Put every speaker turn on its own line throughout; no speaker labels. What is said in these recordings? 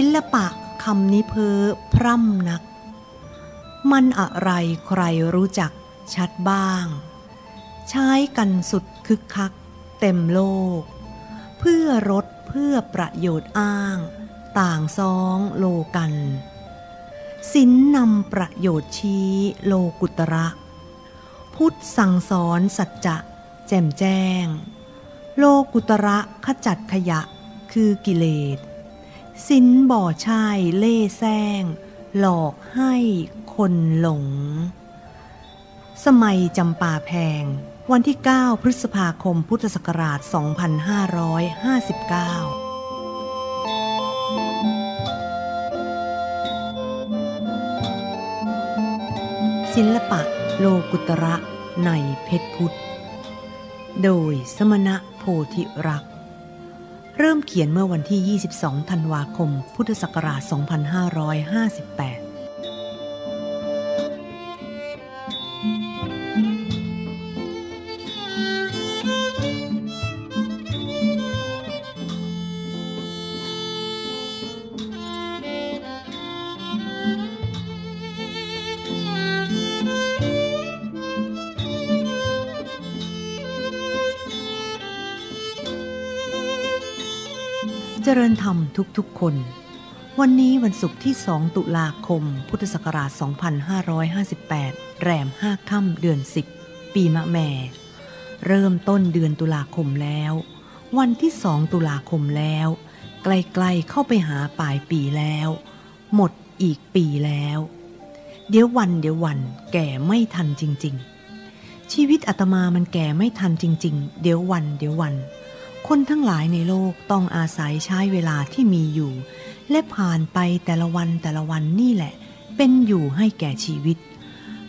ศิลปะคำนี้เพ้อพร่ำนัก มันอะไรใครรู้จักชัดบ้าง ใช้กันสุดคึกคัก เต็มโลก เพื่อรถเพื่อประโยชน์อ้าง ต่างซองโลกันสินนำประโยชน์ชี้โลกุตระ พุทธสั่งสอนสัจจะ แจ่มแจ้ง โลกุตระขจัดขยะคือกิเลส สินบ่อชายเล่แซงหลอกให้คนหลง สมัยจำปาแพง วันที่ 9 พฤษภาคมพุทธศักราช 2559ศิลปะโลกุตระในเพชรพุทธ โดยสมณะโพธิรักษ เริ่มเขียนเมื่อวันที่ 22 ธันวาคม พุทธศักราช 2558 ธรรมทุกๆคน วันนี้วันศุกร์ที่ 2 ตุลาคม พุทธศักราช 2558 แรม 5 ค่ำเดือน 10 ปีมะแม่ เริ่มต้นเดือนตุลาคมแล้ว วันที่ 2 ตุลาคมแล้ว ใกล้ๆเข้าไปหาปลายปีแล้ว หมดอีกปีแล้ว เดี๋ยววันเดี๋ยววันแก่ไม่ทันจริง ๆ ชีวิตอาตมามันแก่ไม่ทันจริง ๆ เดี๋ยววันเดี๋ยววัน คนทั้งหลายในโลกต้องอาศัยใช้เวลาที่มีอยู่ และผ่านไปแต่ละวันแต่ละวันนี่แหละ เป็นอยู่ให้แก่ชีวิต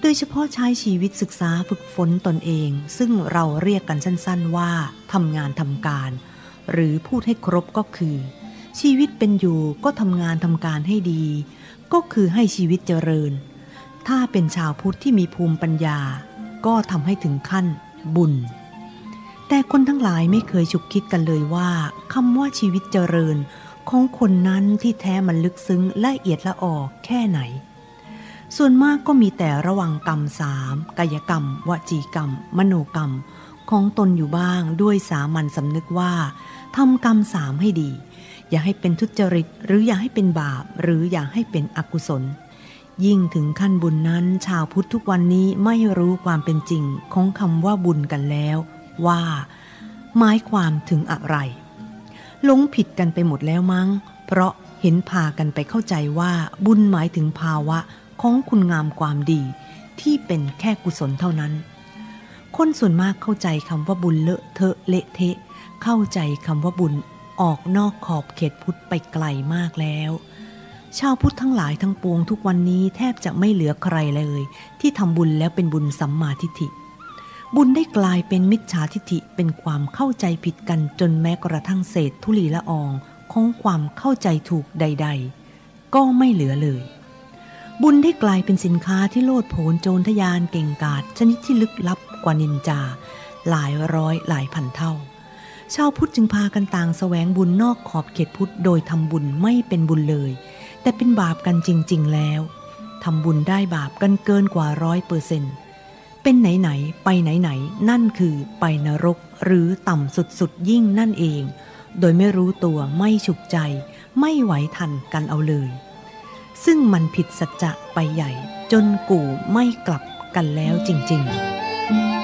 โดยเฉพาะใช้ชีวิตศึกษาฝึกฝนตนเอง ซึ่งเราเรียกกันสั้น ๆ ว่าทำงานทำการ หรือพูดให้ครบก็คือ ชีวิตเป็นอยู่ก็ทำงานทำการให้ดี ก็คือให้ชีวิตเจริญ ถ้าเป็นชาวพุทธที่มีภูมิปัญญา ก็ทำให้ถึงขั้นบุญ แต่คนทั้งหลายไม่เคยฉุกคิดกันเลยว่าคำว่าชีวิตเจริญของคนนั้นที่แท้มันลึกซึ้งละเอียดละออแค่ไหน ส่วนมากก็มีแต่ระวังกรรมสามกายกรรม วจีกรรม มโนกรรม ของตนอยู่บ้างด้วยสามัญสำนึกว่าทำกรรมสามให้ดี อย่าให้เป็นทุจริต หรืออย่าให้เป็นบาป หรืออย่าให้เป็นอกุศล ยิ่งถึงขั้นบุญนั้น ชาวพุทธทุกวันนี้ไม่รู้ความเป็นจริงของคำว่าบุญกันแล้ว ว่า หมายความถึงอะไร หลงผิดกันไปหมดแล้วมั้ง เพราะเห็นพากันไปเข้าใจว่าบุญหมายถึงภาวะของคุณงามความดี ที่เป็นแค่กุศลเท่านั้น คนส่วนมากเข้าใจคำว่าบุญเลอะเทอะเละเทะ เข้าใจคำว่าบุญออกนอกขอบเขตพุทธไปไกลมากแล้ว ชาวพุทธทั้งหลายทั้งปวงทุกวันนี้แทบจะไม่เหลือใครเลย ที่ทำบุญแล้วเป็นบุญสัมมาทิฏฐิ บุญได้กลายเป็นมิจฉาทิฏฐิเป็นความเข้าใจผิดกันจนแม้กระทั่งเศษทุลีละอองของความเข้าใจถูกใด ๆ ก็ไม่เหลือเลย บุญได้กลายเป็นสินค้าที่โลดโผนโจรทยานเก่งกาจชนิดที่ลึกลับกว่านินจา หลายร้อยหลายพันเท่า ชาวพุทธจึงพากันต่างแสวงบุญนอกขอบเขตพุทธโดยทำบุญไม่เป็นบุญเลย แต่เป็นบาปกันจริง ๆ แล้วทำบุญได้บาปกันเกินกว่าร้อยเปอร์เซ็นต์ เป็นไหนๆไปไหนๆนั่นคือไปนรกหรือต่ำสุดๆยิ่งนั่นเอง โดยไม่รู้ตัวไม่ฉุกใจ ไม่ไหวทันกันเอาเลย ซึ่งมันผิดสัจจะไปใหญ่ จนกู่ไม่กลับกันแล้วจริง ๆ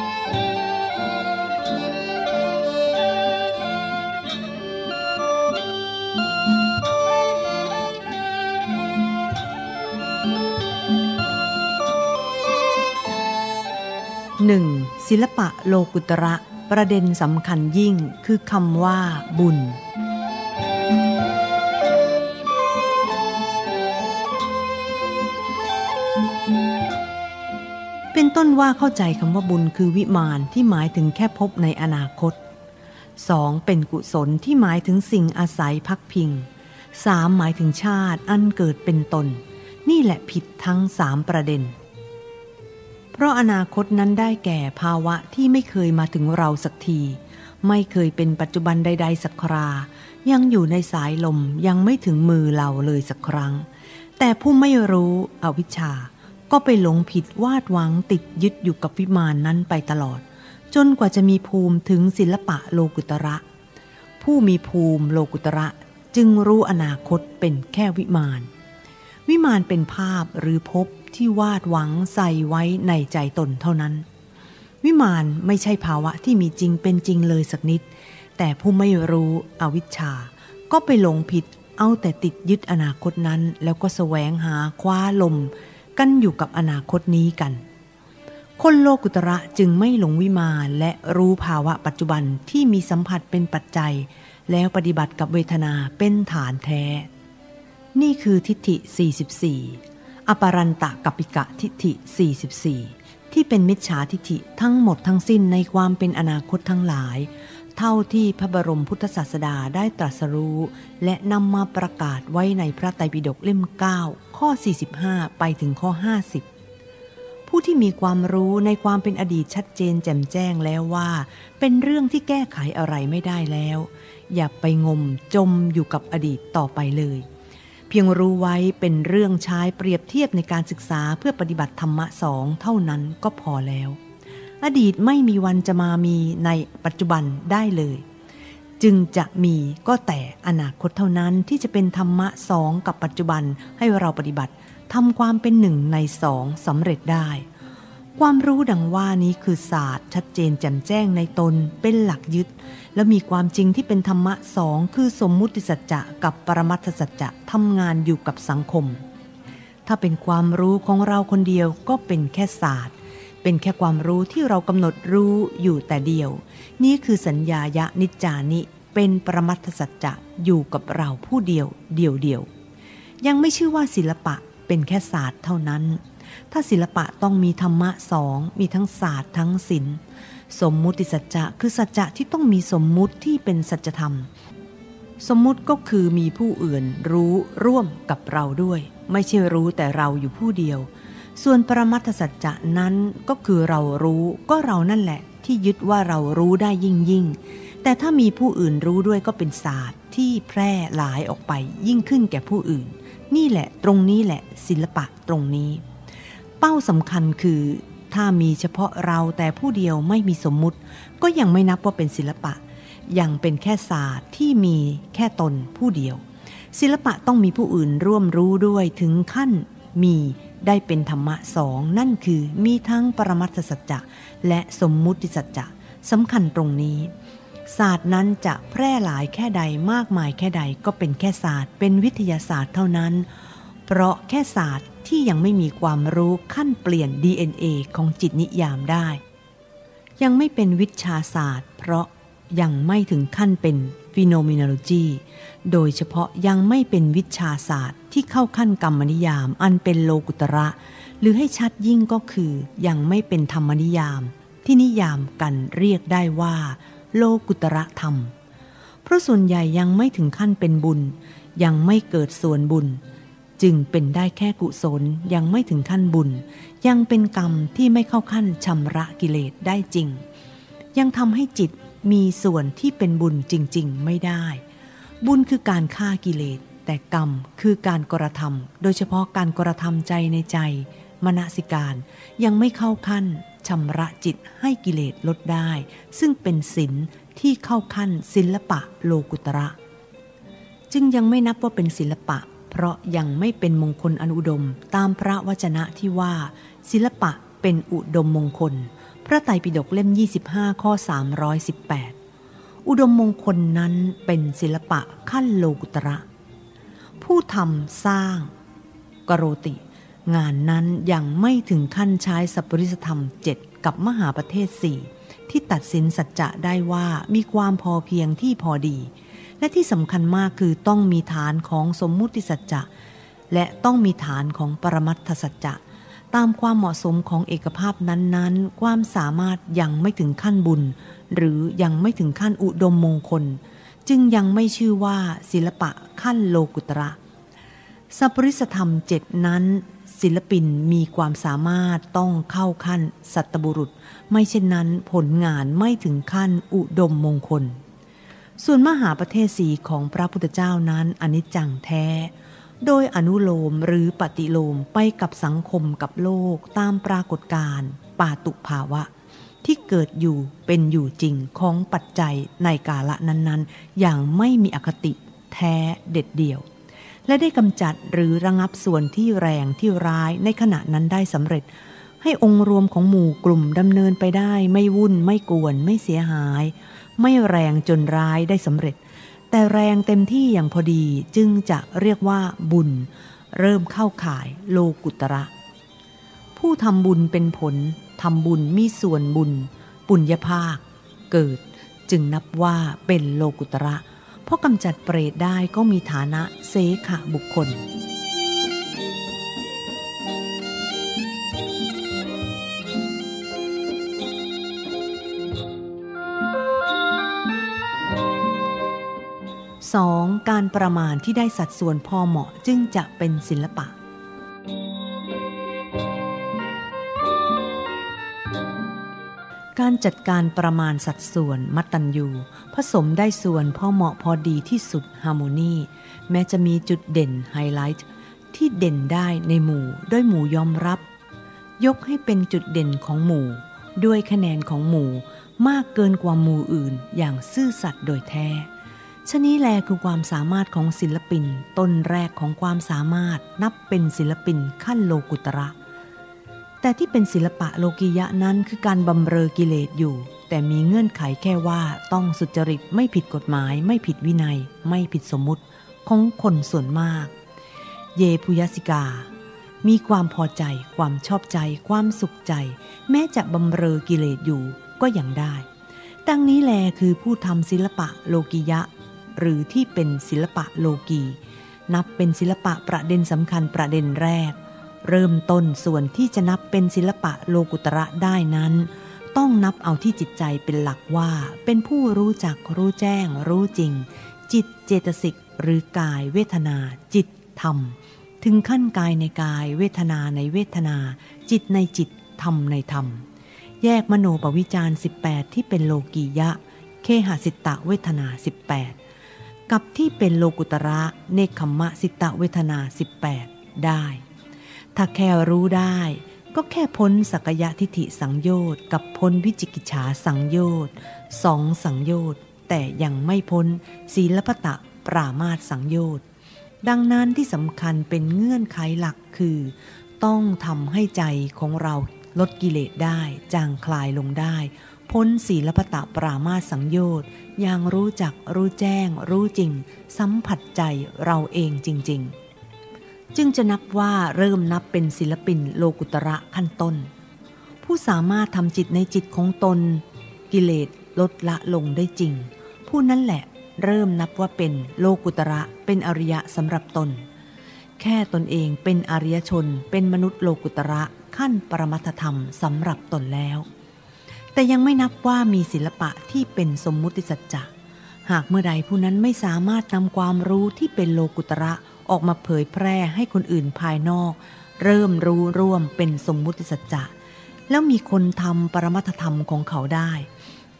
1. ศิลปะโลกุตระประเด็นสำคัญยิ่งคือคำว่า บุญ เป็นต้นว่าเข้าใจคำว่าบุญคือวิมานที่หมายถึงแค่พบในอนาคต 2. เป็นกุศลที่หมายถึงสิ่งอาศัยพักพิง 3. หมายถึงชาติอันเกิดเป็นตน นี่แหละผิดทั้งสามประเด็น เพราะอนาคตนั้นได้แก่ภาวะที่ไม่เคยมาถึงเราสักที ไม่เคยเป็นปัจจุบันใด ๆ สักครา ยังอยู่ในสายลมยังไม่ถึงมือเราเลยสักครั้ง แต่ผู้ไม่รู้อวิชชา ก็ไปหลงผิดวาดหวังติดยึดอยู่กับวิมานนั้นไปตลอด จนกว่าจะมีภูมิถึงศิลปะโลกุตระ ผู้มีภูมิโลกุตระจึงรู้อนาคตเป็นแค่วิมาน วิมานเป็นภาพหรือภพ ที่วาดหวังใส่ไว้ในใจตนเท่านั้น วิมานไม่ใช่ภาวะที่มีจริงเป็นจริงเลยสักนิด แต่ผู้ไม่รู้อวิชชา ก็ไปหลงผิดเอาแต่ติดยึดอนาคตนั้น แล้วก็แสวงหาคว้าลม กันอยู่กับอนาคตนี้กัน คนโลกุตระจึงไม่หลงวิมานและรู้ภาวะปัจจุบันที่มีสัมผัสเป็นปัจจัย แล้วปฏิบัติกับเวทนาเป็นฐานแท้ นี่คือทิฏฐิ 44 อปรันตะกัปปิกะทิฏฐิ 44 ที่เป็นมิจฉาทิฏฐิทั้งหมดทั้งสิ้นในความเป็นอนาคตทั้งหลาย เท่าที่พระบรมพุทธศาสดาได้ตรัสรู้ และนำมาประกาศไว้ในพระไตรปิฎกเล่ม 9 ข้อ 45 ไปถึงข้อ 50ผู้ที่มีความรู้ในความเป็นอดีตชัดเจนแจ่มแจ้งแล้วว่า เป็นเรื่องที่แก้ไขอะไรไม่ได้แล้ว อย่าไปงมจมอยู่กับอดีตต่อไปเลย พียงรู้ไว้เป็นเรื่องใช้เปรียบเทียบในการศึกษาเพื่อปฏิบัติธรรมะสองเท่านั้นก็พอแล้ว อดีตไม่มีวันจะมามีในปัจจุบันได้เลย จึงจะมีก็แต่อนาคตเท่านั้นที่จะเป็นธรรมะสองกับปัจจุบันให้เราปฏิบัติทำความเป็นหนึ่งในสองสำเร็จได้ ความรู้ดังว่านี้คือศาสตร์ชัดเจนแจ่มแจ้งในตนเป็นหลักยึด และมีความจริงที่เป็นธรรมะสองคือสมมุติสัจจะกับปรมัตถสัจจะทำงานอยู่กับสังคม ถ้าเป็นความรู้ของเราคนเดียวก็เป็นแค่ศาสตร์ เป็นแค่ความรู้ที่เรากำหนดรู้อยู่แต่เดียว นี่คือสัญญายะนิจจานิ เป็นปรมัตถสัจจะอยู่กับเราผู้เดียวเดียวเดียว ยังไม่ชื่อว่าศิลปะเป็นแค่ศาสตร์เท่านั้น ถ้าศิลปะต้องมีธรรมะสอง มีทั้งศาสตร์ทั้งศิลป์สมมุติสัจจะคือสัจจะที่ต้องมีสมมุติที่เป็นสัจธรรม สมมุติก็คือมีผู้อื่นรู้ร่วมกับเราด้วย ไม่ใช่รู้แต่เราอยู่ผู้เดียว ส่วนปรมัตถสัจจะนั้นก็คือเรารู้ก็เรานั่นแหละ ที่ยึดว่าเรารู้ได้ยิ่งยิ่งแต่ถ้ามีผู้อื่นรู้ด้วยก็เป็นศาสตร์ที่แพร่หลายออกไปยิ่งขึ้นแก่ผู้อื่น นี่แหละตรงนี้แหละศิลปะตรงนี้ เป้าสำคัญคือ ถ้ามีเฉพาะเราแต่ผู้เดียวไม่มีสมมุติ ก็ยังไม่นับว่าเป็นศิลปะ ยังเป็นแค่ศาสตร์ที่มีแค่ตนผู้เดียว ศิลปะต้องมีผู้อื่นร่วมรู้ด้วยถึงขั้นมีได้เป็นธรรมะสองนั่นคือมีทั้งปรมัตถสัจจะและสมมุติสัจจะสำคัญตรงนี้ ศาสตร์นั้นจะแพร่หลายแค่ใดมากมายแค่ใดก็เป็นแค่ศาสตร์ เป็นวิทยาศาสตร์เท่านั้น เพราะแค่ศาสตร์ ที่ยังไม่มีความรู้ขั้นเปลี่ยน DNA ของจิตนิยามได้ ยังไม่เป็นวิชาศาสตร์ เพราะยังไม่ถึงขั้นเป็น phenomenology โดยเฉพาะยังไม่เป็นวิชาศาสตร์ที่เข้าขั้นกรรมนิยามอันเป็นโลกุตระ หรือให้ชัดยิ่งก็คือ ยังไม่เป็นธรรมนิยาม ที่นิยามกันเรียกได้ว่า โลกุตระธรรม เพราะส่วนใหญ่ยังไม่ถึงขั้นเป็นบุญ ยังไม่เกิดส่วนบุญ จึงเป็นได้แค่กุศลยังไม่ถึงขั้นบุญ ยังเป็นกรรมที่ไม่เข้าขั้นชำระกิเลสได้จริง ยังทำให้จิตมีส่วนที่เป็นบุญจริง ๆ ไม่ได้ บุญคือการฆ่ากิเลส แต่กรรมคือการกระทำโดยเฉพาะการกระทำใจในใจมนสิการยังไม่เข้าขั้นชำระจิตให้กิเลสลดได้ ซึ่งเป็นศีลที่เข้าขั้นศิลปะโลกุตระ จึงยังไม่นับว่าเป็นศิลปะ เพราะยังไม่เป็นมงคลอนุดมตามพระวจนะที่ว่า ศิลปะเป็นอุดมมงคล พระไตรปิฎกเล่ม 25 ข้อ 318 อุดมมงคลนั้นเป็นศิลปะขั้นโลกุตระ ผู้ทำสร้าง กโรติ งานนั้นยังไม่ถึงขั้นใช้สัพปริสธรรมเจ็ดกับมหาประเทศสี่ที่ตัดสินสัจจะได้ว่ามีความพอเพียงที่พอดี และที่สำคัญมากคือต้องมีฐานของสมมุติสัจจะ และต้องมีฐานของปรมัตถสัจจะ ตามความเหมาะสมของเอกภาพนั้นๆ ความสามารถยังไม่ถึงขั้นบุญ หรือยังไม่ถึงขั้นอุดมมงคล จึงยังไม่ชื่อว่าศิลปะขั้นโลกุตระสัพปริสธรรมเจ็ดนั้น ศิลปินมีความสามารถต้องเข้าขั้นสัตบุรุษ ไม่เช่นนั้นผลงานไม่ถึงขั้นอุดมมงคล ส่วนมหาประเทศสีของพระพุทธเจ้านั้นอนิจจังแท้ โดยอนุโลมหรือปฏิโลมไปกับสังคมกับโลกตามปรากฏการณ์ปาตุภาวะ ที่เกิดอยู่เป็นอยู่จริงของปัจจัยในกาละนั้นๆ อย่างไม่มีอคติแท้เด็ดเดี่ยว และได้กำจัดหรือระงับส่วนที่แรงที่ร้ายในขณะนั้นได้สำเร็จ ให้องค์รวมของหมู่กลุ่มดำเนินไปได้ไม่วุ่นไม่กวนไม่เสียหาย ไม่แรงจนร้ายได้สำเร็จ แต่แรงเต็มที่อย่างพอดีจึงจะเรียกว่าบุญ เริ่มเข้าข่ายโลกุตระ ผู้ทำบุญเป็นผลทำบุญมีส่วนบุญ ปุญญภาค เกิดจึงนับว่าเป็นโลกุตระ เพราะกำจัดเปรตได้ก็มีฐานะเสขะบุคคล 2. การประมาณที่ได้สัดส่วนพอเหมาะจึงจะเป็นศิลปะ การจัดการประมาณสัดส่วนมัตตัญญูผสมได้ส่วนพอเหมาะพอดีที่สุด harmony แม้จะมีจุดเด่นไฮไลท์ที่เด่นได้ในหมู่ด้วยหมู่ยอมรับ ยกให้เป็นจุดเด่นของหมู่ ด้วยคะแนนของหมู่มากเกินกว่าหมู่อื่นอย่างซื่อสัตย์โดยแท้ ชนี้แลคือความสามารถของศิลปิน ต้นแรกของความสามารถนับเป็นศิลปินขั้นโลกุตระ แต่ที่เป็นศิลปะโลกิยะนั้นคือการบำเรอกิเลสอยู่ แต่มีเงื่อนไขแค่ว่าต้องสุจริตไม่ผิดกฎหมาย ไม่ผิดวินัย ไม่ผิดสมมุติของคนส่วนมาก เยพุยสิกา มีความพอใจ ความชอบใจ ความสุขใจ แม้จะบำเรอกิเลสอยู่ก็ยังได้ดังนี้แลคือผู้ทำศิลปะโลกิยะ หรือที่เป็นศิลปะโลกี นับเป็นศิลปะประเด็นสำคัญประเด็นแรก เริ่มต้นส่วนที่จะนับเป็นศิลปะโลกุตระได้นั้น ต้องนับเอาที่จิตใจเป็นหลักว่า เป็นผู้รู้จักรู้แจ้ง รู้จริง จิตเจตสิกหรือกายเวทนา จิตธรรม ถึงขั้นกายในกายเวทนาในเวทนา จิตในจิตธรรมในธรรม แยกมโนปวิจาร 18 ที่เป็นโลกียะ เคหสิตะเวทนา 18 กับที่เป็นโลกุตระเนคขมะสิตะเวทนา 18 ได้ ถ้าแค่รู้ได้ก็แค่พ้นสักยะทิฏฐิสังโยชน์กับพ้นวิจิกิจฉาสังโยชน์สองสังโยชน์แต่ยังไม่พ้นศีลปตะปรามาสสังโยชน์ดังนั้นที่สำคัญเป็นเงื่อนไขหลักคือ ต้องทำให้ใจของเราลดกิเลสได้ จางคลายลงได้ พ้นศีลปตะปรามาสังโยชน์อย่างรู้จักรู้แจ้ง รู้จริง สัมผัสใจเราเองจริง ๆ จึงจะนับว่าเริ่มนับเป็นศิลปินโลกุตระขั้นต้น ผู้สามารถทำจิตในจิตของตน กิเลสลดละลงได้จริง ผู้นั้นแหละเริ่มนับว่าเป็นโลกุตระเป็นอริยะสำหรับตน แค่ตนเองเป็นอริยชนเป็นมนุษย์โลกุตระขั้นปรมัตถธรรมสำหรับตนแล้ว แต่ยังไม่นับว่ามีศิลปะที่เป็นสมมุติสัจจะ หากเมื่อใดผู้นั้นไม่สามารถนำความรู้ที่เป็นโลกุตระออกมาเผยแพร่ให้คนอื่นภายนอก เริ่มรู้ร่วมเป็นสมมุติสัจจะ แล้วมีคนทำปรมัตธรรมของเขาได้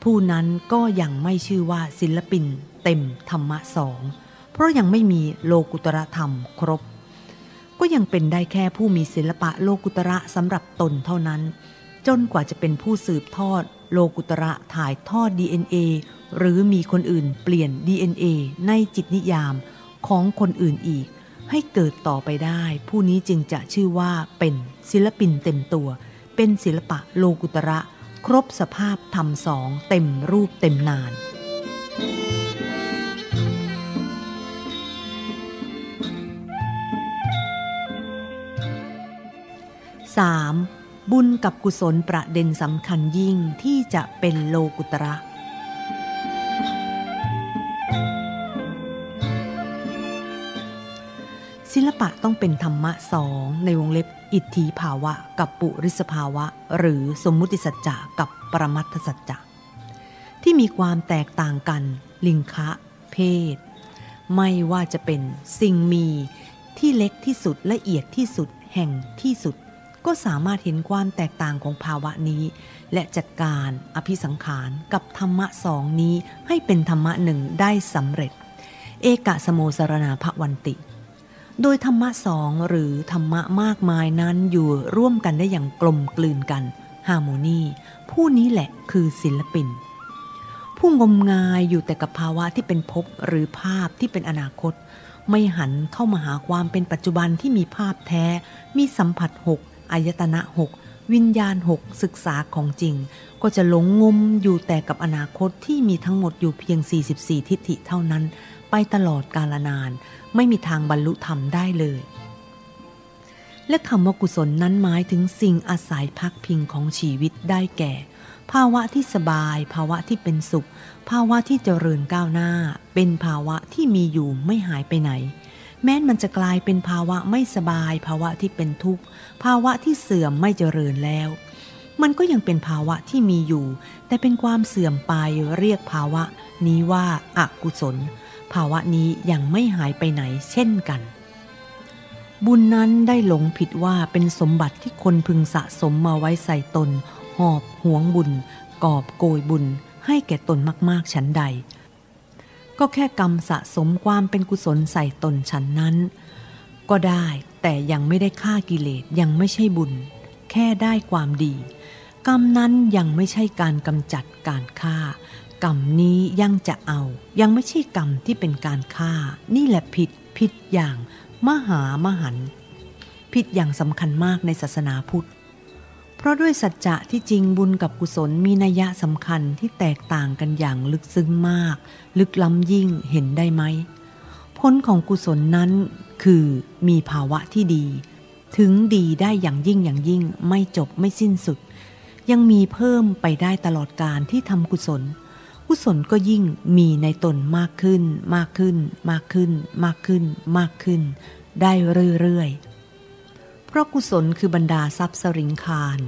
ผู้นั้นก็ยังไม่ชื่อว่าศิลปิน เต็มธรรมะสอง เพราะยังไม่มีโลกุตระธรรมครบ ก็ยังเป็นได้แค่ผู้มีศิลปะโลกุตระสำหรับตนเท่านั้น จนกว่าจะเป็นผู้สืบทอด โลกุตระถ่ายทอด DNA หรือมีคนอื่นเปลี่ยน DNA ในจิตนิยามของคนอื่นอีก ให้เกิดต่อไปได้ ผู้นี้จึงจะชื่อว่าเป็นศิลปินเต็มตัว เป็นศิลปะโลกุตระ ครบสภาพทำสองเต็มรูปเต็มนาน 3. บุญกับกุศลประเด็นสำคัญยิ่งที่จะเป็นโลกุตระศิลปะต้องเป็นธรรมะสองในวงเล็บอิทธิภาวะ กับปุริสภาวะ หรือสมมุติสัจจะกับปรมัตถสัจจะที่มีความแตกต่างกัน ลิงคะ เพศ ไม่ว่าจะเป็นสิ่งมีที่เล็กที่สุดละเอียดที่สุดแห่งที่สุด ก็สามารถเห็นความแตกต่างของภาวะนี้ และจัดการอภิสังขารกับธรรมะสองนี้ให้เป็นธรรมะหนึ่งได้สำเร็จ เอกะสโมสรณาภวันติ โดยธรรมะสองหรือธรรมะมากมายนั้นอยู่ร่วมกันได้อย่างกลมกลืนกันฮาร์โมนีผู้นี้แหละคือศิลปิน ผู้งมงายอยู่แต่กับภาวะที่เป็นภพหรือภาพที่เป็นอนาคต ไม่หันเข้ามาหาความเป็นปัจจุบันที่มีภาพแท้ มีสัมผัสหก อายตนะหกวิญญาณหกศึกษาของจริง ก็จะหลงงมอยู่แต่กับอนาคตที่มีทั้งหมดอยู่เพียง 44 ทิฏฐิเท่านั้น ไปตลอดกาลนาน ไม่มีทางบรรลุธรรมได้เลย และคำว่ากุศลนั้นหมายถึงสิ่งอาศัยพักพิงของชีวิตได้แก่ ภาวะที่สบาย ภาวะที่เป็นสุข ภาวะที่เจริญก้าวหน้า เป็นภาวะที่มีอยู่ไม่หายไปไหน แม้มันจะกลายเป็นภาวะไม่สบาย ภาวะที่เป็นทุกข์ ภาวะที่เสื่อมไม่เจริญแล้ว มันก็ยังเป็นภาวะที่มีอยู่ แต่เป็นความเสื่อมไปเรียกภาวะ นี้ว่าอากุศล ภาวะนี้ยังไม่หายไปไหนเช่นกัน บุญนั้นได้หลงผิดว่าเป็นสมบัติที่คนพึงสะสมมาไว้ใส่ตน หอบหวงบุญ กอบโกยบุญ ให้แก่ตนมากๆชั้นใด ก็แค่กรรมสะสมความเป็นกุศลใส่ตนชั้นนั้น ก็ได้ แต่ยังไม่ได้ฆ่ากิเลสยังไม่ใช่บุญ แค่ได้ความดี กรรมนั้นยังไม่ใช่การกำจัดการฆ่ากรรมนี้ยังจะเอา ยังไม่ใช่กรรมที่เป็นการฆ่า นี่แหละผิดผิดอย่างมหามหันต์ผิดอย่างสำคัญมากในศาสนาพุทธ เพราะด้วยสัจจะที่จริงบุญกับกุศลมีนัยยะสำคัญที่แตกต่างกันอย่างลึกซึ้งมาก ลึกล้ำยิ่งเห็นได้ไหมผลของกุศลนั้น คือมีภาวะที่ดี ถึงดีได้อย่างยิ่งอย่างยิ่งไม่จบไม่สิ้นสุด ยังมีเพิ่มไปได้ตลอดการที่ทำกุศล กุศลก็ยิ่งมีในตนมากขึ้น มากขึ้น มากขึ้น มากขึ้น มากขึ้น ได้เรื่อยๆ เพราะกุศลคือบรรดาทรัพย์สริงคาร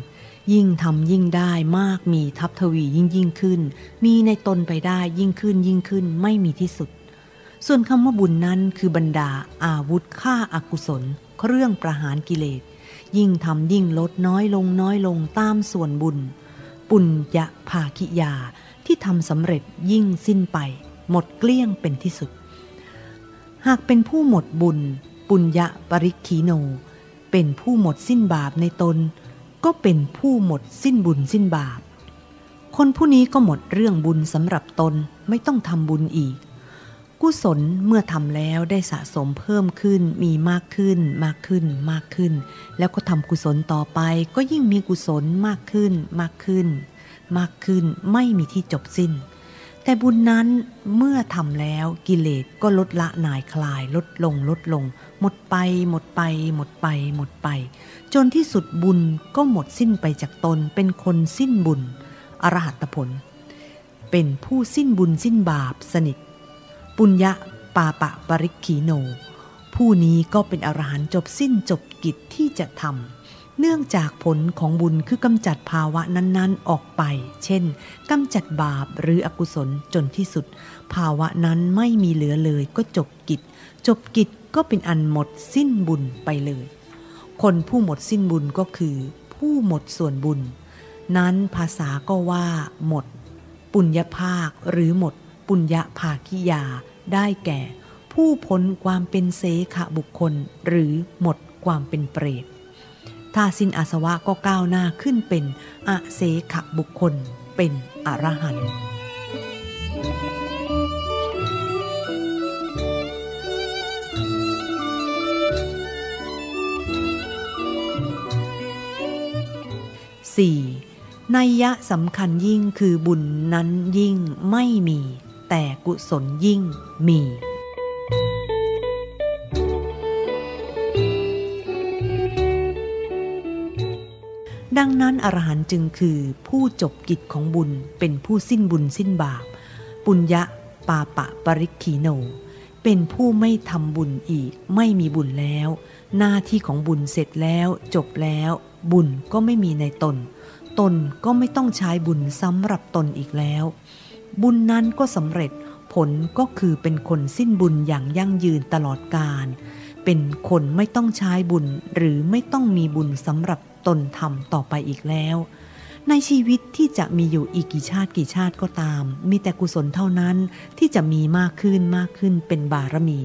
ยิ่งทำยิ่งได้มากมีทับทวียิ่งยิ่งขึ้น มีในตนไปได้ยิ่งขึ้นยิ่งขึ้นไม่มีที่สุด ส่วนคำว่าบุญนั้นคือบรรดาอาวุธฆ่าอากุศล เครื่องประหารกิเลส ยิ่งทำยิ่งลดน้อยลงน้อยลงตามส่วนบุญ ปุญญาภาคิยาที่ทำสำเร็จยิ่งสิ้นไป หมดเกลี้ยงเป็นที่สุด หากเป็นผู้หมดบุญ ปุญญาปริคีโน เป็นผู้หมดสิ้นบาปในตน ก็เป็นผู้หมดสิ้นบุญสิ้นบาป คนผู้นี้ก็หมดเรื่องบุญสำหรับตนไม่ต้องทำบุญอีก กุศลเมื่อทำแล้วได้สะสมเพิ่มขึ้นมีมากขึ้นมากขึ้นมากขึ้น แล้วก็ทำกุศลต่อไปก็ยิ่งมีกุศลมากขึ้นมากขึ้น มากขึ้นไม่มีที่จบสิ้น แต่บุญนั้นเมื่อทำแล้วกิเลสก็ลดละหน่ายคลายลดลงลดลง หมดไปหมดไป หมดไป หมดไป จนที่สุดบุญก็หมดสิ้นไปจากตนเป็นคนสิ้นบุญ อรหัตผล เป็นผู้สิ้นบุญสิ้นบาปสนิท ปุญญะปาปะปริคีโน ผู้นี้ก็เป็นอรหันต์จบสิ้นจบกิจที่จะทำเนื่องจากผลของบุญคือกำจัดภาวะนั้นๆออกไป เช่นกำจัดบาปหรืออกุศลจนที่สุด ภาวะนั้นไม่มีเหลือเลยก็จบกิจ จบกิจก็เป็นอันหมดสิ้นบุญไปเลย คนผู้หมดสิ้นบุญก็คือ ผู้หมดส่วนบุญ นั้นภาษาก็ว่า หมด ปุญญภาคหรือหมด ปุญญภาคิยาได้แก่ ผู้พ้นความเป็นเสขบุคคลหรือหมดความเป็นเปรตถ้าสิ้นอาสวะก็ก้าวหน้าขึ้นเป็นอเสขบุคคลเป็นอรหันต์ 4. นัยยะสำคัญยิ่งคือบุญนั้นยิ่งไม่มี แต่กุศลยิ่งมี ดังนั้นอรหันต์จึงคือผู้จบกิจของบุญเป็นผู้สิ้นบุญสิ้นบาป ปุญญะปาปะปริคีโน เป็นผู้ไม่ทำบุญอีกไม่มีบุญแล้ว หน้าที่ของบุญเสร็จแล้วจบแล้ว บุญก็ไม่มีในตน ตนก็ไม่ต้องใช้บุญสำหรับตนอีกแล้ว บุญนั้นก็สำเร็จผลก็คือเป็นคนสิ้นบุญอย่างยั่งยืนตลอดกาลเป็นคนไม่ต้องใช้บุญหรือไม่ต้องมีบุญสำหรับตนทำต่อไปอีกแล้ว ในชีวิตที่จะมีอยู่อีกกี่ชาติกี่ชาติก็ตาม มีแต่กุศลเท่านั้นที่จะมีมากขึ้นมากขึ้นเป็นบารมี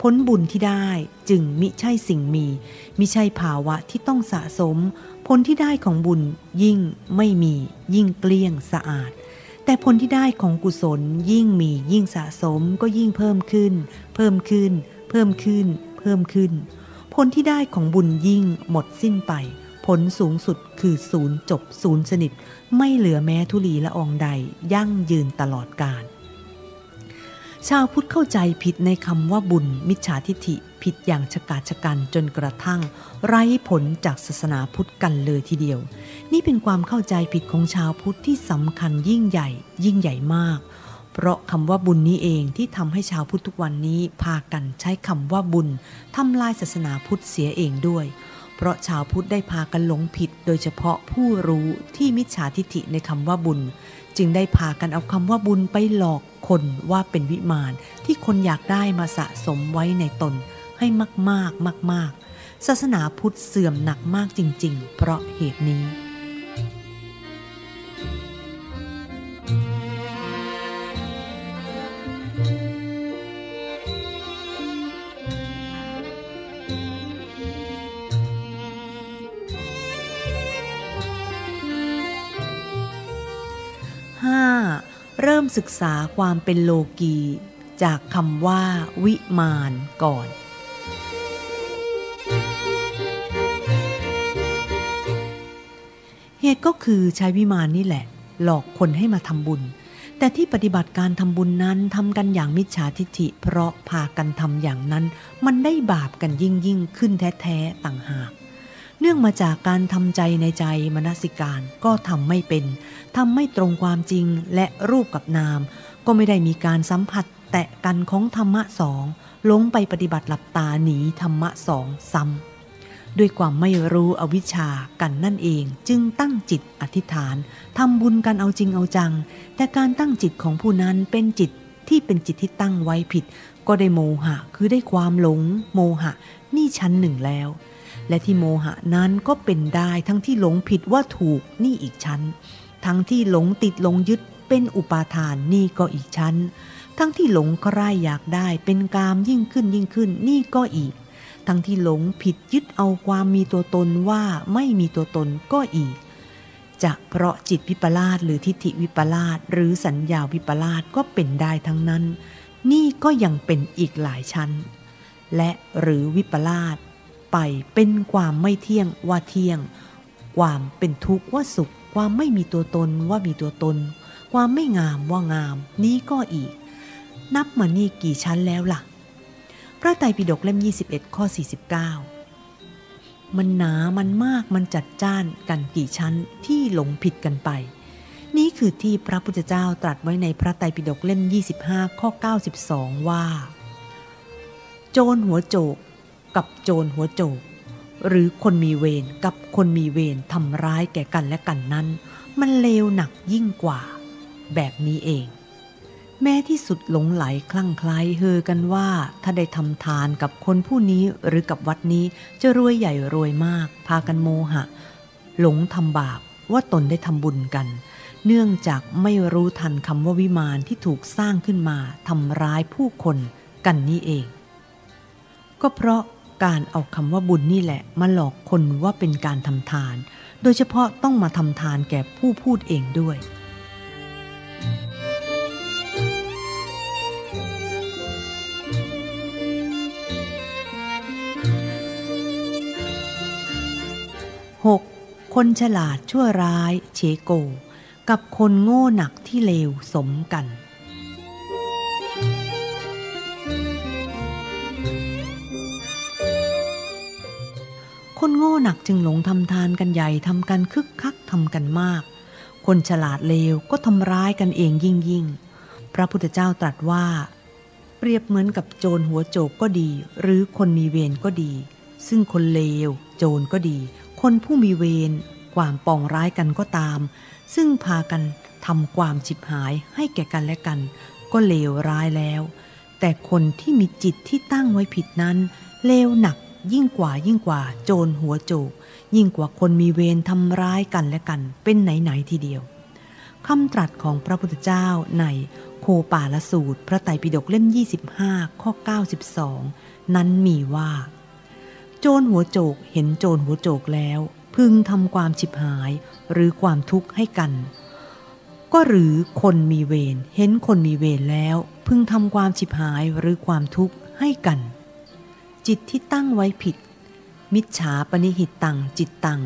ผลบุญที่ได้จึงมิใช่สิ่งมีมิใช่ภาวะที่ต้องสะสม ผลที่ได้ของบุญยิ่งไม่มี ยิ่งเกลี้ยงสะอาด แต่ผลที่ได้ของกุศลยิ่งมียิ่งสะสมก็ยิ่งเพิ่มขึ้น เพิ่มขึ้น เพิ่มขึ้น เพิ่มขึ้น ผลที่ได้ของบุญยิ่งหมดสิ้นไป ผลสูงสุดคือศูนย์จบศูนย์สนิท ไม่เหลือแม้ทุลีละอองใดยั่งยืนตลอดกาลชาวพุทธเข้าใจผิดในคำว่าบุญมิจฉาทิฐิ ผิดอย่างชะกาจชะกันจนกระทั่ง ไร้ผลจากศาสนาพุทธกันเลยทีเดียว นี่เป็นความเข้าใจผิดของชาวพุทธที่สำคัญยิ่งใหญ่ ยิ่งใหญ่มาก เพราะคำว่าบุญนี้เองที่ทำให้ชาวพุทธทุกวันนี้พากันใช้คำว่าบุญทำลายศาสนาพุทธเสียเองด้วย เพราะชาวพุทธได้พากันหลงผิด โดยเฉพาะผู้รู้ที่มิจฉาทิฐิในคำว่าบุญจึงได้พากันเอาคำว่าบุญไปหลอกคนว่าเป็นวิมานที่คนอยากได้มาสะสมไว้ในตน ให้มากๆมากๆ ศาสนาพุทธเสื่อมหนักมากจริง ๆ เพราะเหตุนี้เริ่มศึกษาความเป็นโลกี จากคำว่าวิมานก่อน เหตุก็คือใช้วิมานนี่แหละ หลอกคนให้มาทำบุญ แต่ที่ปฏิบัติการทำบุญนั้นทำกันอย่างมิจฉาทิฐิ เพราะพากันทำอย่างนั้น มันได้บาปกันยิ่งยิ่งขึ้นแท้ๆต่างหากเนื่องมาจากการทำใจในใจมนสิการก็ทำไม่เป็นทำไม่ตรงความจริงและรูปกับนาม ก็ไม่ได้มีการสัมผัสแตะกันของธรรมะสองลงไปปฏิบัติหลับตาหนีธรรมะสองซ้ำ ด้วยความไม่รู้อวิชชากันนั่นเองจึงตั้งจิตอธิษฐานทำบุญกันเอาจริงเอาจัง แต่การตั้งจิตของผู้นั้นเป็นจิตที่เป็นจิตที่ตั้งไว้ผิด ก็ได้โมหะคือได้ความหลง โมหะนี่ชั้นหนึ่งแล้ว และที่โมหะนั้นก็เป็นได้ทั้งที่หลงผิดว่าถูกนี่อีกชั้น ทั้งที่หลงติดหลงยึดเป็นอุปาทานนี่ก็อีกชั้น ทั้งที่หลงใคร่อยากได้เป็นกามยิ่งขึ้นยิ่งขึ้นนี่ก็อีก ทั้งที่หลงผิดยึดเอาความมีตัวตนว่าไม่มีตัวตนก็อีก จะเพราะจิตวิปลาสหรือทิฏฐิวิปลาสหรือสัญญาวิปลาสก็เป็นได้ทั้งนั้น นี่ก็ยังเป็นอีกหลายชั้น และหรือวิปลาสไปเป็นความไม่เที่ยงว่าเที่ยง ความเป็นทุกข์ว่าสุข ความไม่มีตัวตนว่ามีตัวตน ความไม่งามว่างาม นี้ก็อีก นับมานี่กี่ชั้นแล้วล่ะ พระไตรปิฎกเล่ม 21 ข้อ 49 มันหนามันมากมันจัดจ้านกันกี่ชั้นที่หลงผิดกันไป นี้คือที่พระพุทธเจ้าตรัสไว้ในพระไตรปิฎกเล่ม 25 ข้อ 92 ว่า โจรหัวโจกกับโจรหัวโจก หรือคนมีเวรกับคนมีเวรทำร้ายแก่กันและกันนั้น มันเลวหนักยิ่งกว่า แบบนี้เอง แม้ที่สุดหลงไหลคลั่งไคล้เฮอกันว่าถ้าได้ทำทานกับคนผู้นี้หรือกับวัดนี้จะรวยใหญ่รวยมาก พากันโมหะ หลงทำบาปว่าตนได้ทำบุญกัน เนื่องจากไม่รู้ทันคำว่าวิมานที่ถูกสร้างขึ้นมาทำร้ายผู้คนกันนี้เอง ก็เพราะการเอาคำว่าบุญนี่แหละ มาหลอกคนว่าเป็นการทำทาน โดยเฉพาะต้องมาทำทานแก่ผู้พูดเองด้วย 6. คนฉลาดชั่วร้ายเชโก กับคนโง่หนักที่เลวสมกัน คนโง่หนักจึงหลงทำทานกันใหญ่ทำกันคึกคักทำกันมาก คนฉลาดเลวก็ทำร้ายกันเองยิ่งยิ่ง พระพุทธเจ้าตรัสว่า เปรียบเหมือนกับโจรหัวโจกก็ดี หรือคนมีเวรก็ดี ซึ่งคนเลวโจรก็ดี คนผู้มีเวรความปองร้ายกันก็ตาม ซึ่งพากันทำความฉิบหายให้แก่กันและกัน ก็เลวร้ายแล้ว แต่คนที่มีจิตที่ตั้งไว้ผิดนั้น เลวหนักยิ่งกว่ายิ่งกว่าโจรหัวโจก ยิ่งกว่าคนมีเวรทำร้ายกันและกัน เป็นไหน ๆ ทีเดียวคำตรัสของพระพุทธเจ้าในโคปาลสูตร พระไตรปิฎกเล่ม 25 ข้อ 92 นั้นมีว่า โจรหัวโจกเห็นโจรหัวโจกแล้ว พึงทำความฉิบหายหรือความทุกข์ให้กัน ก็หรือคนมีเวรเห็นคนมีเวรแล้ว พึงทำความฉิบหายหรือความทุกข์ให้กัน จิตที่ตั้งไว้ผิด มิจฉาปณิหิตตังจิตตัง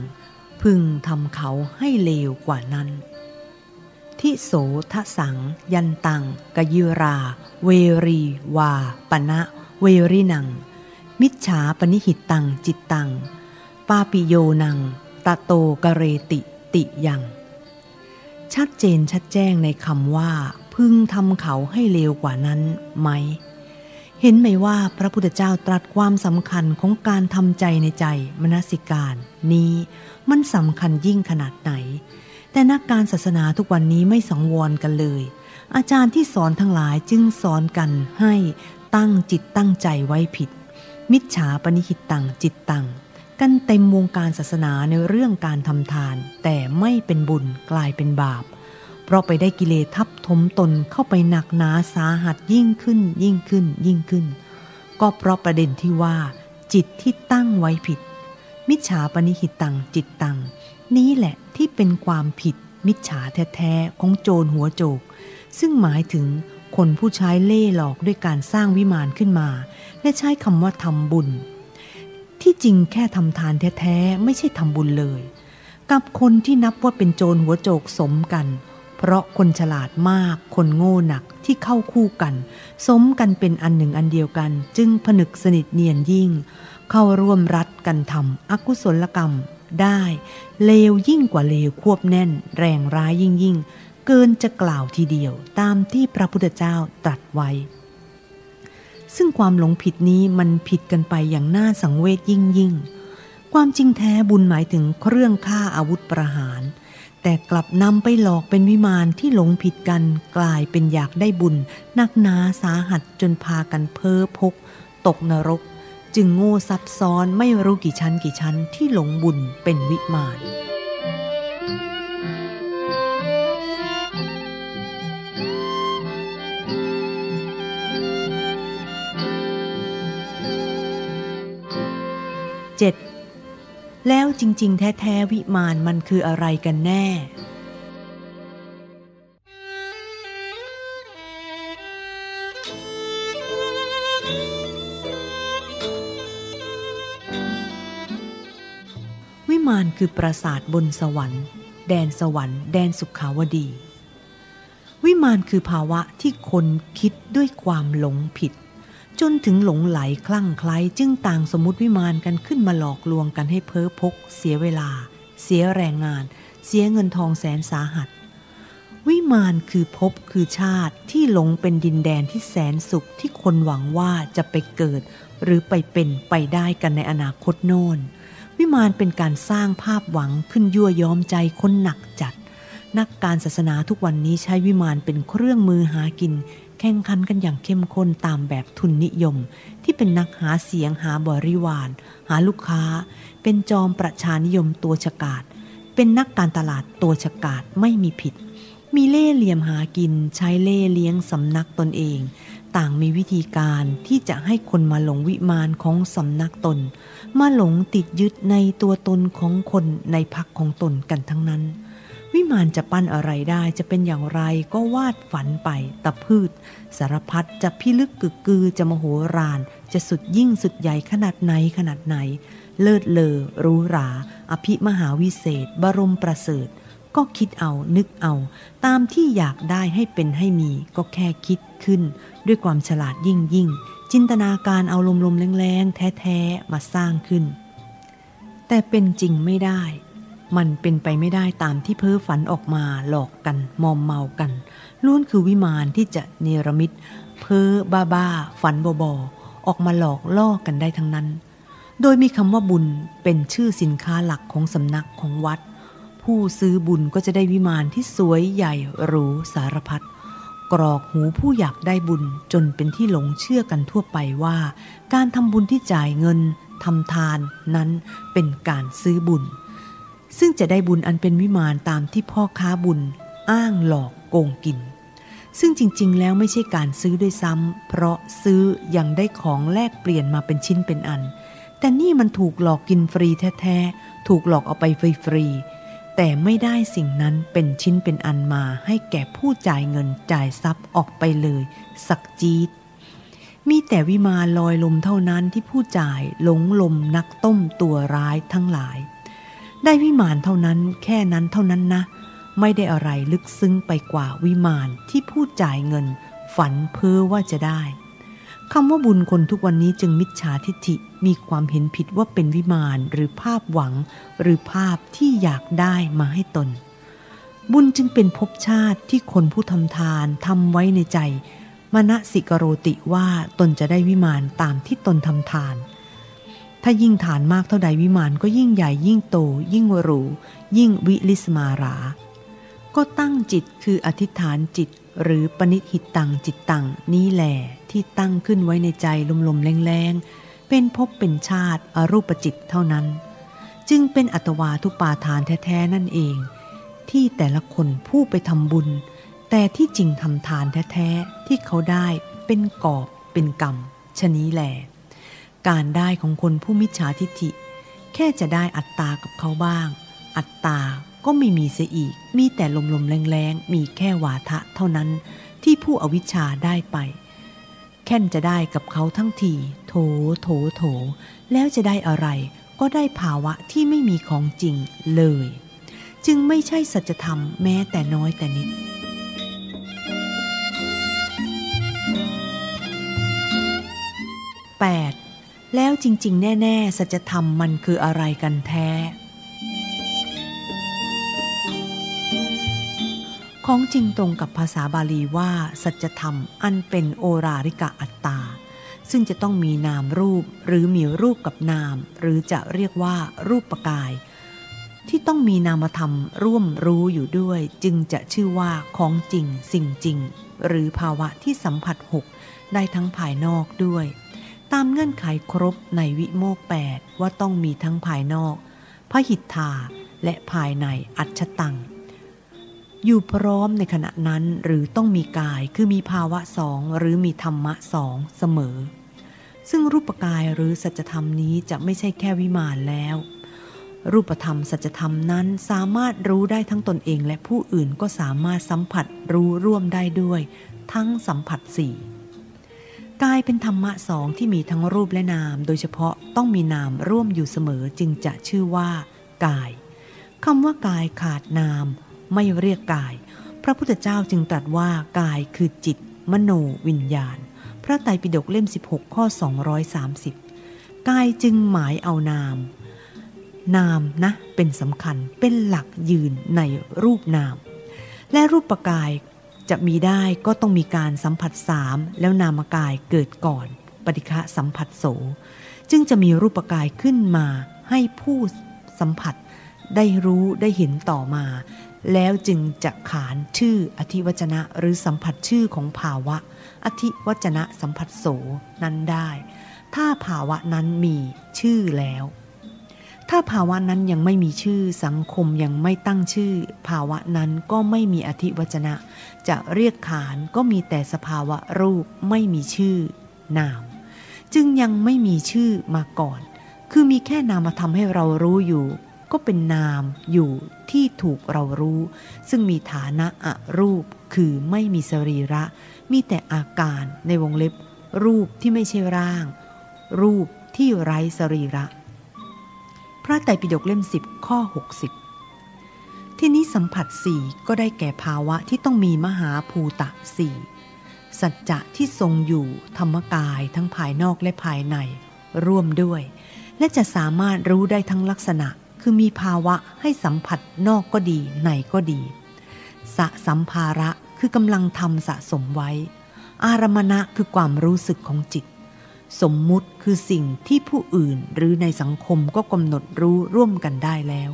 พึงทำเขาให้เลวกว่านั้น ทิโสทสัง ยันตังกยิรา เวรีวาปณะเวรินัง มิจฉาปนิหิตตังจิตตัง ปาปิโยนัง ตะโตกเรติติยัง ชัดเจนชัดแจ้งในคำว่า พึงทำเขาให้เลวกว่านั้นไหม เห็นไหมว่าพระพุทธเจ้าตรัสความสำคัญของการทำใจในใจมนสิการ นี้มันสำคัญยิ่งขนาดไหน แต่นักการศาสนาทุกวันนี้ไม่สังวรกันเลย อาจารย์ที่สอนทั้งหลายจึงสอนกันให้ตั้งจิตตั้งใจไว้ผิด มิจฉาปณิหิตตังจิตตัง กันเต็มวงการศาสนาในเรื่องการทำทาน แต่ไม่เป็นบุญกลายเป็นบาป เพราะไปได้กิเลสทับถมตนเข้าไปหนักหนาสาหัสยิ่งขึ้นยิ่งขึ้นยิ่งขึ้น ก็เพราะประเด็นที่ว่า จิตที่ตั้งไว้ผิด มิจฉาปณิหิตตังจิตตัง นี้แหละที่เป็นความผิดมิจฉาแท้ๆของโจรหัวโจก ซึ่งหมายถึงคนผู้ใช้เล่หลอกด้วยการสร้างวิมานขึ้นมา และใช้คำว่าทำบุญ ที่จริงแค่ทำทานแท้ๆ ไม่ใช่ทำบุญเลย กับคนที่นับว่าเป็นโจรหัวโจกสมกัน เพราะคนฉลาดมาก คนโง่หนักที่เข้าคู่กัน สมกันเป็นอันหนึ่งอันเดียวกัน จึงผนึกสนิทเนียนยิ่ง เข้าร่วมรัดกันทำอกุศลกรรมได้ เลวยิ่งกว่าเลวควบแน่น แรงร้ายยิ่งยิ่ง เกินจะกล่าวทีเดียวตามที่พระพุทธเจ้าตรัสไว้ ซึ่งความหลงผิดนี้มันผิดกันไปอย่างน่าสังเวชยิ่งยิ่ง ความจริงแท้บุญหมายถึงเครื่องฆ่าอาวุธประหาร แต่กลับนำไปหลอกเป็นวิมานที่หลงผิดกันกลายเป็นอยากได้บุญนักหนาสาหัสจนพากันเพ้อพก ตกนรก จึงโง่ซับซ้อนไม่รู้กี่ชั้นกี่ชั้นที่หลงบุญเป็นวิมาน เจ็ดแล้วจริง ๆ แท้ๆวิมานมันคืออะไรกันแน่มานคือปราสาทบนสวรรค์ แดนสวรรค์ แดนสุขาวดี วิมานคือภาวะที่คนคิดด้วยความหลงผิด จนถึงหลงไหลคลั่งไคล้จึงต่างสมมติวิมานกันขึ้นมาหลอกลวงกันให้เพ้อพก เสียเวลา เสียแรงงาน เสียเงินทองแสนสาหัส วิมานคือภพคือชาติที่หลงเป็นดินแดนที่แสนสุขที่คนหวังว่าจะไปเกิด หรือไปเป็นไปได้กันในอนาคตโน้นวิมานเป็นการสร้างภาพหวังขึ้นยั่วย้อมใจคนหนักจัด นักการศาสนาทุกวันนี้ใช้วิมานเป็นเครื่องมือหากิน แข่งขันกันอย่างเข้มข้นตามแบบทุนนิยม ที่เป็นนักหาเสียงหาบริวาร หาลูกค้า เป็นจอมประชานิยมตัวฉกาดเป็นนักการตลาดตัวฉกาดไม่มีผิด มีเล่เหลี่ยมหากินใช้เล่เลี้ยงสำนักตนเอง ต่างมีวิธีการที่จะให้คนมาหลงวิมานของสำนักตน มาหลงติดยึดในตัวตนของคนในพักของตนกันทั้งนั้น วิมานจะปั้นอะไรได้จะเป็นอย่างไรก็วาดฝันไปตะพืชสารพัดจะพิลึกกึกกือจะมโหฬารจะสุดยิ่งสุดใหญ่ขนาดไหนขนาดไหน เลิศเลอรู้รา อภิมหาวิเศษ บรมประเสริฐ ก็คิดเอานึกเอา ตามที่อยากได้ให้เป็นให้มีก็แค่คิดขึ้น ด้วยความฉลาดยิ่งยิ่ง จินตนาการเอาลมๆแรงๆ แท้ๆ มาสร้างขึ้น แต่เป็นจริงไม่ได้ มันเป็นไปไม่ได้ตามที่เพ้อฝันออกมาหลอกกันมอมเมากันล้วนคือวิมานที่จะเนรมิต เพ้อบ้าบ้าฝันบอบอออกมาหลอกล่อกันได้ทั้งนั้น โดยมีคำว่าบุญเป็นชื่อสินค้าหลักของสำนักของวัด ผู้ซื้อบุญก็จะได้วิมานที่สวยใหญ่หรูสารพัดกรอกหูผู้อยากได้บุญจนเป็นที่หลงเชื่อกันทั่วไปว่า การทำบุญที่จ่ายเงินทำทานนั้นเป็นการซื้อบุญ ซึ่งจะได้บุญอันเป็นวิมานตามที่พ่อค้าบุญ อ้างหลอกโกงกิน ซึ่งจริงๆ แล้วไม่ใช่การซื้อด้วยซ้ำ เพราะซื้อยังได้ของแลกเปลี่ยนมาเป็นชิ้นเป็นอัน แต่นี่มันถูกหลอกกินฟรีแท้ๆ ถูกหลอกเอาไปฟรีๆ แต่ไม่ได้สิ่งนั้นเป็นชิ้นเป็นอันมาให้แก่ผู้จ่ายเงินจ่ายทรัพย์ออกไปเลย สักจีดมีแต่วิมานลอยลมเท่านั้นที่ผู้จ่ายหลงลมนักต้มตัวร้ายทั้งหลาย ได้วิมานเท่านั้นแค่นั้นเท่านั้นนะ ไม่ได้อะไรลึกซึ้งไปกว่าวิมานที่ผู้จ่ายเงิน ฝันเพ้อว่าจะได้คำว่าบุญคนทุกวันนี้จึงมิจฉาทิฐิมีความเห็นผิดว่าเป็นวิมานหรือภาพหวัง หรือภาพที่อยากได้มาให้ตน บุญจึงเป็นภพชาติที่คนผู้ทำทานทำไว้ในใจมณสิกโรติว่าตนจะได้วิมานตามที่ตนทำทาน ถ้ายิ่งฐานมากเท่าใดวิมานก็ยิ่งใหญ่ยิ่งโต ยิ่งหรูยิ่งวิลิสมารา ก็ตั้งจิตคืออธิษฐานจิตหรือปณิหิตตังจิตตังนี้แหละที่ตั้งขึ้นไว้ในใจลมๆแรงๆ เป็นภพเป็นชาติอรูปจิตเท่านั้น จึงเป็นอัตวาทุปาทานแท้ๆนั่นเอง ที่แต่ละคนผู้ไปทำบุญ แต่ที่จริงทำทานแท้ๆที่เขาได้เป็นกอบเป็นกรรมชนี้แหละ การได้ของคนผู้มิจฉาทิฐิ แค่จะได้อัตตากับเขาบ้าง อัตตาก็ไม่มีเสียอีก มีแต่ลมๆแรงๆ มีแค่วาทะเท่านั้นที่ผู้อวิชชาได้ไป แค่นจะได้กับเขาทั้งที โถ โถ โถ แล้วจะได้อะไร ก็ได้ภาวะที่ไม่มีของจริงเลย จึงไม่ใช่สัจธรรมแม้แต่น้อยแต่นิด 8. แล้วจริง ๆ แน่ ๆ สัจธรรมมันคืออะไรกันแท้ ของจริงตรงกับภาษาบาลีว่า สัจธรรมอันเป็นโอราริกะอัตตา ซึ่งจะต้องมีนามรูปหรือมีรูปกับนาม หรือจะเรียกว่ารูปปกาย ที่ต้องมีนามธรรมร่วมรู้อยู่ด้วย จึงจะชื่อว่าของจริงสิ่งจริง หรือภาวะที่สัมผัสหกได้ทั้งภายนอกด้วย ตามเงื่อนไขครบในวิโมกแปดว่าต้องมีทั้งภายนอกพระหิทธาและภายในอัจฉตัง อยู่พร้อมในขณะนั้นหรือต้องมีกายคือมีภาวะสองหรือมีธรรมะสองเสมอ ซึ่งรูปกายหรือสัจธรรมนี้จะไม่ใช่แค่วิมานแล้ว รูปธรรมสัจธรรมนั้นสามารถรู้ได้ทั้งตนเองและผู้อื่นก็สามารถสัมผัสรู้ร่วมได้ด้วย ทั้งสัมผัสสี่ กายเป็นธรรมะสองที่มีทั้งรูปและนาม โดยเฉพาะต้องมีนามร่วมอยู่เสมอจึงจะชื่อว่า กายคำว่ากายขาดนาม ไม่เรียกกาย พระพุทธเจ้าจึงตรัสว่ากายคือจิต มโนวิญญาณ พระไตรปิฎกเล่ม 16 ข้อ 230 กายจึงหมายเอานาม นามนะเป็นสำคัญเป็นหลักยืนในรูปนาม และรูปปกาย จะมีได้ก็ต้องมีการสัมผัสสามแล้วนามกายเกิดก่อน ปฏิฆะสัมผัสโส จึงจะมีรูปกายขึ้นมาให้ผู้สัมผัสได้รู้ได้เห็นต่อมา แล้วจึงจะขานชื่ออธิวจนะหรือสัมผัสชื่อของภาวะ อธิวจนะสัมผัสโสนั้นได้ ถ้าภาวะนั้นมีชื่อแล้ว ถ้าภาวะนั้นยังไม่มีชื่อสังคมยังไม่ตั้งชื่อ ภาวะนั้นก็ไม่มีอธิวจนะ จะเรียกขานก็มีแต่สภาวะรูปไม่มีชื่อ นาม จึงยังไม่มีชื่อมาก่อน คือมีแค่นามมาทำให้เรารู้อยู่ ก็เป็นนามอยู่ที่ถูกเรารู้ ซึ่งมีฐานะอรูปคือไม่มีสรีระ มีแต่อาการในวงเล็บ รูปที่ไม่ใช่ร่าง รูปที่ไร้สรีระ พระไตรปิฎกเล่มสิบข้อ 60 ที่นี้สัมผัสสี่ก็ได้แก่ภาวะที่ต้องมีมหาภูตะสี่สัจจะที่ทรงอยู่ธรรมกายทั้งภายนอกและภายในร่วมด้วย และจะสามารถรู้ได้ทั้งลักษณะ คือมีภาวะให้สัมผัสนอกก็ดีในก็ดี สะสัมภาระคือกำลังทำสะสมไว้ อารมณะคือความรู้สึกของจิต สมมุติคือสิ่งที่ผู้อื่นหรือในสังคมก็กำหนดรู้ร่วมกันได้แล้ว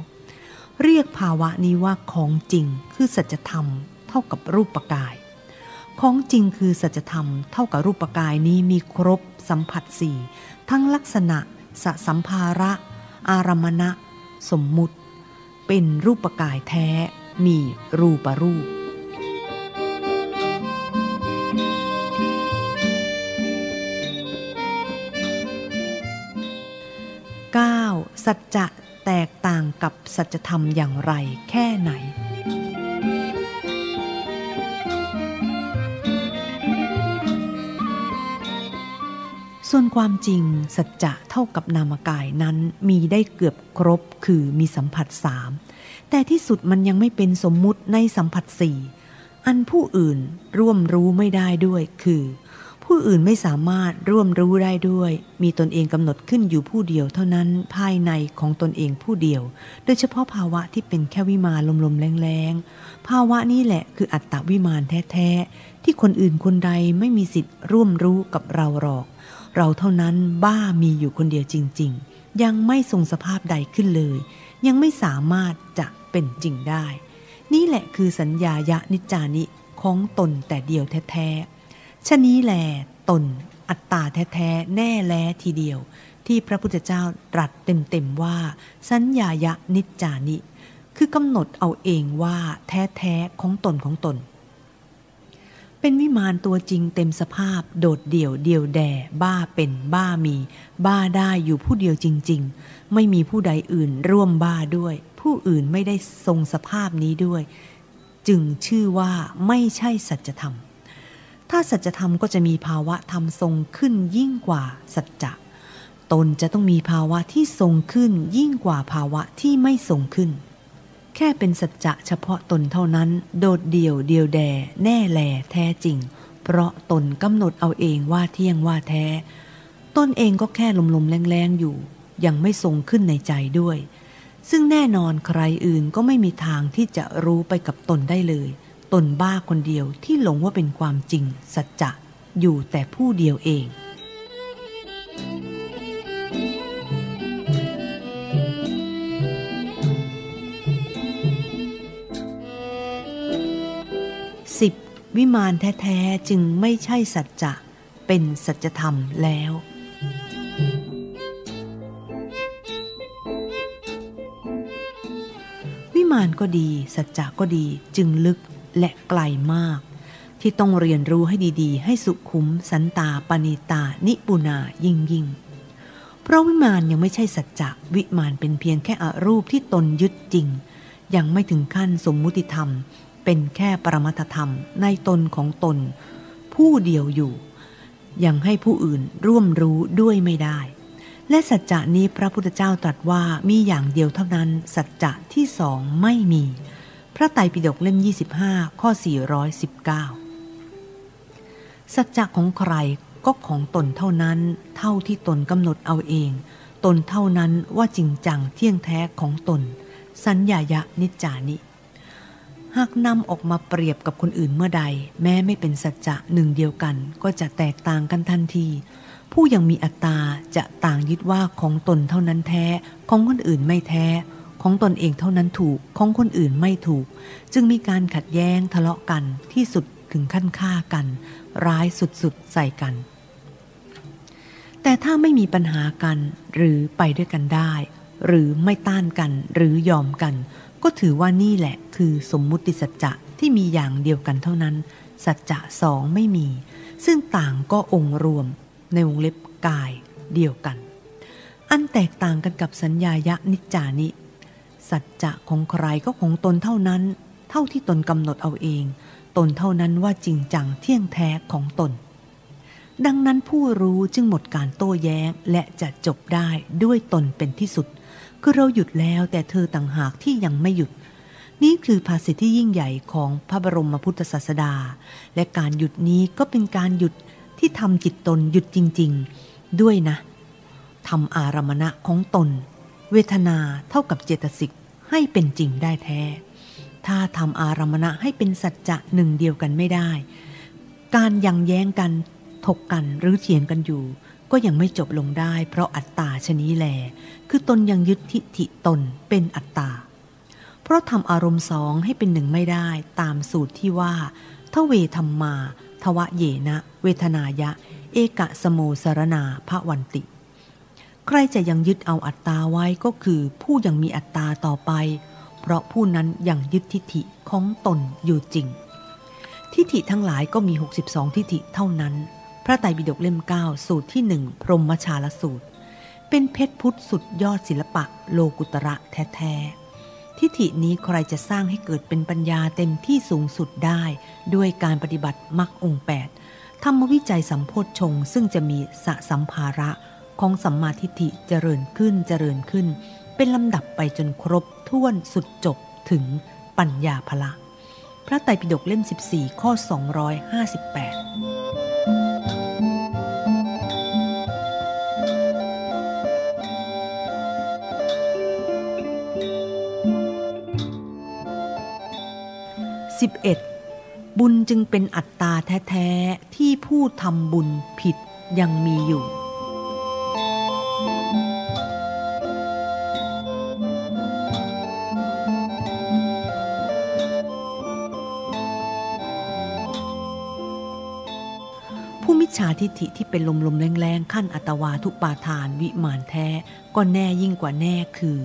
เรียกภาวะนี้ว่าของจริงคือสัจธรรม เท่ากับรูปปกาย ของจริงคือสัจธรรม เท่ากับรูปกายนี้มีครบ สัมผัสสี่ทั้งลักษณะ สสัมภาระ อารมณะ สมมุติ เป็นรูปกายแท้ มีรูปรูป 9. สัจจะแตกต่างกับสัจธรรมอย่างไรแค่ไหน ส่วนความจริงสัจจะเท่ากับนามกายนั้นมีได้เกือบครบคือมีสัมผัสสามแต่ที่สุดมันยังไม่เป็นสมมุติในสัมผัสสี่อันผู้อื่นร่วมรู้ไม่ได้ด้วยคือ ผู้อื่นไม่สามารถร่วมรู้ได้ด้วย มีตนเองกำหนดขึ้นอยู่ผู้เดียวเท่านั้นภายในของตนเองผู้เดียว โดยเฉพาะภาวะที่เป็นแค่วิมานลมๆแรงๆ ภาวะนี้แหละคืออัตตวิมานแท้ๆ ที่คนอื่นคนใดไม่มีสิทธิ์ร่วมรู้กับเราหรอก เราเท่านั้นบ้ามีอยู่คนเดียวจริง ๆ ยังไม่ทรงสภาพใดขึ้นเลย ยังไม่สามารถจะเป็นจริงได้ นี่แหละคือสัญญายะนิจานิของตนแต่เดียวแท้ๆ ชนี้แลตนอัตตาแท้ๆแน่แลทีเดียว ที่พระพุทธเจ้าตรัสเต็มๆว่า สัญญายะนิจจานิ คือกำหนดเอาเองว่าแท้ๆของตนของตน เป็นวิมานตัวจริงเต็มสภาพโดดเดี่ยวเดียวแด่บ้าเป็นบ้ามี บ้าได้อยู่ผู้เดียวจริง ๆ ไม่มีผู้ใดอื่นร่วมบ้าด้วย ผู้อื่นไม่ได้ทรงสภาพนี้ด้วย จึงชื่อว่าไม่ใช่สัจธรรม ถ้าสัจธรรมก็จะมีภาวะธรรมทรงขึ้นยิ่งกว่าสัจจะตนจะต้องมีภาวะที่ทรงขึ้นยิ่งกว่าภาวะที่ไม่ทรงขึ้น แค่เป็นสัจจะเฉพาะตนเท่านั้น โดดเดี่ยวเดียวแด แน่แลแท้จริง เพราะตนกำหนดเอาเองว่าเที่ยงว่าแท้ ตนเองก็แค่ลมๆแรงๆอยู่ ยังไม่ทรงขึ้นในใจด้วย ซึ่งแน่นอนใครอื่นก็ไม่มีทางที่จะรู้ไปกับตนได้เลย ตนบ้าคนเดียวที่หลงว่าเป็นความจริง สัจจะอยู่แต่ผู้เดียวเองสิบวิมานแท้ ๆ จึงไม่ใช่สัจจะเป็นสัจธรรมแล้ว วิมานก็ดี สัจจะก็ดีจึงลึก และไกลมาก ที่ต้องเรียนรู้ให้ดีๆ ให้สุขุมสันตาปณิตา นิปุนายิ่งยิ่ง เพราะวิมานยังไม่ใช่สัจจะวิมานเป็นเพียงแค่อรูปที่ตนยึดจริง ยังไม่ถึงขั้นสมมุติธรรม เป็นแค่ปรมัตธรรมในตนของตน ผู้เดียวอยู่ ยังให้ผู้อื่นร่วมรู้ด้วยไม่ได้และสัจจะนี้พระพุทธเจ้าตรัสว่ามีอย่างเดียวเท่านั้น สัจจะที่สองไม่มี ระไตรปิฎกเล่ม 25 ข้อ 419 สัจจะของใครก็ของตนเท่านั้น เท่าที่ตนกำหนดเอาเอง ตนเท่านั้นว่าจริงจังเที่ยงแท้ของตน สัญญายะนิจจานิ หากนำออกมาเปรียบกับคนอื่นเมื่อใด แม้ไม่เป็นสัจจะหนึ่งเดียวกัน ก็จะแตกต่างกันทันที ผู้ยังมีอัตตาจะต่างยึดว่าของตนเท่านั้นแท้ ของคนอื่นไม่แท้ ของตนเองเท่านั้นถูกของคนอื่นไม่ถูก จึงมีการขัดแย้งทะเลาะกันที่สุดถึงขั้นฆ่ากัน ร้ายสุดๆใส่กัน แต่ถ้าไม่มีปัญหากันหรือไปด้วยกันได้ หรือไม่ต้านกันหรือยอมกัน ก็ถือว่านี่แหละคือสมมุติสัจจะที่มีอย่างเดียวกันเท่านั้น สัจจะสองไม่มี ซึ่งต่างก็องค์รวมในวงเล็บกายเดียวกัน อันแตกต่างกันกับสัญญายะนิจจานิ สัจจะของใครก็ของตนเท่านั้น เท่าที่ตนกำหนดเอาเอง ตนเท่านั้นว่าจริงจังเที่ยงแท้ของตน ดังนั้นผู้รู้จึงหมดการโต้แย้งและจะจบได้ด้วยตนเป็นที่สุด คือเราหยุดแล้วแต่เธอต่างหากที่ยังไม่หยุด นี่คือภาษิตที่ยิ่งใหญ่ของพระบรมพุทธศาสดา และการหยุดนี้ก็เป็นการหยุดที่ทำจิตตนหยุดจริง ๆ ด้วยนะทำอารมณะของตนเวทนาเท่ากับเจตสิก ให้เป็นจริงได้แท้ ถ้าทำอารมณะให้เป็นสัจจะหนึ่งเดียวกันไม่ได้ การยังแย้งกัน ถกกันหรือเถียงกันอยู่ ก็ยังไม่จบลงได้ เพราะอัตตาชนี้แล คือตนยังยึดทิฏฐิตนเป็นอัตตา เพราะทำอารมณ์สองให้เป็นหนึ่งไม่ได้ตามสูตรที่ว่าทเวธรรมมา ทวะเยนะ เวทนายะ เอกะสโมสรนาพระวันติ ใครจะยังยึดเอาอัตตาไว้ก็คือผู้ยังมีอัตตาต่อไป เพราะผู้นั้นยังยึดทิฏฐิของตนอยู่จริง ทิฏฐิทั้งหลายก็มี 62 ทิฏฐิเท่านั้น พระไตรปิฎกเล่ม 9 สูตรที่หนึ่งพรหมชาลสูตร เป็นเพชรพุทธสุดยอดศิลปะโลกุตระแท้ๆทิฏฐินี้ใครจะสร้างให้เกิดเป็นปัญญาเต็มที่สูงสุดได้ ด้วยการปฏิบัติมรรคองแปดธรรมวิจัยสัมโพธชงซึ่งจะมีสะสัมภาระ ของสัมมาทิฏฐิเจริญขึ้นเจริญขึ้น เป็นลำดับไปจนครบถ้วนสุดจบถึงปัญญาพละ พระไตรปิฎกเล่ม 14 ข้อ 258 11. บุญจึงเป็นอัตตาแท้ ๆ ที่ผู้ทำบุญผิดยังมีอยู่ จฉาทิฏฐิที่เป็นลมๆแรงๆขั้นอัตวาทุปาทานวิมานแท้ ก็แน่ยิ่งกว่าแน่คือ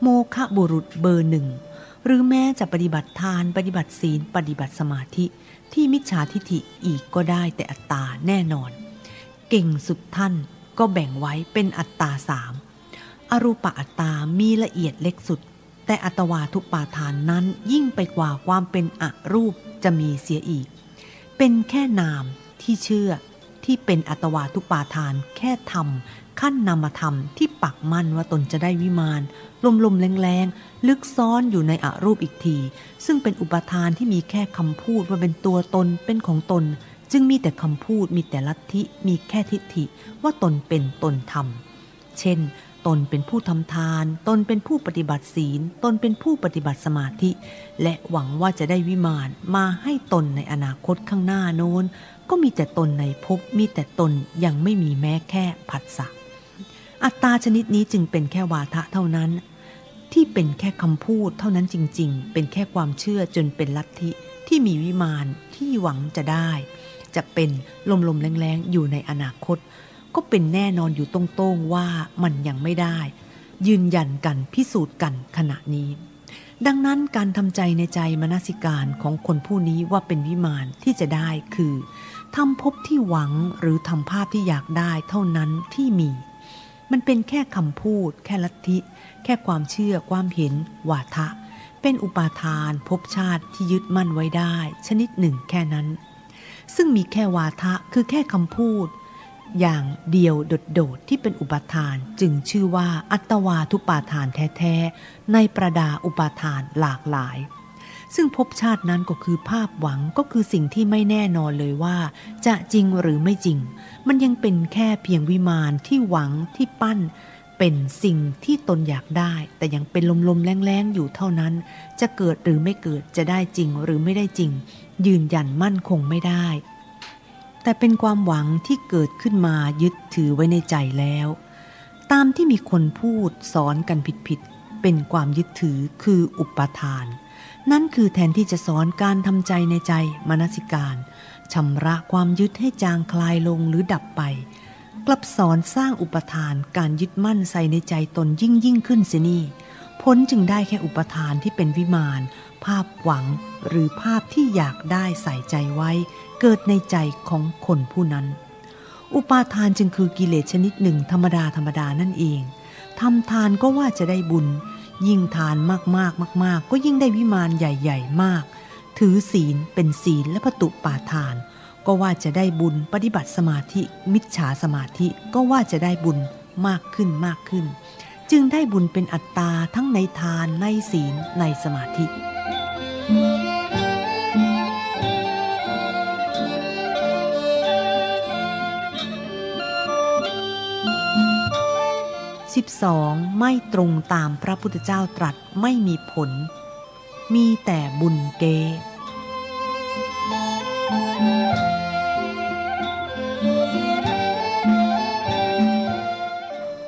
โมฆะบุรุษเบอร์หนึ่ง หรือแม้จะปฏิบัติทานปฏิบัติศีล ปฏิบัติสมาธิ ที่มิจฉาทิฏฐิอีกก็ได้แต่อัตตาแน่นอน เก่งสุดท่านก็แบ่งไว้เป็นอัตตาสามอรูปอัตตามีละเอียดเล็กสุด แต่อัตวาทุปาทานนั้นยิ่งไปกว่าความเป็นอรูปจะมีเสียอีก เป็นแค่นามที่เชื่อ ที่เป็นอัตวาทุปาทาน แค่ทำขั้นนามธรรมที่ปักมั่นว่าตนจะได้วิมานลมลมๆแรงๆ ลึกซ้อนอยู่ในอรูปอีกที ซึ่งเป็นอุปทานที่มีแค่คำพูดว่าเป็นตัวตนเป็นของตน จึงมีแต่คำพูดมีแต่ลัทธิมีแค่ทิฏฐิว่าตนเป็นตนธรรม เช่น ตนเป็นผู้ทำทาน ตนเป็นผู้ปฏิบัติศีล ตนเป็นผู้ปฏิบัติสมาธิ และหวังว่าจะได้วิมานมาให้ตนในอนาคตข้างหน้าโน้น ก็มีแต่ตนในภพมีแต่ตนยังไม่มีแม้แค่ผัสสะอัตตาชนิดนี้จึงเป็นแค่วาทะเท่านั้น ที่เป็นแค่คำพูดเท่านั้นจริง ๆ เป็นแค่ความเชื่อจนเป็นลัทธิที่มีวิมานที่หวังจะได้ จะเป็นลมๆแรงๆ อยู่ในอนาคต ก็เป็นแน่นอนอยู่ตรงๆว่ามันยังไม่ได้ ยืนยันกันพิสูจน์กันขณะนี้ ดังนั้นการทำใจในใจมนสิการของคนผู้นี้ว่าเป็นวิมานที่จะได้คือ ทำภพที่หวังหรือทำภาพที่อยากได้เท่านั้นที่มี มันเป็นแค่คำพูด แค่ลัทธิ แค่ความเชื่อความเห็น วาทะ เป็นอุปาทานภพชาติที่ยึดมั่นไว้ได้ ชนิดหนึ่งแค่นั้น ซึ่งมีแค่วาทะคือแค่คำพูด อย่างเดียวโดดๆที่เป็นอุปาทานจึงชื่อว่าอัตวาทุปาทานแท้ๆในประดาอุปาทานหลากหลาย ซึ่งภพชาตินั้นก็คือภาพหวังก็คือสิ่งที่ไม่แน่นอนเลยว่า จะจริงหรือไม่จริง มันยังเป็นแค่เพียงวิมานที่หวังที่ปั้น เป็นสิ่งที่ตนอยากได้ แต่ยังเป็นลมๆแรงๆอยู่เท่านั้น จะเกิดหรือไม่เกิดจะได้จริงหรือไม่ได้จริง ยืนยันมั่นคงไม่ได้ แต่เป็นความหวังที่เกิดขึ้นมายึดถือไว้ในใจแล้ว ตามที่มีคนพูดสอนกันผิดๆเป็นความยึดถือคืออุปทาน นั่นคือแทนที่จะสอนการทำใจในใจมนสิการชำระความยึดให้จางคลายลงหรือดับไป กลับสอนสร้างอุปทานการยึดมั่นใส่ในใจตนยิ่งยิ่งขึ้นเสียนี่พ้นจึงได้แค่อุปทานที่เป็นวิมาน ภาพหวังหรือภาพที่อยากได้ใส่ใจไว้ เกิดในใจของคนผู้นั้น อุปาทานจึงคือกิเลสชนิดหนึ่งธรรมดาธรรมดานั่นเองทำทานก็ว่าจะได้บุญ ยิ่งทานมากๆมากมากก็ยิ่งได้วิมานใหญ่ ๆ มาก ถือศีลเป็นศีลและประตุปาทาน ก็ว่าจะได้บุญปฏิบัติสมาธิมิจฉาสมาธิก็ว่าจะได้บุญมากขึ้นมากขึ้น จึงได้บุญเป็นอัตตาทั้งในทานในศีลในสมาธิ 12. ไม่ตรงตามพระพุทธเจ้าตรัสไม่มีผล มีแต่บุญเก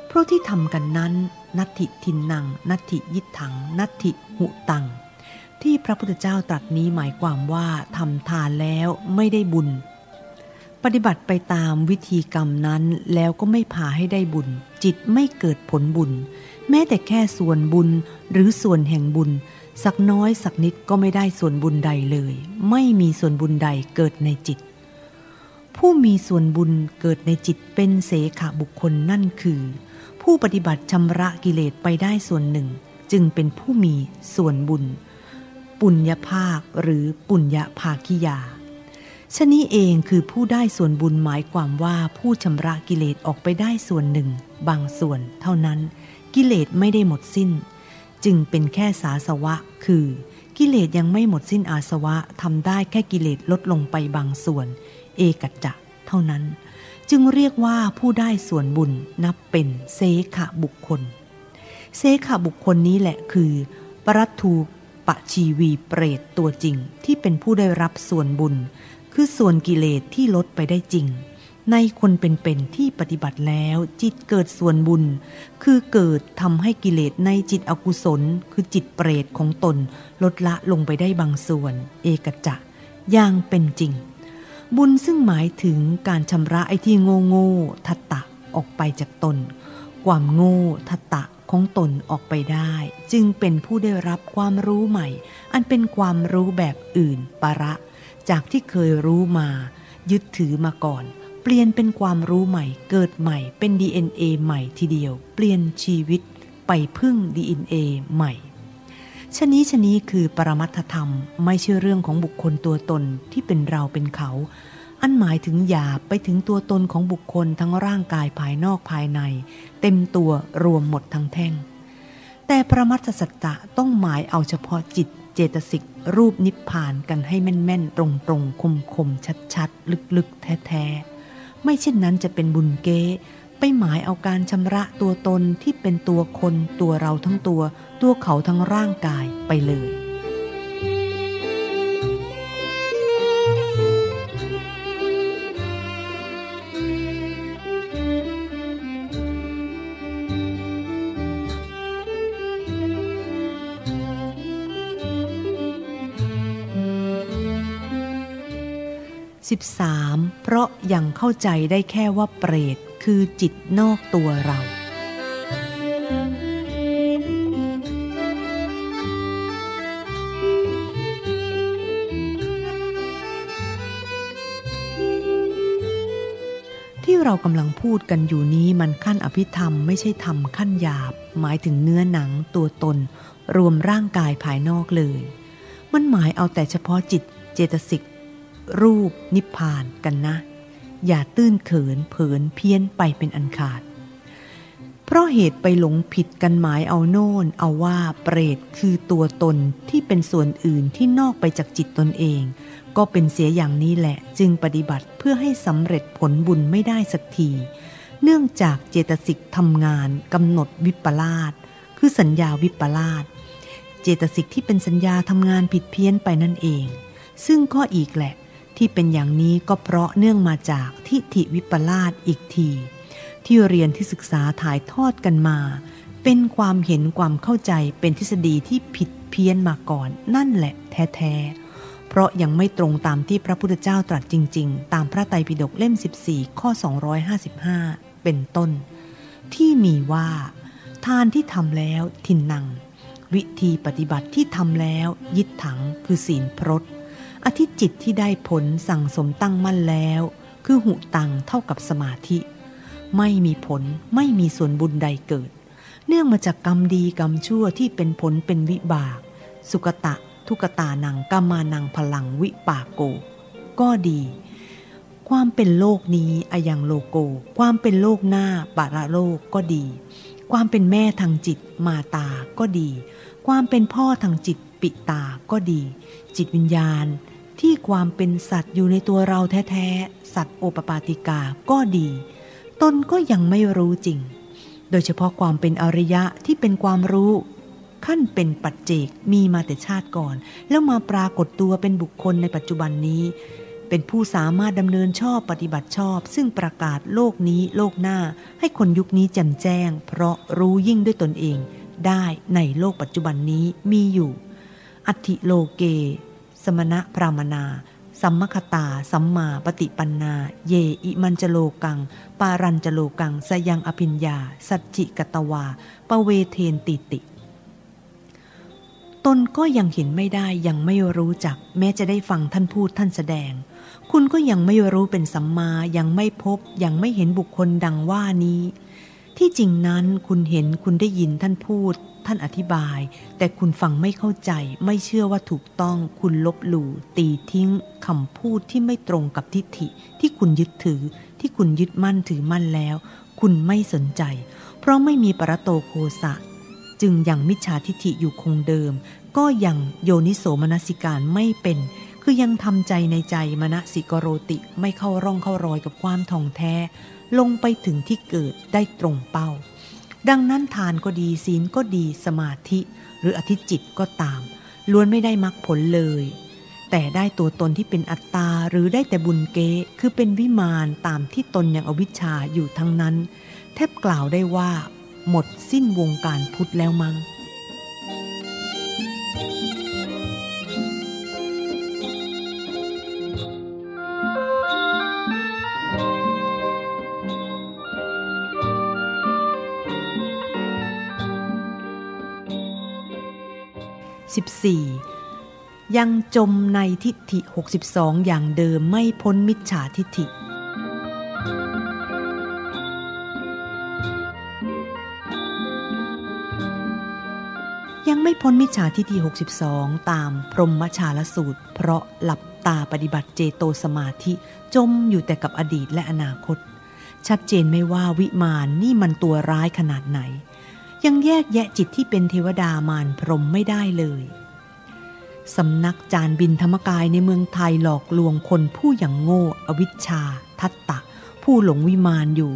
เพราะที่ทำกันนั้น นัตถิทินนัง นัตถิยิถัง นัตถิหุตัง ที่พระพุทธเจ้าตรัสนี้หมายความว่าทำทานแล้วไม่ได้บุญ ปฏิบัติไปตามวิธีกรรมนั้นแล้วก็ไม่พาให้ได้บุญ จิตไม่เกิดผลบุญ แม้แต่แค่ส่วนบุญหรือส่วนแห่งบุญ สักน้อยสักนิดก็ไม่ได้ส่วนบุญใดเลย ไม่มีส่วนบุญใดเกิดในจิต ผู้มีส่วนบุญเกิดในจิตเป็นเสขบุคคลนั่นคือ ผู้ปฏิบัติชำระกิเลสไปได้ส่วนหนึ่ง จึงเป็นผู้มีส่วนบุญ ปุญญภาคหรือปุญญภาคิยา ชนี้เองคือผู้ได้ส่วนบุญหมายความว่าผู้ชำระกิเลสออกไปได้ส่วนหนึ่ง บางส่วนเท่านั้นกิเลสไม่ได้หมดสิ้น จึงเป็นแค่สาสวะ คือ กิเลสยังไม่หมดสิ้นอาสวะทำได้แค่กิเลสลดลงไปบางส่วน เอกัจจะเท่านั้น จึงเรียกว่าผู้ได้ส่วนบุญนับเป็นเสขบุคคลเสขบุคคลนี้แหละคือปรัตูปะชีวีเปรตตัวจริงที่เป็นผู้ได้รับส่วนบุญ คือส่วนกิเลสที่ลดไปได้จริง ในคนเป็นๆที่ปฏิบัติแล้วจิตเกิดส่วนบุญ คือเกิดทำให้กิเลสในจิตอกุศล คือจิตเปรตของตน ลดละลงไปได้บางส่วน เอกจะอย่างเป็นจริง บุญซึ่งหมายถึงการชำระไอ้ที่โง่โง่ทัตตะออกไปจากตน ความโง่ทัตตะของตนออกไปได้ จึงเป็นผู้ได้รับความรู้ใหม่ อันเป็นความรู้แบบอื่น ประ จากที่เคยรู้มา ยึดถือมาก่อน เปลี่ยนเป็นความรู้ใหม่ เกิดใหม่ เป็น DNA ใหม่ทีเดียว เปลี่ยนชีวิตไปพึ่ง DNA ใหม่ชนี้ชนี้คือปรมัตธรรม ไม่ใช่เรื่องของบุคคลตัวตนที่เป็นเราเป็นเขา อันหมายถึงหยาบไปถึงตัวตนของบุคคลทั้งร่างกายภายนอกภายใน เต็มตัวรวมหมดทั้งแท่ง แต่ปรมัตสัจจะต้องหมายเอาเฉพาะจิต จตสิกรูปนิพพานกันให้แม่น ๆ ตรงๆ คมๆ ชัดๆ ลึกๆ แท้ๆ ไม่เช่นนั้นจะเป็นบุญเก้ไปหมายเอาการชำระตัวตนที่เป็นตัวคน ตัวเราทั้งตัว ตัวเขาทั้งร่างกายไปเลย 13 เพราะยังเข้าใจได้แค่ว่าเปรตคือจิตนอกตัวเรา ที่เรากำลังพูดกันอยู่นี้มันขั้นอภิธรรมไม่ใช่ธรรมขั้นหยาบ หมายถึงเนื้อหนังตัวตน รวมร่างกายภายนอกเลย มันหมายเอาแต่เฉพาะจิตเจตสิก รูปนิพพานกันนะ อย่าตื้นเขินเผินเพี้ยนไปเป็นอันขาด เพราะเหตุไปหลงผิดกันหมายเอาโน่นเอาว่าเปรตคือตัวตนที่เป็นส่วนอื่นที่นอกไปจากจิตตนเอง ก็เป็นเสียอย่างนี้แหละ จึงปฏิบัติเพื่อให้สำเร็จผลบุญไม่ได้สักที เนื่องจากเจตสิกทำงานกำหนดวิปลาสคือสัญญาวิปลาสเจตสิกที่เป็นสัญญาทำงานผิดเพี้ยนไปนั่นเอง ซึ่งก็อีกแหละ ที่เป็นอย่างนี้ก็เพราะเนื่องมาจากทิฏฐิวิปลาสอีกที ที่เรียนที่ศึกษาถ่ายทอดกันมา เป็นความเห็นความเข้าใจเป็นทฤษฎีที่ผิดเพี้ยนมาก่อนนั่นแหละแท้ๆ เพราะยังไม่ตรงตามที่พระพุทธเจ้าตรัสจริง ๆ ตามพระไตรปิฎกเล่ม 14 ข้อ 255 เป็นต้น ที่มีว่า ทานที่ทำแล้วทินนัง วิธีปฏิบัติที่ทำแล้วยิดถังคือศีลพรต อธิจิตที่ได้ผลสั่งสมตั้งมั่นแล้ว คือหุตังเท่ากับสมาธิ ไม่มีผลไม่มีส่วนบุญใดเกิด เนื่องมาจากกรรมดีกรรมชั่วที่เป็นผลเป็นวิบาก สุกตะ ทุกตานังกามานังพลังวิปากโก ก็ดี ความเป็นโลกนี้อายังโลโก ความเป็นโลกหน้าปาระโลกก็ดี ความเป็นแม่ทางจิตมาตาก็ดี ความเป็นพ่อทางจิตปิตาก็ดี จิตวิญญาณ ที่ความเป็นสัตว์อยู่ในตัวเราแท้ๆ สัตว์โอปปาติกาก็ดี ตนก็ยังไม่รู้จริง โดยเฉพาะความเป็นอริยะที่เป็นความรู้ ขั้นเป็นปัจเจกมีมาแต่ชาติก่อน แล้วมาปรากฏตัวเป็นบุคคลในปัจจุบันนี้ เป็นผู้สามารถดำเนินชอบปฏิบัติชอบ ซึ่งประกาศโลกนี้โลกหน้า ให้คนยุคนี้แจ่มแจ้ง เพราะรู้ยิ่งด้วยตนเอง ได้ในโลกปัจจุบันนี้มีอยู่ อัติโลเก สมณะพรามนา สัมมคตา สัมมาปฏิปันนา เยอิมันจโลกัง ปารันจโลกัง สยังอภิญญา สัจจิกตวา ปเวเทนติติ ตนก็ยังเห็นไม่ได้ยังไม่รู้จัก แม้จะได้ฟังท่านพูดท่านแสดง คุณก็ยังไม่รู้เป็นสัมมา ยังไม่พบ ยังไม่เห็นบุคคลดังว่านี้ ที่จริงนั้นคุณเห็นคุณได้ยินท่านพูด ท่านอธิบาย แต่คุณฟังไม่เข้าใจ ไม่เชื่อว่าถูกต้อง คุณลบหลู่ ตีทิ้งคำพูดที่ไม่ตรงกับทิฏฐิ ที่คุณยึดถือ ที่คุณยึดมั่นถือมั่นแล้ว คุณไม่สนใจ เพราะไม่มีปรโตโคสะ จึงยังมิจฉาทิฏฐิอยู่คงเดิม ก็ยังโยนิโสมนสิการไม่เป็น คือยังทำใจในใจมณสิกโรติไม่เข้าร่องเข้ารอยกับความทองแท้ ลงไปถึงที่เกิดได้ตรงเป้า ดังนั้นทานก็ดีศีลก็ดีสมาธิ หรืออธิจิตก็ตาม ล้วนไม่ได้มรรคผลเลย แต่ได้ตัวตนที่เป็นอัตตาหรือได้แต่บุญเกคือเป็นวิมานตามที่ตนยังอวิชชาอยู่ทั้งนั้น แทบกล่าวได้ว่า หมดสิ้นวงการพุทธแล้วมั้ง 14 ยังจมในทิฏฐิ 62 อย่างเดิมไม่พ้นมิจฉาทิฏฐิยังไม่พ้นมิจฉาทิฏฐิ62 ตามพรหมชาลสูตร เพราะหลับตาปฏิบัติเจโตสมาธิจมอยู่แต่กับอดีตและอนาคต ชัดเจนไม่ว่าวิมานนี่มันตัวร้ายขนาดไหน ยังแยกแยะจิตที่เป็นเทวดามารพรมไม่ได้เลยสำนักจารบินธรรมกายในเมืองไทยหลอกลวงคนผู้อย่างโง่ อวิชชา ทัตตะ ผู้หลงวิมานอยู่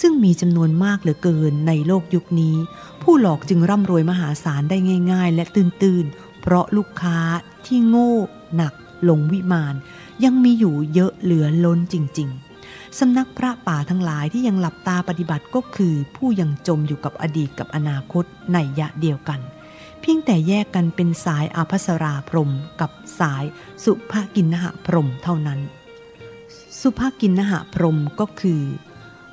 ซึ่งมีจำนวนมากเหลือเกินในโลกยุคนี้ ผู้หลอกจึงร่ำรวยมหาศาลได้ง่าย ๆ และตื่นๆ เพราะลูกค้าที่โง่ หนัก หลงวิมาน ยังมีอยู่เยอะเหลือล้นจริง ๆ สำนักพระป่าทั้งหลายที่ยังหลับตาปฏิบัติก็คือ ผู้ยังจมอยู่กับอดีตกับอนาคตในยะเดียวกัน เพียงแต่แยกกันเป็นสายอาภัสราพรมกับสายสุภกินนหพรมเท่านั้น สุภกินนหพรมก็คือ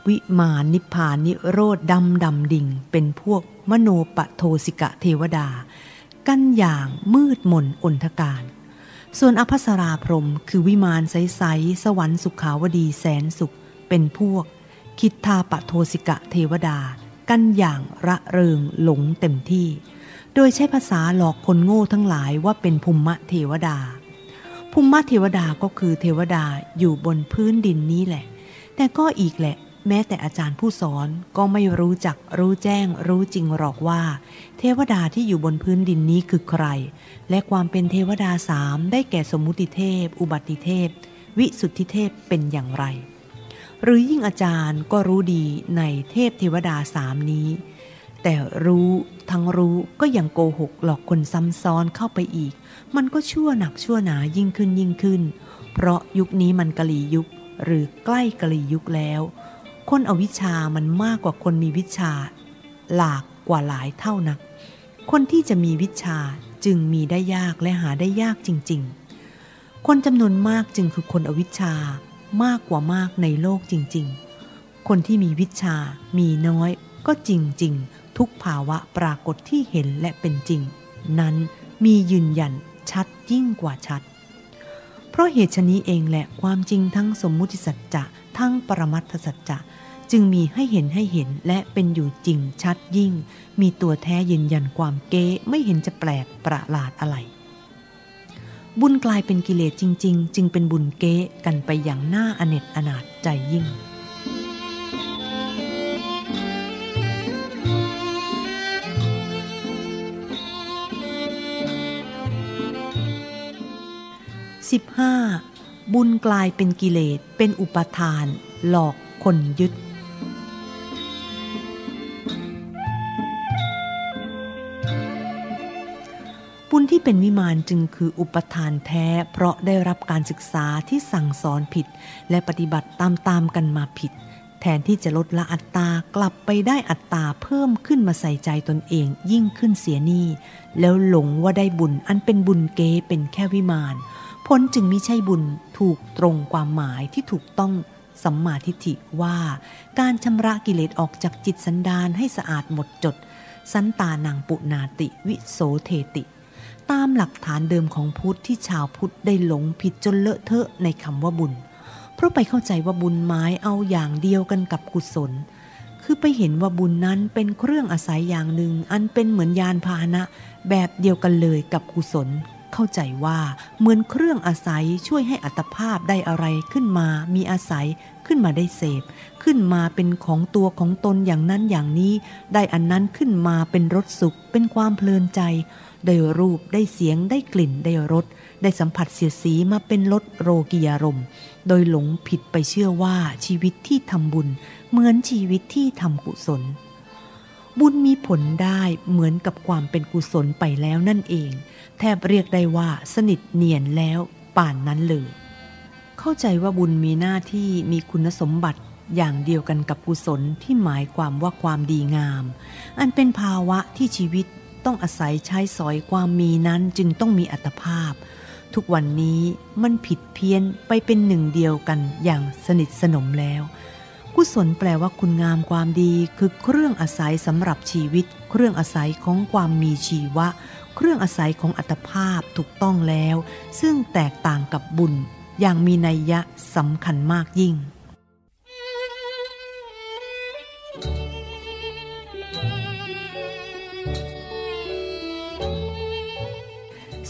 วิมานนิพานนิโรธดำดำดิ่ง เป็นพวกมโนปโทสิกะเทวดา กันอย่างมืดมนอนทการ ส่วนอภัสราพรมคือวิมานใสๆสวรรค์สุขาวดีแสนสุข เป็นพวก คิดทาปโทสิกะเทวดา กันอย่างระเริงหลงเต็มที่ โดยใช้ภาษาหลอกคนโง่ทั้งหลายว่าเป็นภูมิเทวดาภูมิเทวดาก็คือเทวดาอยู่บนพื้นดินนี้แหละ แต่ก็อีกแหละ แม้แต่อาจารย์ผู้สอนก็ไม่รู้จักรู้แจ้งรู้จริงหรอกว่า เทวดาที่อยู่บนพื้นดินนี้คือใคร และความเป็นเทวดาสามได้แก่สมมุติเทพ อุบัติเทพ วิสุทธิเทพเป็นอย่างไร หรือยิ่งอาจารย์ก็รู้ดีในเทพเทวดาสามนี้ แต่รู้ทั้งรู้ก็ยังโกหกหลอกคนซ้ำซ้อนเข้าไปอีก มันก็ชั่วหนักชั่วหนายิ่งขึ้นยิ่งขึ้น เพราะยุคนี้มันกะลียุคหรือใกล้กะลียุคแล้ว คนอวิชามันมากกว่าคนมีวิชา หลากกว่าหลายเท่านัก คนที่จะมีวิชา จึงมีได้ยากและหาได้ยากจริง ๆ คนจำนวนมากจึงคือคนอวิชามากกว่ามากในโลกจริง ๆ คนที่มีวิชา มีน้อย ก็จริง ๆ ทุกภาวะปรากฏที่เห็นและเป็นจริง นั้นมียืนยันชัดยิ่งกว่าชัด เพราะเหตุชนี้เองแหละความจริงทั้งสมมุติสัจจะทั้งปรมัตถสัจจะ จึงมีให้เห็นให้เห็นและเป็นอยู่จริงชัดยิ่ง มีตัวแท้ยืนยันความเก๊ไม่เห็นจะแปลกประหลาดอะไร บุญกลายเป็นกิเลสจริง ๆ จึงเป็นบุญเก๊กันไปอย่างหน่าอเนจอนาถใจยิ่ง 15. บุญกลายเป็นกิเลสเป็นอุปทาน หลอกคนยึด เป็นวิมานจึงคืออุปทานแท้ เพราะได้รับการศึกษาที่สั่งสอนผิด และปฏิบัติตามตามกันมาผิด แทนที่จะลดละอัตตากลับไปได้อัตตาเพิ่มขึ้นมาใส่ใจตนเองยิ่งขึ้นเสียนี่แล้วหลงว่าได้บุญอันเป็นบุญเกเป็นแค่วิมานผลจึงมิใช่บุญถูกตรงความหมายที่ถูกต้องสัมมาทิฏฐิว่าการชำระกิเลสออกจากจิตสันดานให้สะอาดหมดจด สันตานังปุนาติวิโสเทติ ตามหลักฐานเดิมของพุทธที่ชาวพุทธได้หลงผิดจนเลอะเทอะในคำว่าบุญ เพราะไปเข้าใจว่าบุญหมายเอาอย่างเดียวกันกับกุศล คือไปเห็นว่าบุญนั้นเป็นเครื่องอาศัยอย่างหนึ่ง อันเป็นเหมือนยานพาหนะ แบบเดียวกันเลยกับกุศล เข้าใจว่าเหมือนเครื่องอาศัยช่วยให้อัตภาพได้อะไรขึ้นมา มีอาศัยขึ้นมาได้เสพ ขึ้นมาเป็นของตัวของตนอย่างนั้นอย่างนี้ ได้อันนั้นขึ้นมาเป็นรสสุข เป็นความเพลินใจ ได้รูปได้เสียงได้กลิ่นได้รสได้สัมผัสเสียสีมาเป็นรสโรกิยารมโดยหลงผิดไปเชื่อว่าชีวิตที่ทำบุญ เหมือนชีวิตที่ทำกุศล บุญมีผลได้เหมือนกับความเป็นกุศลไปแล้วนั่นเอง แทบเรียกได้ว่าสนิทเนียนแล้วป่านนั้นเลย เข้าใจว่าบุญมีหน้าที่มีคุณสมบัติอย่างเดียวกันกับกุศลที่หมายความว่าความดีงาม อันเป็นภาวะที่ชีวิต ต้องอาศัยใช้สอยความมีนั้นจึงต้องมีอัตภาพ ทุกวันนี้มันผิดเพี้ยนไปเป็นหนึ่งเดียวกันอย่างสนิทสนมแล้ว กุศลแปลว่าคุณงามความดีคือเครื่องอาศัยสำหรับชีวิต เครื่องอาศัยของความมีชีวะ เครื่องอาศัยของอัตภาพถูกต้องแล้ว ซึ่งแตกต่างกับบุญอย่างมีนัยยะสำคัญมากยิ่ง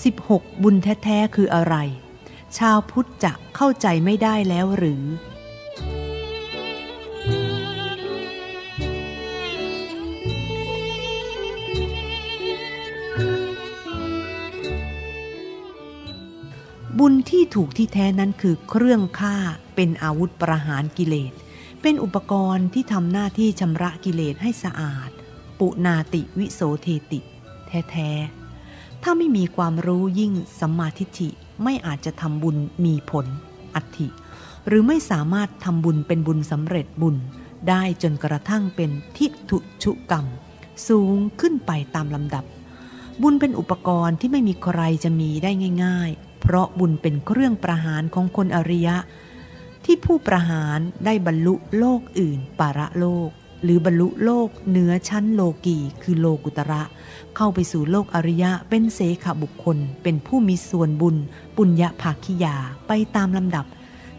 16. บุญแท้ๆคืออะไร ชาวพุทธจะเข้าใจไม่ได้แล้วหรือ บุญที่ถูกที่แท้นั้นคือเครื่องฆ่าเป็นอาวุธประหารกิเลส เป็นอุปกรณ์ที่ทำหน้าที่ชำระกิเลสให้สะอาด ปุนาติวิโสเทติ แท้ๆ ถ้าไม่มีความรู้ยิ่งสัมมาทิฏฐิไม่อาจจะทำบุญมีผล อัตถิ หรือไม่สามารถทำบุญเป็นบุญสำเร็จบุญ ได้จนกระทั่งเป็นทิฏฐุชุกรรม สูงขึ้นไปตามลำดับ บุญเป็นอุปกรณ์ที่ไม่มีใครจะมีได้ง่าย ๆ เพราะบุญเป็นเครื่องประหารของคนอริยะ ที่ผู้ประหารได้บรรลุโลกอื่น ปาระโลก หรือบรรลุโลกเหนือชั้นโลกีคือโลกุตระ เข้าไปสู่โลกอริยะเป็นเสขบุคคล เป็นผู้มีส่วนบุญ ปุญญาภาคิยาไปตามลำดับ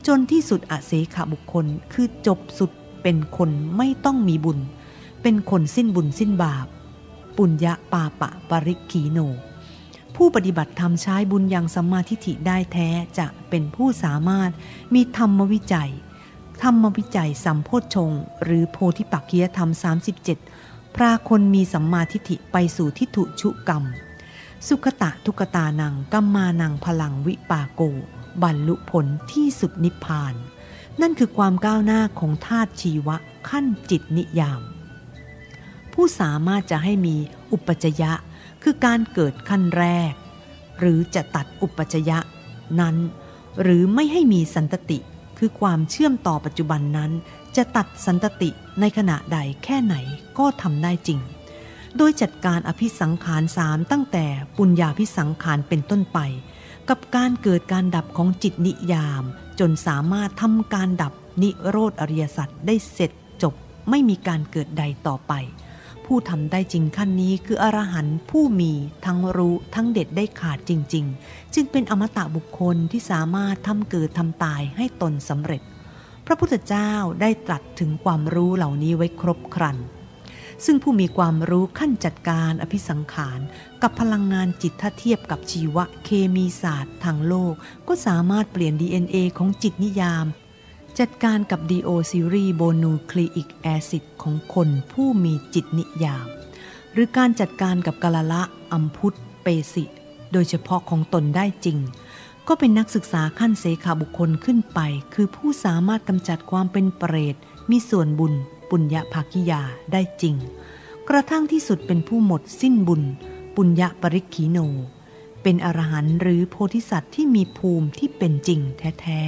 จนที่สุดอเสขบุคคลคือจบสุดเป็นคนไม่ต้องมีบุญ เป็นคนสิ้นบุญสิ้นบาป ปุญญาปาปะปริขีโน ผู้ปฏิบัติธรรมใช้บุญอย่างสัมมาทิฏฐิได้แท้จะเป็นผู้สามารถมีธรรมวิจัย ธรรมวิจัยสัมโพชงหรือโพธิปักขียธรรม 37 พราคนมีสัมมาทิฏฐิไปสู่ทิฏฐุชุกรรม สุขตะทุกตานังกัมมานังพลังวิปาโก บรรลุผลที่สุดนิพพาน นั่นคือความก้าวหน้าของธาตุชีวะขั้นจิตนิยาม ผู้สามารถจะให้มีอุปจยะ คือการเกิดขั้นแรก หรือจะตัดอุปจยะ นั้น หรือไม่ให้มีสันตติคือความเชื่อมต่อปัจจุบันนั้น จะตัดสันตติในขณะใดแค่ไหนก็ทำได้จริง โดยจัดการอภิสังขารสามตั้งแต่ปุญญาพิสังขารเป็นต้นไป กับการเกิดการดับของจิตนิยาม จนสามารถทำการดับนิโรธอริยสัจได้เสร็จจบไม่มีการเกิดใดต่อไป ผู้ทำได้จริงขั้นนี้คืออรหันต์ผู้มีทั้งรู้ทั้งเด็ดได้ขาดจริง ๆ จึงเป็นอมตะบุคคลที่สามารถทำเกิดทำตายให้ตนสำเร็จ พระพุทธเจ้าได้ตรัสถึงความรู้เหล่านี้ไว้ครบครัน ซึ่งผู้มีความรู้ขั้นจัดการอภิสังขารกับพลังงานจิตถ้าเทียบกับชีวเคมีศาสตร์ทางโลก ก็สามารถเปลี่ยน DNA ของจิตนิยาม จัดการกับ DO ซีรีโบนูคลีอิกแอซิดของคนผู้มีจิตนิยาม หรือการจัดการกับกาลละอัมพุทธเปสิ โดยเฉพาะของตนได้จริง ก็เป็นนักศึกษาขั้นเสขาบุคคลขึ้นไป คือผู้สามารถกำจัดความเป็นเปรต มีส่วนบุญ ปุญญาภาคิยาได้จริง กระทั่งที่สุดเป็นผู้หมดสิ้นบุญ ปุญญาปริกขีโน เป็นอรหันต์หรือโพธิสัตว์ที่มีภูมิที่เป็นจริงแท้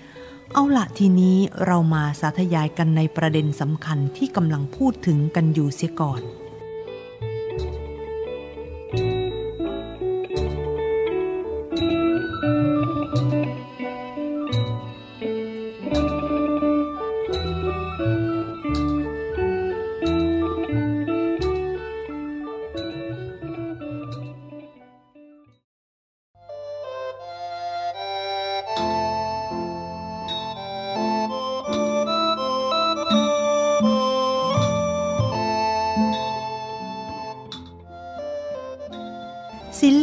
ๆ เอาละทีนี้เรามาสาธยายกันในประเด็นสำคัญที่กำลังพูดถึงกันอยู่เสียก่อน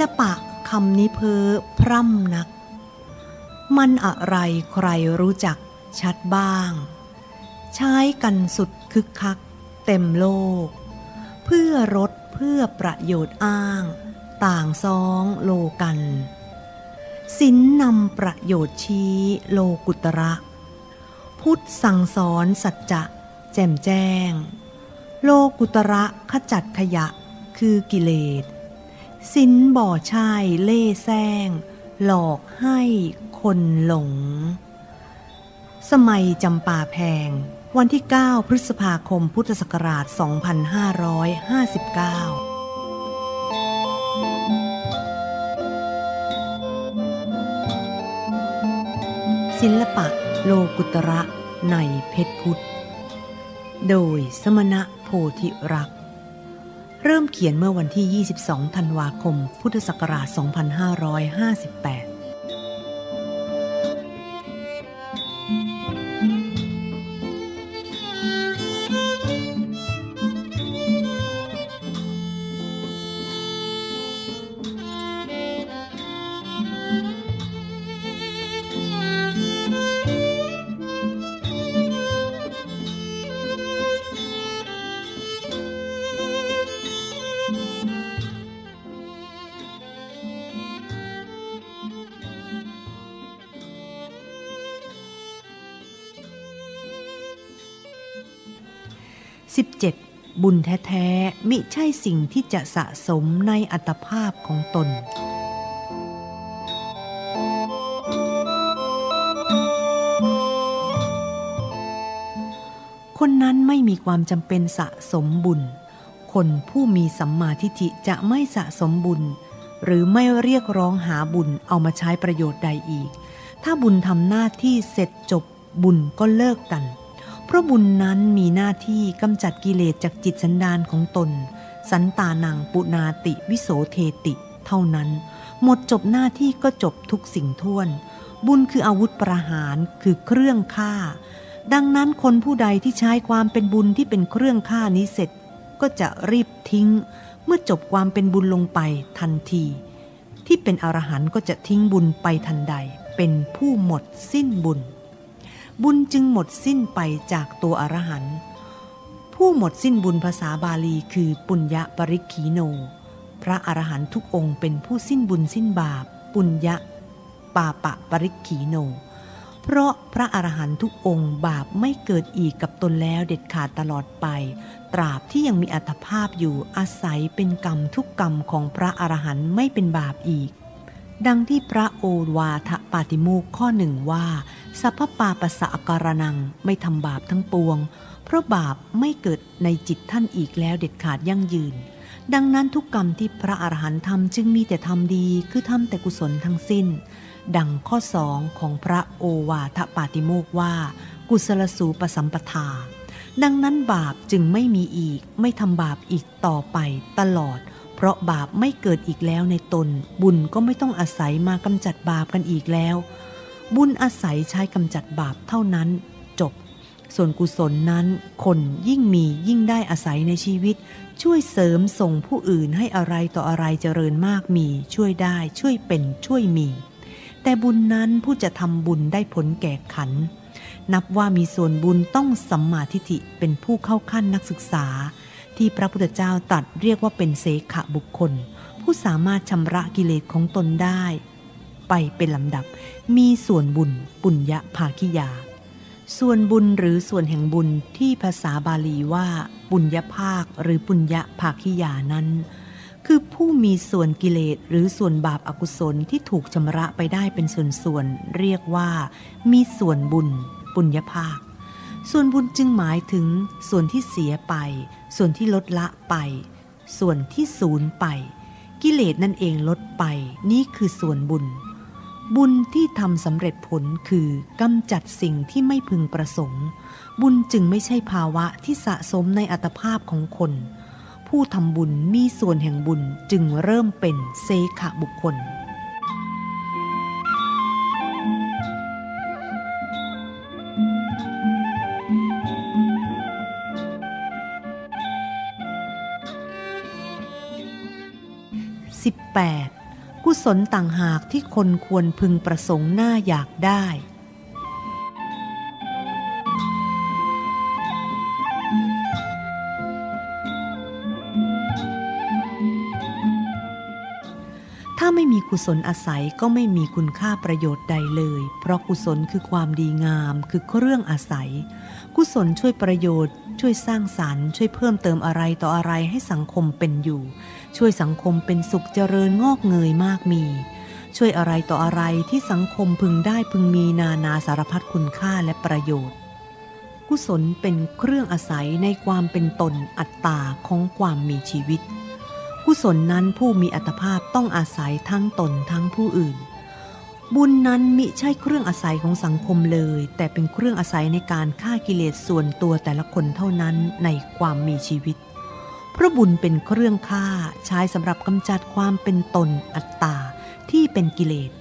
ลปะคำนี้เพ้อพร่ำนัก มันอะไรใครรู้จักชัดบ้าง ใช้กันสุดคึกคัก เต็มโลก เพื่อรถเพื่อประโยชน์อ้าง ต่างซองโลกันสินนำประโยชน์ชี้โลกุตระ พุทธสั่งสอนสัจจะแจ่มแจ้ง โลกุตระขจัดขยะคือกิเลส สินบ่อชายเล่แซงหลอกให้คนหลง สมัยจำปาแพง วันที่ 9 พฤษภาคมพุทธศักราช 2559ศิลปะโลกุตระในเพชรพุทธ โดยสมณะโพธิรักษ เริ่มเขียนเมื่อวันที่ 22 ธันวาคม พุทธศักราช 2558 บุญแท้ๆมิใช่สิ่งที่จะสะสมในอัตภาพของตน คนนั้นไม่มีความจำเป็นสะสมบุญ คนผู้มีสัมมาทิฏฐิจะไม่สะสมบุญ หรือไม่เรียกร้องหาบุญเอามาใช้ประโยชน์ใดอีก ถ้าบุญทำหน้าที่เสร็จจบบุญก็เลิกกัน เพราะบุญนั้นมีหน้าที่กำจัดกิเลสจากจิตสันดานของตน สันตานังปุนาติวิโสเทติ เท่านั้น หมดจบหน้าที่ก็จบทุกสิ่งท่วน บุญคืออาวุธประหารคือเครื่องฆ่า ดังนั้นคนผู้ใดที่ใช้ความเป็นบุญที่เป็นเครื่องฆ่านี้เสร็จ ก็จะรีบทิ้ง เมื่อจบความเป็นบุญลงไปทันที ที่เป็นอรหันต์ก็จะทิ้งบุญไปทันใด เป็นผู้หมดสิ้นบุญ บุญจึงหมดสิ้นไปจากตัวอรหันต์ผู้หมดสิ้นบุญภาษาบาลีคือปุญญปริคีโน พระอรหันต์ทุกองค์เป็นผู้สิ้นบุญสิ้นบาป ปุญญปาปะปริคีโน เพราะพระอรหันต์ทุกองค์บาปไม่เกิดอีกกับตนแล้วเด็ดขาดตลอดไป ตราบที่ยังมีอัตภาพอยู่อาศัยเป็นกรรมทุกกรรมของพระอรหันต์ไม่เป็นบาปอีก ดังที่พระโอวาทปาติโมกข้อหนึ่งว่า สัพพปาปะสะการนังไม่ทำบาปทั้งปวง เพราะบาปไม่เกิดในจิตท่านอีกแล้วเด็ดขาดยั่งยืน ดังนั้นทุกกรรมที่พระอรหันต์ทำจึงมีแต่ทำดีคือทำแต่กุศลทั้งสิ้น ดังข้อสองของพระโอวาทปาติโมกว่า กุศลสูปสัมปทา ดังนั้นบาปจึงไม่มีอีกไม่ทำบาปอีกต่อไปตลอด เพราะบาปไม่เกิดอีกแล้วในตน บุญก็ไม่ต้องอาศัยมากำจัดบาปกันอีกแล้ว บุญอาศัยใช้กำจัดบาปเท่านั้นจบ ส่วนกุศลนั้น คนยิ่งมียิ่งได้อาศัยในชีวิต ช่วยเสริมส่งผู้อื่นให้อะไรต่ออะไรเจริญมากมี ช่วยได้ช่วยเป็นช่วยมี แต่บุญนั้นผู้จะทำบุญได้ผลแก่ขัน นับว่ามีส่วนบุญต้องสัมมาทิฏฐิเป็นผู้เข้าขั้นนักศึกษา ที่พระพุทธเจ้าตรัสเรียกว่าเป็นเสขะบุคคล ผู้สามารถชำระกิเลสของตนได้ ไปเป็นลำดับมีส่วนบุญปุญญภาคิยา ส่วนบุญหรือส่วนแห่งบุญที่ภาษาบาลีว่าปุญญภาคหรือปุญญภาคิยานั้น คือผู้มีส่วนกิเลสหรือส่วนบาปอากุศลที่ถูกชำระไปได้เป็นส่วนๆเรียกว่า มีส่วนบุญปุญญภาคส่วนบุญจึงหมายถึงส่วนที่เสียไป ส่วนที่ลดละไป ส่วนที่สูญไป กิเลสนั่นเองลดไป นี่คือส่วนบุญ บุญที่ทำสำเร็จผลคือกำจัดสิ่งที่ไม่พึงประสงค์ บุญจึงไม่ใช่ภาวะที่สะสมในอัตภาพของคน ผู้ทำบุญมีส่วนแห่งบุญจึงเริ่มเป็นเซขะบุคคล 18. กุศลต่างหากที่คนควรพึงประสงค์หน้าอยากได้ ถ้าไม่มีกุศลอาศัยก็ไม่มีคุณค่าประโยชน์ใดเลย เพราะกุศลคือความดีงามคือเครื่องอาศัย กุศลช่วยประโยชน์ช่วยสร้างสารรค์ช่วยเพิ่มเติมอะไรต่ออะไรให้สังคมเป็นอยู่ ช่วยสังคมเป็นสุขเจริญงอกเงยมากมี ช่วยอะไรต่ออะไรที่สังคมพึงได้พึงมีนานาสารพัดคุณค่าและประโยชน์ กุศลเป็นเครื่องอาศัยในความเป็นตนอัตตาของความมีชีวิต กุศลนั้นผู้มีอัตภาพต้องอาศัยทั้งตนทั้งผู้อื่น บุญนั้นมิใช่เครื่องอาศัยของสังคมเลย แต่เป็นเครื่องอาศัยในการฆ่ากิเลสส่วนตัวแต่ละคนเท่านั้นในความมีชีวิต พระบุญเป็นเครื่องฆ่าใช้สำหรับกำจัดความเป็นตนอัตตาที่เป็นกิเลส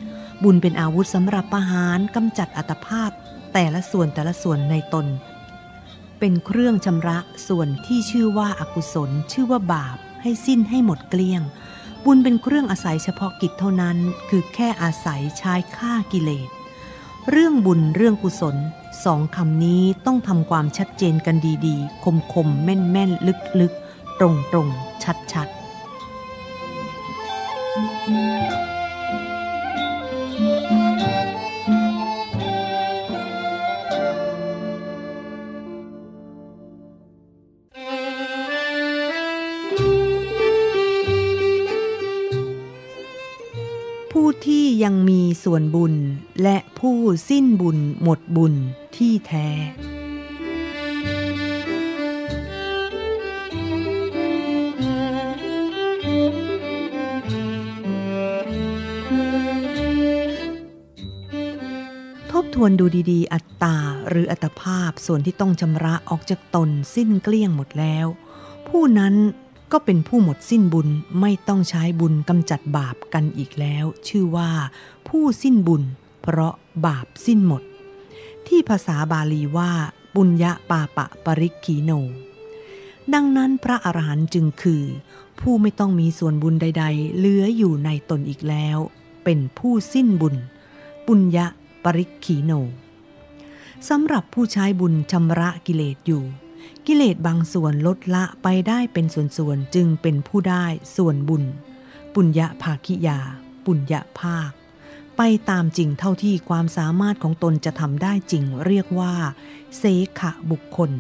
บุญเป็นอาวุธสำหรับประหารกำจัดอัตภาพ แต่ละส่วนแต่ละส่วนในตน เป็นเครื่องชำระส่วนที่ชื่อว่าอากุศล ชื่อว่าบาป ให้สิ้นให้หมดเกลี้ยง บุญเป็นเครื่องอาศัยเฉพาะกิจเท่านั้น คือแค่อาศัยใช้ฆ่ากิเลส เรื่องบุญเรื่องกุศลสองคำนี้ต้องทำความชัดเจนกันดีๆ คมๆแม่นๆลึกๆ ตรงๆชัดๆยังมีส่วนบุญและผู้สิ้นบุญหมดบุญที่แท้ ทวนดูดีๆ อัตตาหรืออัตภาพส่วนที่ต้องชำระออกจากตนสิ้นเกลี้ยงหมดแล้ว ผู้นั้นก็เป็นผู้หมดสิ้นบุญไม่ต้องใช้บุญกำจัดบาปกันอีกแล้ว ชื่อว่า ผู้สิ้นบุญ เพราะบาปสิ้นหมด ที่ภาษาบาลีว่า บุญยะปาปะปริกีโน ดังนั้นพระอรหันต์จึงคือ ผู้ไม่ต้องมีส่วนบุญใด ๆ เหลืออยู่ในตนอีกแล้ว เป็นผู้สิ้นบุญ บุญยะ ปริกีโนสำหรับผู้ใช้บุญชำระกิเลสอยู่ กิเลสบางส่วนลดละไปได้เป็นส่วนๆจึงเป็นผู้ได้ส่วนบุญ ปุญญาภาคิยา ปุญญาภาค ไปตามจริงเท่าที่ความสามารถของตนจะทำได้จริงเรียกว่า เสขะบุคคล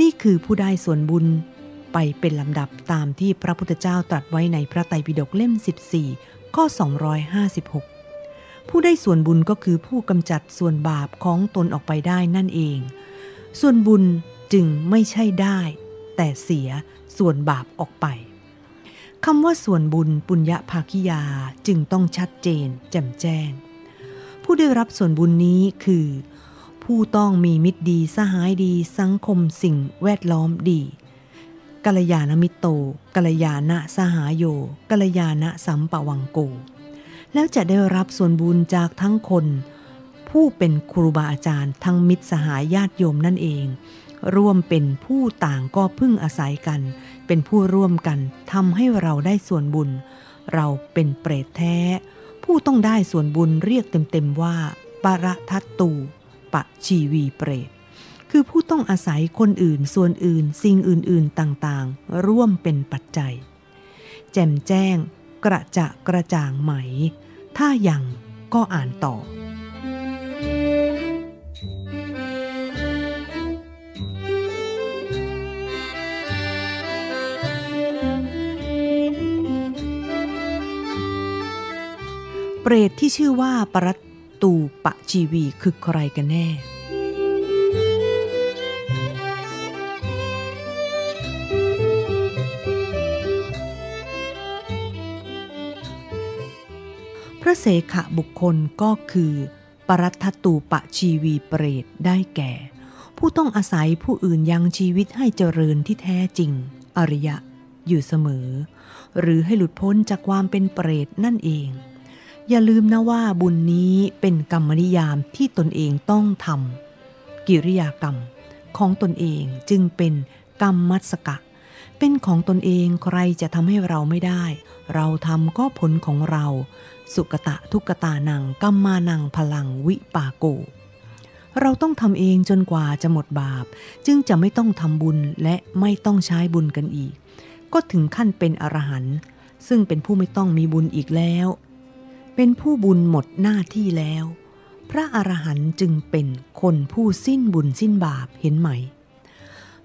นี่คือผู้ได้ส่วนบุญไปเป็นลำดับตามที่พระพุทธเจ้าตรัสไว้ในพระไตรปิฎกเล่ม 14 ข้อ 256 ผู้ได้ส่วนบุญก็คือผู้กำจัดส่วนบาปของตนออกไปได้นั่นเอง ส่วนบุญจึงไม่ใช่ได้ แต่เสียส่วนบาปออกไปคำว่าส่วนบุญปุญญาภาคิยาจึงต้องชัดเจน แจ่มแจ้ง ผู้ได้รับส่วนบุญนี้คือ ผู้ต้องมีมิตรดีสหายดี สังคมสิ่งแวดล้อมดีกัลยาณมิตโตกัลยาณสหายโยกัลยาณสัมปวังโก แล้วจะได้รับส่วนบุญจากทั้งคน ผู้เป็นครูบาอาจารย์ทั้งมิตรสหายญาติโยมนั่นเอง ร่วมเป็นผู้ต่างก็พึ่งอาศัยกัน เป็นผู้ร่วมกันทำให้เราได้ส่วนบุญ เราเป็นเปรตแท้ ผู้ต้องได้ส่วนบุญเรียกเต็มๆว่าปรทัตตูปะชีวีเปรตคือผู้ต้องอาศัยคนอื่นส่วนอื่น สิ่งอื่น ๆ ต่าง ๆ ร่วมเป็นปัจจัย แจ่มแจ้ง กระจะกระจ่างไหม ถ้ายังก็อ่านต่อ เปรตที่ชื่อว่าปรัตตูปะชีวีคือใครกันแน่ ระเสขะบุคคลก็คือ ปรัตตูปะชีวีเปรตได้แก่ ผู้ต้องอาศัยผู้อื่นยังชีวิตให้เจริญที่แท้จริง อริยะ อยู่เสมอ หรือให้หลุดพ้นจากความเป็นเปรตนั่นเอง อย่าลืมนะว่าบุญนี้เป็นกรรมนิยามที่ตนเองต้องทำกิริยากรรมของตนเองจึงเป็นกรรมมัสกะ เป็นของตนเองใครจะทำให้เราไม่ได้ เราทำก็ผลของเรา สุกตะทุกตานังกัมมานังพลังวิปาโก เราต้องทำเองจนกว่าจะหมดบาป จึงจะไม่ต้องทำบุญและไม่ต้องใช้บุญกันอีก ก็ถึงขั้นเป็นอรหันต์ซึ่งเป็นผู้ไม่ต้องมีบุญอีกแล้ว เป็นผู้บุญหมดหน้าที่แล้ว พระอรหันต์จึงเป็นคนผู้สิ้นบุญสิ้นบาปเห็นไหม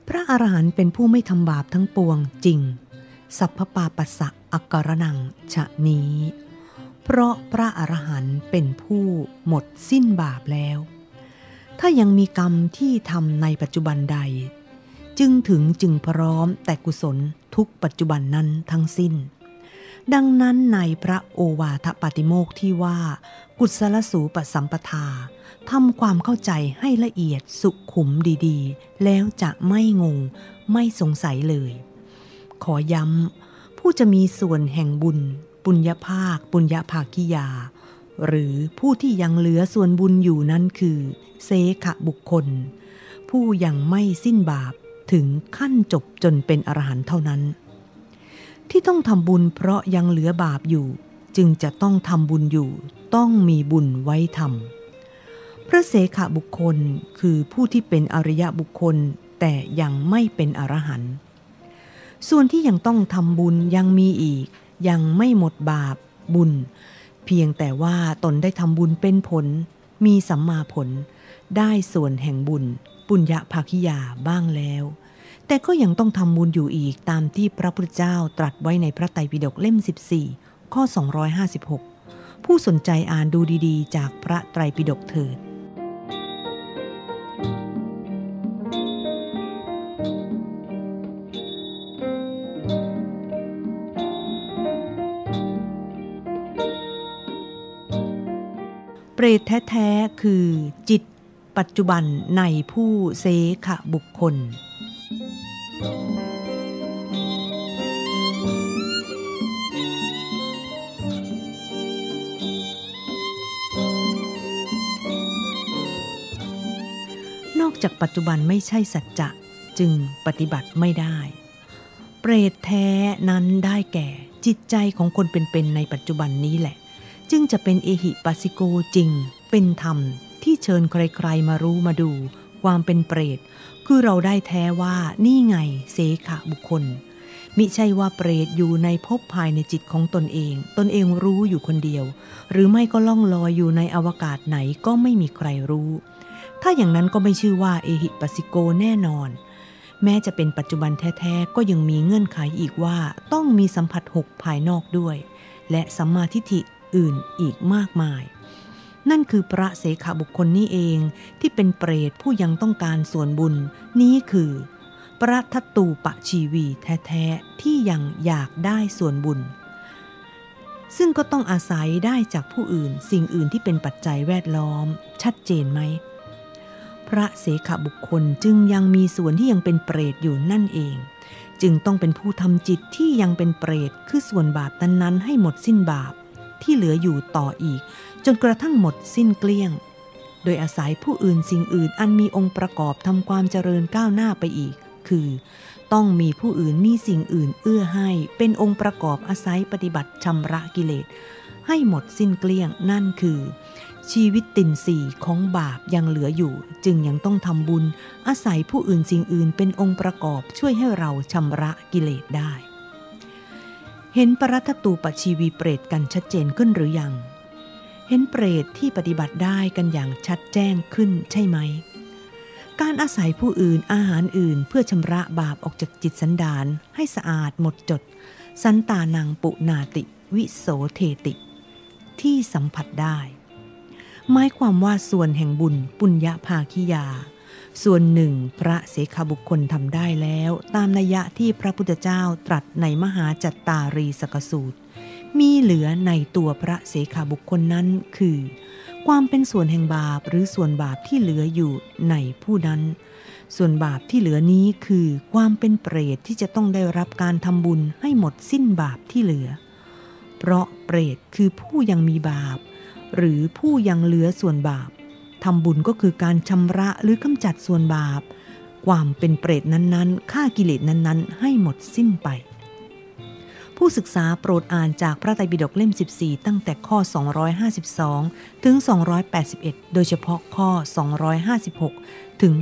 พระอรหันต์เป็นผู้ไม่ทำบาปทั้งปวงจริง สัพพปาปัสสะอักรนังชะนี้ เพราะพระอรหันต์เป็นผู้หมดสิ้นบาปแล้ว ถ้ายังมีกรรมที่ทำในปัจจุบันใด จึงถึงจึงพร้อมแต่กุศลทุกปัจจุบันนั้นทั้งสิ้น ดังนั้นในพระโอวาทปาติโมกข์ที่ว่า กุศลสูปสัมปทาทำความเข้าใจให้ละเอียดสุขุมดีๆ แล้วจะไม่งงไม่สงสัยเลย ขอย้ำผู้จะมีส่วนแห่งบุญ ปุญญภาค ปุญญภากิยา หรือผู้ที่ยังเหลือส่วนบุญอยู่นั้นคือเสขบุคคล ผู้ยังไม่สิ้นบาปถึงขั้นจบจนเป็นอรหันต์เท่านั้น ที่ต้องทำบุญเพราะยังเหลือบาปอยู่ จึงจะต้องทำบุญอยู่ ต้องมีบุญไว้ทำพระเสขบุคคลคือผู้ที่เป็นอริยบุคคลแต่ยังไม่เป็นอรหันต์ส่วนที่ยังต้องทำบุญยังมีอีก ยังไม่หมดบาปบุญ เพียงแต่ว่าตนได้ทำบุญเป็นผล มีสัมมาผล ได้ส่วนแห่งบุญ ปุญญาภาคิยาบ้างแล้ว แต่ก็ยังต้องทำบุญอยู่อีกตามที่พระพุทธเจ้าตรัสไว้ในพระไตรปิฎกเล่ม 14 ข้อ 256 ผู้สนใจอ่านดูดีๆ จากพระไตรปิฎกเถิด เปรตแท้ๆคือจิตปัจจุบันในผู้เสขบุคคล นอกจากปัจจุบันไม่ใช่สัจจะจึงปฏิบัติไม่ได้ เปรตแท้นั้นได้แก่จิตใจของคนเป็นๆในปัจจุบันนี้แหละ จึงจะเป็นเอหิปัสสิโกจริง เป็นธรรมที่เชิญใครๆมารู้มาดู ความเป็นเปรต คือเราได้แท้ว่านี่ไงเสขะบุคคล มิใช่ว่าเปรตอยู่ในภพภายในจิตของตนเอง ตนเองรู้อยู่คนเดียว หรือไม่ก็ล่องลอยอยู่ในอวกาศไหนก็ไม่มีใครรู้ ถ้าอย่างนั้นก็ไม่ชื่อว่าเอหิปัสสิโกแน่นอนแม้จะเป็นปัจจุบันแท้ๆ ก็ยังมีเงื่อนไขอีกว่าต้องมีสัมผัสหกภายนอกด้วย และสัมมาทิฏฐิ อื่นอีกมากมาย นั่นคือพระเสขบุคคลนี่เองที่เป็นเปรตผู้ยังต้องการส่วนบุญ นี้คือพระทัตตูปะชีวีแท้ๆที่ยังอยากได้ส่วนบุญ ซึ่งก็ต้องอาศัยได้จากผู้อื่นสิ่งอื่นที่เป็นปัจจัยแวดล้อม ชัดเจนไหม พระเสขบุคคลจึงยังมีส่วนที่ยังเป็นเปรตอยู่นั่นเองจึงต้องเป็นผู้ทำจิตที่ยังเป็นเปรต คือส่วนบาปนั้นๆให้หมดสิ้นบาป ที่เหลืออยู่ต่ออีก จนกระทั่งหมดสิ้นเกลี้ยง โดยอาศัยผู้อื่นสิ่งอื่นอันมีองค์ประกอบทำความเจริญก้าวหน้าไปอีก คือ ต้องมีผู้อื่นมีสิ่งอื่นเอื้อให้ เป็นองค์ประกอบอาศัยปฏิบัติชำระกิเลส ให้หมดสิ้นเกลี้ยงนั่นคือ ชีวิตตินสีของบาปยังเหลืออยู่ จึงยังต้องทำบุญ อาศัยผู้อื่นสิ่งอื่นเป็นองค์ประกอบช่วยให้เราชำระกิเลสได้ เห็นปรัตตูปชีวีเปรตกันชัดเจนขึ้นหรือยัง เห็นเปรตที่ปฏิบัติได้กันอย่างชัดแจ้งขึ้นใช่ไหม การอาศัยผู้อื่นอาหารอื่นเพื่อชำระบาปออกจากจิตสันดานให้สะอาดหมดจด สันตานังปุนาติ วิโสเทติ ที่สัมผัสได้ หมายความว่าส่วนแห่งบุญปุญญาภาคิยา ส่วนหนึ่งพระเสขาบุคคลทำได้แล้ว ตามนัยยะที่พระพุทธเจ้าตรัสในมหาจัตตารีสกสูตร มีเหลือในตัวพระเสขาบุคคลนั้นคือ ความเป็นส่วนแห่งบาปหรือส่วนบาปที่เหลืออยู่ในผู้นั้น ส่วนบาปที่เหลือนี้คือความเป็นเปรตที่จะต้องได้รับการทำบุญให้หมดสิ้นบาปที่เหลือ เพราะเปรตคือผู้ยังมีบาป หรือผู้ยังเหลือส่วนบาป ทำบุญก็คือการชำระหรือกำจัดส่วนบาป ความเป็นเปรตนั้นๆฆ่ากิเลสนั้นๆ ให้หมดสิ้นไป ผู้ศึกษาโปรดอ่านจากพระไตรปิฎกเล่ม 14 ตั้งแต่ข้อ 252 ถึง 281 โดยเฉพาะข้อ 256 ถึง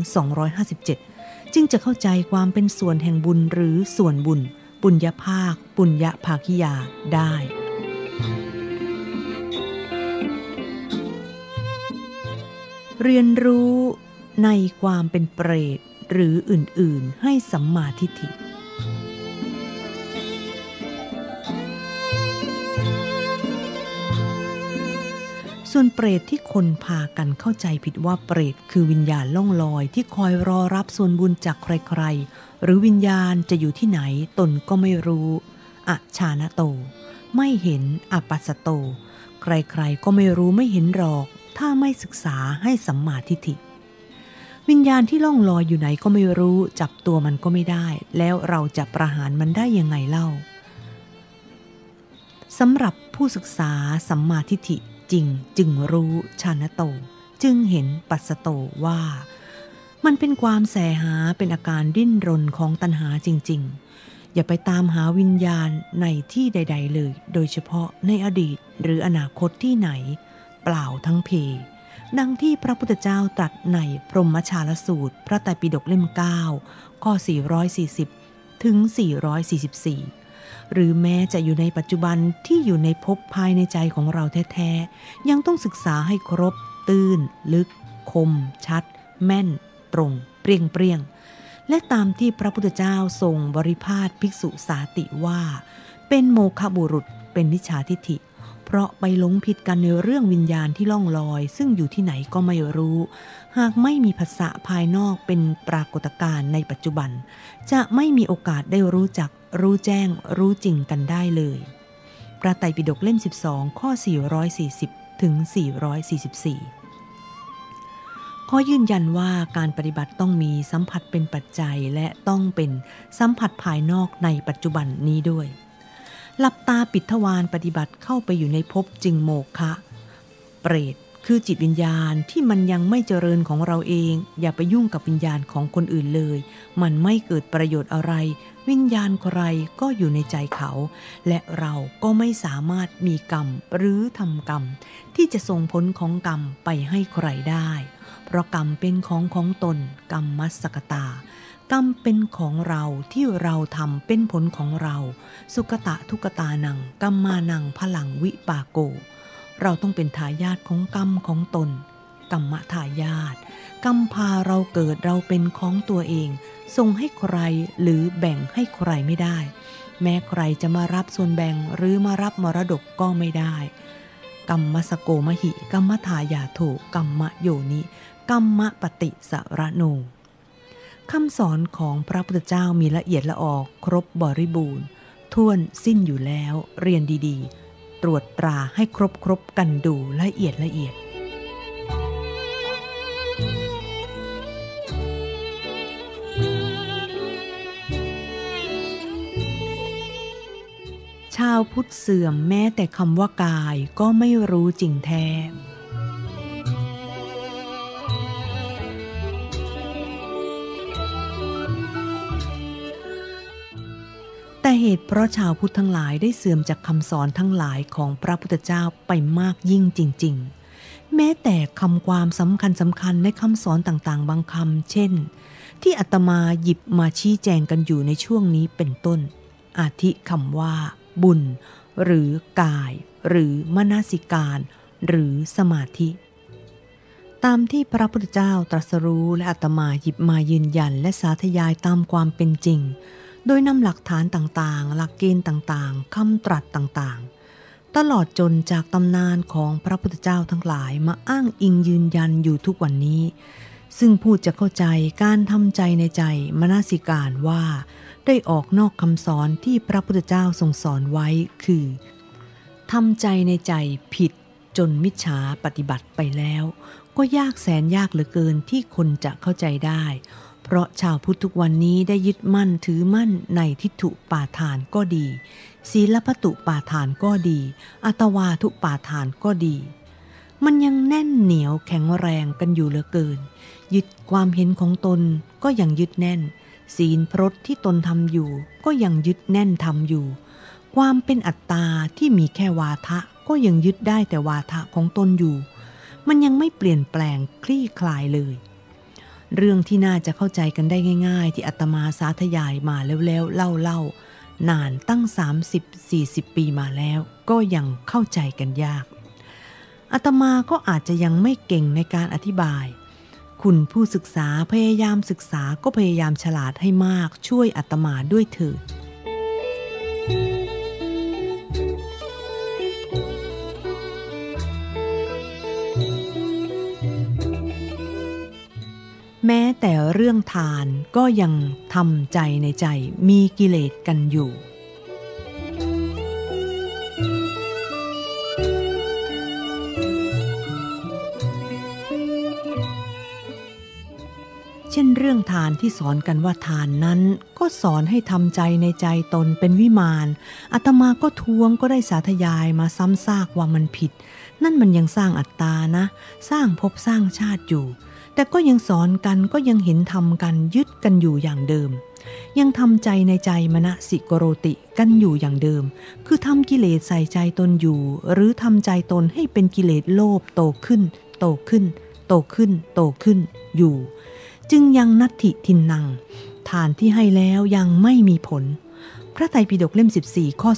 257 จึงจะเข้าใจความเป็นส่วนแห่งบุญหรือส่วนบุญ ปุญญาภาค ปุญญาภาคิยาได้ เรียนรู้ในความเป็นเปรตหรืออื่น ๆ ให้สัมมาทิฏฐิส่วนเปรตที่คนพากันเข้าใจผิดว่าเปรตคือวิญญาณล่องลอยที่คอยรอรับส่วนบุญจากใครๆ หรือวิญญาณจะอยู่ที่ไหนตนก็ไม่รู้อะชานะโต ไม่เห็นอปัสสโต ใครๆก็ไม่รู้ไม่เห็นหรอก ถ้าไม่ศึกษาให้สัมมาทิฏฐิ วิญญาณที่ล่องลอยอยู่ไหนก็ไม่รู้ จับตัวมันก็ไม่ได้ แล้วเราจะประหารมันได้ยังไงเล่าสำหรับผู้ศึกษาสัมมาทิฏฐิจริงจึงรู้ชานโต จึงเห็นปัสสโตว่า มันเป็นความแสหาเป็นอาการดิ้นรนของตัณหาจริง ๆ อย่าไปตามหาวิญญาณในที่ใด ๆ เลย โดยเฉพาะในอดีตหรืออนาคตที่ไหน เปล่าทั้งเพ ดังที่พระพุทธเจ้าตรัสในพรหมชาลสูตร พระไตรปิฎกเล่ม 9 ข้อ 440 ถึง 444 หรือแม้จะอยู่ในปัจจุบันที่อยู่ในภพภายในใจของเราแท้ ๆ ยังต้องศึกษาให้ครบ ตื้น ลึก คม ชัด แม่น ตรง เปรียงเปรียงและตามที่พระพุทธเจ้าทรงบริพาทภิกษุสาติว่า เป็นโมฆะบุรุษเป็นมิจฉาทิฐิ เพราะไปหลงผิดกันในเรื่องวิญญาณที่ล่องลอย ซึ่งอยู่ที่ไหนก็ไม่รู้ หากไม่มีภาษะภายนอกเป็นปรากฏการณ์ในปัจจุบัน จะไม่มีโอกาสได้รู้จัก รู้แจ้ง รู้จริงกันได้เลย พระไตรปิฎกเล่ม 12 ข้อ 440 ถึง 444ขอยืนยันว่าการปฏิบัติต้องมีสัมผัสเป็นปัจจัยและต้องเป็นสัมผัสภายนอกในปัจจุบันนี้ด้วย หลับตาปิดทวารปฏิบัติเข้าไปอยู่ในภพจึงโมฆะ เปรตคือจิตวิญญาณที่มันยังไม่เจริญของเราเอง อย่าไปยุ่งกับวิญญาณของคนอื่นเลย มันไม่เกิดประโยชน์อะไร วิญญาณใครก็อยู่ในใจเขา และเราก็ไม่สามารถมีกรรมหรือทำกรรม ที่จะส่งผลของกรรมไปให้ใครได้ เพราะกรรมเป็นของของตนกรรมมัสกตา กรรมเป็นของเราที่เราทำเป็นผลของเรา สุกตะทุกตานังกัมมานังพลังวิปาโก เราต้องเป็นทายาทของกรรมของตน กรรมทายาทกรรมพาเราเกิดเราเป็นของตัวเองส่งให้ใครหรือแบ่งให้ใครไม่ได้ แม้ใครจะมารับส่วนแบ่งหรือมารับมรดกก็ไม่ได้ กรรมสโกมหิ กรรมทายาโถกรรมโยนิ กรรมปฏิสระโน คำสอนของพระพุทธเจ้ามีละเอียดละออกครบบริบูรณ์ท่วนสิ้นอยู่แล้วเรียนดีๆ ตรวจตราให้ครบครบกันดูละเอียดละเอียด ชาวพุทธเสื่อมแม้แต่คำว่ากายก็ไม่รู้จริงแท้ เหตุเพราะชาวพุทธทั้งหลายได้เสื่อมจากคำสอนทั้งหลายของพระพุทธเจ้าไปมากยิ่งจริง ๆ แม้แต่คำความสำคัญสำคัญในคำสอนต่างๆ บางคำเช่น ที่อาตมาหยิบมาชี้แจงกันอยู่ในช่วงนี้เป็นต้น อาทิคำว่า บุญ หรือกาย หรือมนสิการ หรือสมาธิ ตามที่พระพุทธเจ้าตรัสรู้และอาตมาหยิบมายืนยันและสาธยายตามความเป็นจริง โดยนำหลักฐานต่างๆ หลักเกณฑ์ต่างๆ คำตรัสต่างๆ ตลอดจนจากตำนานของพระพุทธเจ้าทั้งหลายมาอ้างอิงยืนยันอยู่ทุกวันนี้ ซึ่งผู้จะเข้าใจการทำใจในใจมนสิการว่า ได้ออกนอกคำสอนที่พระพุทธเจ้าทรงสอนไว้คือทำใจในใจผิดจนมิจฉาปฏิบัติไปแล้ว ก็ยากแสนยากเหลือเกินที่คนจะเข้าใจได้ ราะชาวพุทธทุกวันนี้ได้ยึดมั่นถือมั่นในทิฏฐุปาทานก็ดี ศีลปตุปาทานก็ดี อัตวาทุปาทานก็ดี มันยังแน่นเหนียวแข็งแรงกันอยู่เหลือเกิน ยึดความเห็นของตนก็ยังยึดแน่น ศีลพรตที่ตนทำอยู่ ก็ยังยึดแน่นทำอยู่ ความเป็นอัตตาที่มีแค่วาทะก็ยังยึดได้แต่วาทะของตนอยู่ มันยังไม่เปลี่ยนแปลงคลี่คลายเลย เรื่องที่น่าจะเข้าใจกันได้ง่ายๆ ที่อาตมาสาธยายมาแล้วๆเล่าๆนานตั้ง 30-40 ปีมาแล้ว ก็ยังเข้าใจกันยากอาตมาก็อาจจะยังไม่เก่งในการอธิบาย คุณผู้ศึกษาพยายามศึกษาก็พยายามฉลาดให้มากช่วยอาตมาด้วยเถิด แม้แต่เรื่องทานก็ยังทำใจในใจมีกิเลสกันอยู่ เช่นเรื่องทานที่สอนกันว่าทานนั้น ก็สอนให้ทำใจในใจตนเป็นวิมานอาตมาก็ทวงก็ได้สาธยายมาซ้ำซากว่ามันผิด นั่นมันยังสร้างอัตตานะ สร้างภพสร้างชาติอยู่ แต่ก็ยังสอนกันก็ยังเห็นทำกันยึดกันอยู่อย่างเดิม ยังทำใจในใจมณสิกโรติกันอยู่อย่างเดิม คือทำกิเลสใส่ใจตนอยู่ หรือทำใจตนให้เป็นกิเลสโลภโตขึ้น โตขึ้น โตขึ้น โตขึ้นอยู่ จึงยังนัตถิทินนัง ทานที่ให้แล้วยังไม่มีผล พระไตรปิฎกเล่ม 14 ข้อ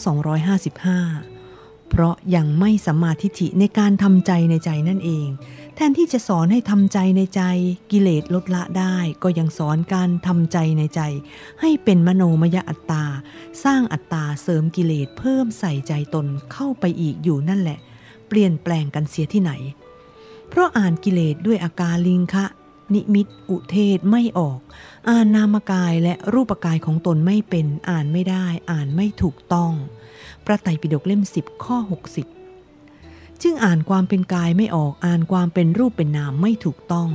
255 เพราะยังไม่สัมมาทิฏฐิในการทำใจในใจนั่นเอง แทนที่จะสอนให้ทำใจในใจ กิเลสลดละได้ ก็ยังสอนการทำใจในใจ ให้เป็นมโนมยอัตตา สร้างอัตตาเสริมกิเลสเพิ่มใส่ใจตนเข้าไปอีกอยู่นั่นแหละ เปลี่ยนแปลงกันเสียที่ไหน เพราะอ่านกิเลสด้วยอาการลิงคะนิมิต อุเทศไม่ออก อ่านนามกายและรูปกายของตนไม่เป็น อ่านไม่ได้ อ่านไม่ถูกต้อง พระไตรปิฎกเล่มสิบข้อ 60 จึงอ่านความเป็นกายไม่ออกอ่านความเป็นรูปเป็นนามไม่ถูกต้อง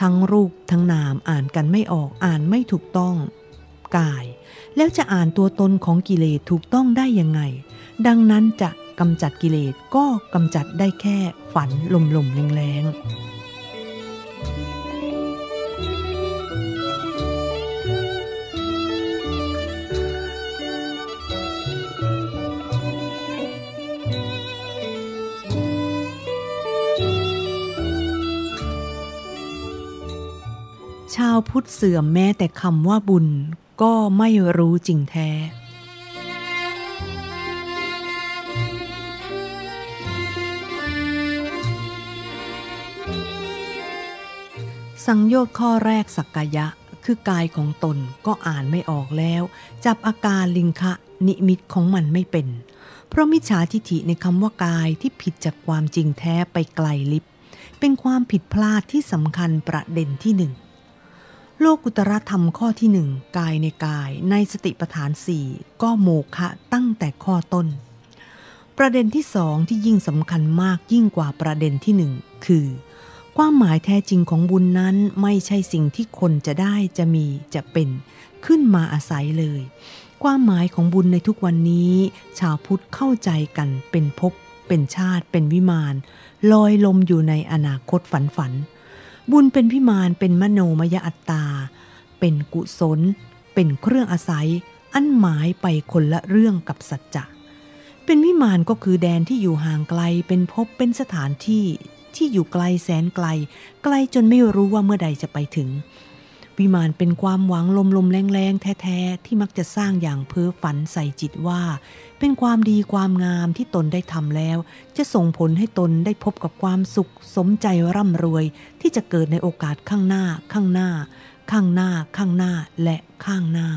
ทั้งรูปทั้งนามอ่านกันไม่ออกอ่านไม่ถูกต้อง กาย แล้วจะอ่านตัวตนของกิเลสถูกต้องได้ยังไง ดังนั้นจะกำจัดกิเลสก็กำจัดได้แค่ฝันลมๆแรงๆ ชาวพุทธเสื่อมแม้แต่คำว่าบุญก็ไม่รู้จริงแท้ สังโยชน์ข้อแรกสักกายะ คือกายของตนก็อ่านไม่ออกแล้ว จับอาการลิงคะนิมิตของมันไม่เป็น เพราะมิจฉาทิฐิในคำว่ากายที่ผิดจากความจริงแท้ไปไกลลิบ เป็นความผิดพลาดที่สำคัญประเด็นที่หนึ่ง โลกุตรธรรมข้อที่หนึ่งกายในกายในสติปัฏฐานสี่ก็โมฆะตั้งแต่ข้อต้น ประเด็นที่สองที่ยิ่งสำคัญมากยิ่งกว่าประเด็นที่หนึ่งคือ ความหมายแท้จริงของบุญนั้นไม่ใช่สิ่งที่คนจะได้จะมีจะเป็นขึ้นมาอาศัยเลย ความหมายของบุญในทุกวันนี้ ชาวพุทธเข้าใจกันเป็นภพเป็นชาติเป็นวิมานลอยลมอยู่ในอนาคตฝันฝัน บุญเป็นพิมานเป็นมโนมยอัตตา เป็นกุศล เป็นเครื่องอาศัย อันหมายไปคนละเรื่องกับสัจจะ เป็นวิมานก็คือแดนที่อยู่ห่างไกลเป็นพบเป็นสถานที่ที่อยู่ไกลแสนไกล ไกลจนไม่รู้ว่าเมื่อใดจะไปถึง วิมานเป็นความหวังลมลมแรงแรงแท้ๆที่มักจะสร้างอย่างเพ้อฝันใส่จิตว่า เป็นความดีความงามที่ตนได้ทำแล้ว จะส่งผลให้ตนได้พบกับความสุข สมใจร่ำรวย ที่จะเกิดในโอกาสข้างหน้า ข้างหน้า ข้างหน้า ข้างหน้าและข้างหน้า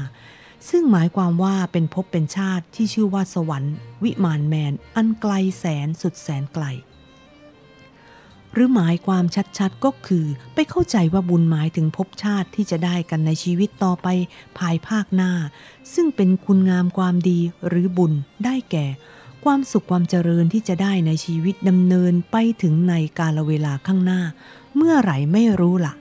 ซึ่งหมายความว่าเป็นพบเป็นชาติที่ชื่อว่าสวรรค์ วิมานแมน อันไกลแสนสุดแสนไกล หรือหมายความชัดๆก็คือไปเข้าใจว่าบุญหมายถึงภพชาติที่จะได้กันในชีวิตต่อไปภายภาคหน้า ซึ่งเป็นคุณงามความดีหรือบุญได้แก่ ความสุขความเจริญที่จะได้ในชีวิตดำเนินไปถึงในกาลเวลาข้างหน้า เมื่อไหร่ไม่รู้ละ่ะ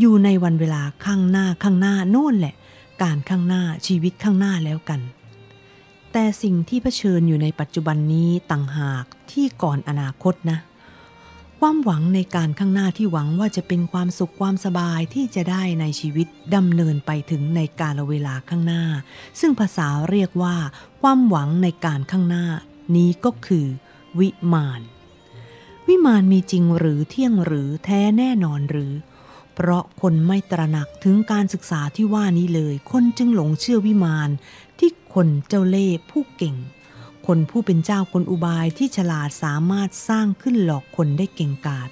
อยู่ในวันเวลาข้างหน้าข้างหน้าโน่นแหละ การข้างหน้าชีวิตข้างหน้าแล้วกันแต่สิ่งที่เผชิญอยู่ในปัจจุบันนี้ต่างหากที่ก่อนอนาคตนะ ความหวังในการข้างหน้าที่หวังว่าจะเป็นความสุขความสบายที่จะได้ในชีวิตดำเนินไปถึงในกาลเวลาข้างหน้า ซึ่งภาษาเรียกว่า ความหวังในการข้างหน้า นี้ก็คือ วิมาน วิมานมีจริงหรือเที่ยงหรือแท้แน่นอนหรือ เพราะคนไม่ตระหนักถึงการศึกษาที่ว่านี้เลย คนจึงหลงเชื่อวิมานที่คนเจ้าเล่ห์ผู้เก่ง คนผู้เป็นเจ้ากลอุบายที่ฉลาดสามารถสร้างขึ้นหลอกคนได้เก่งกาจ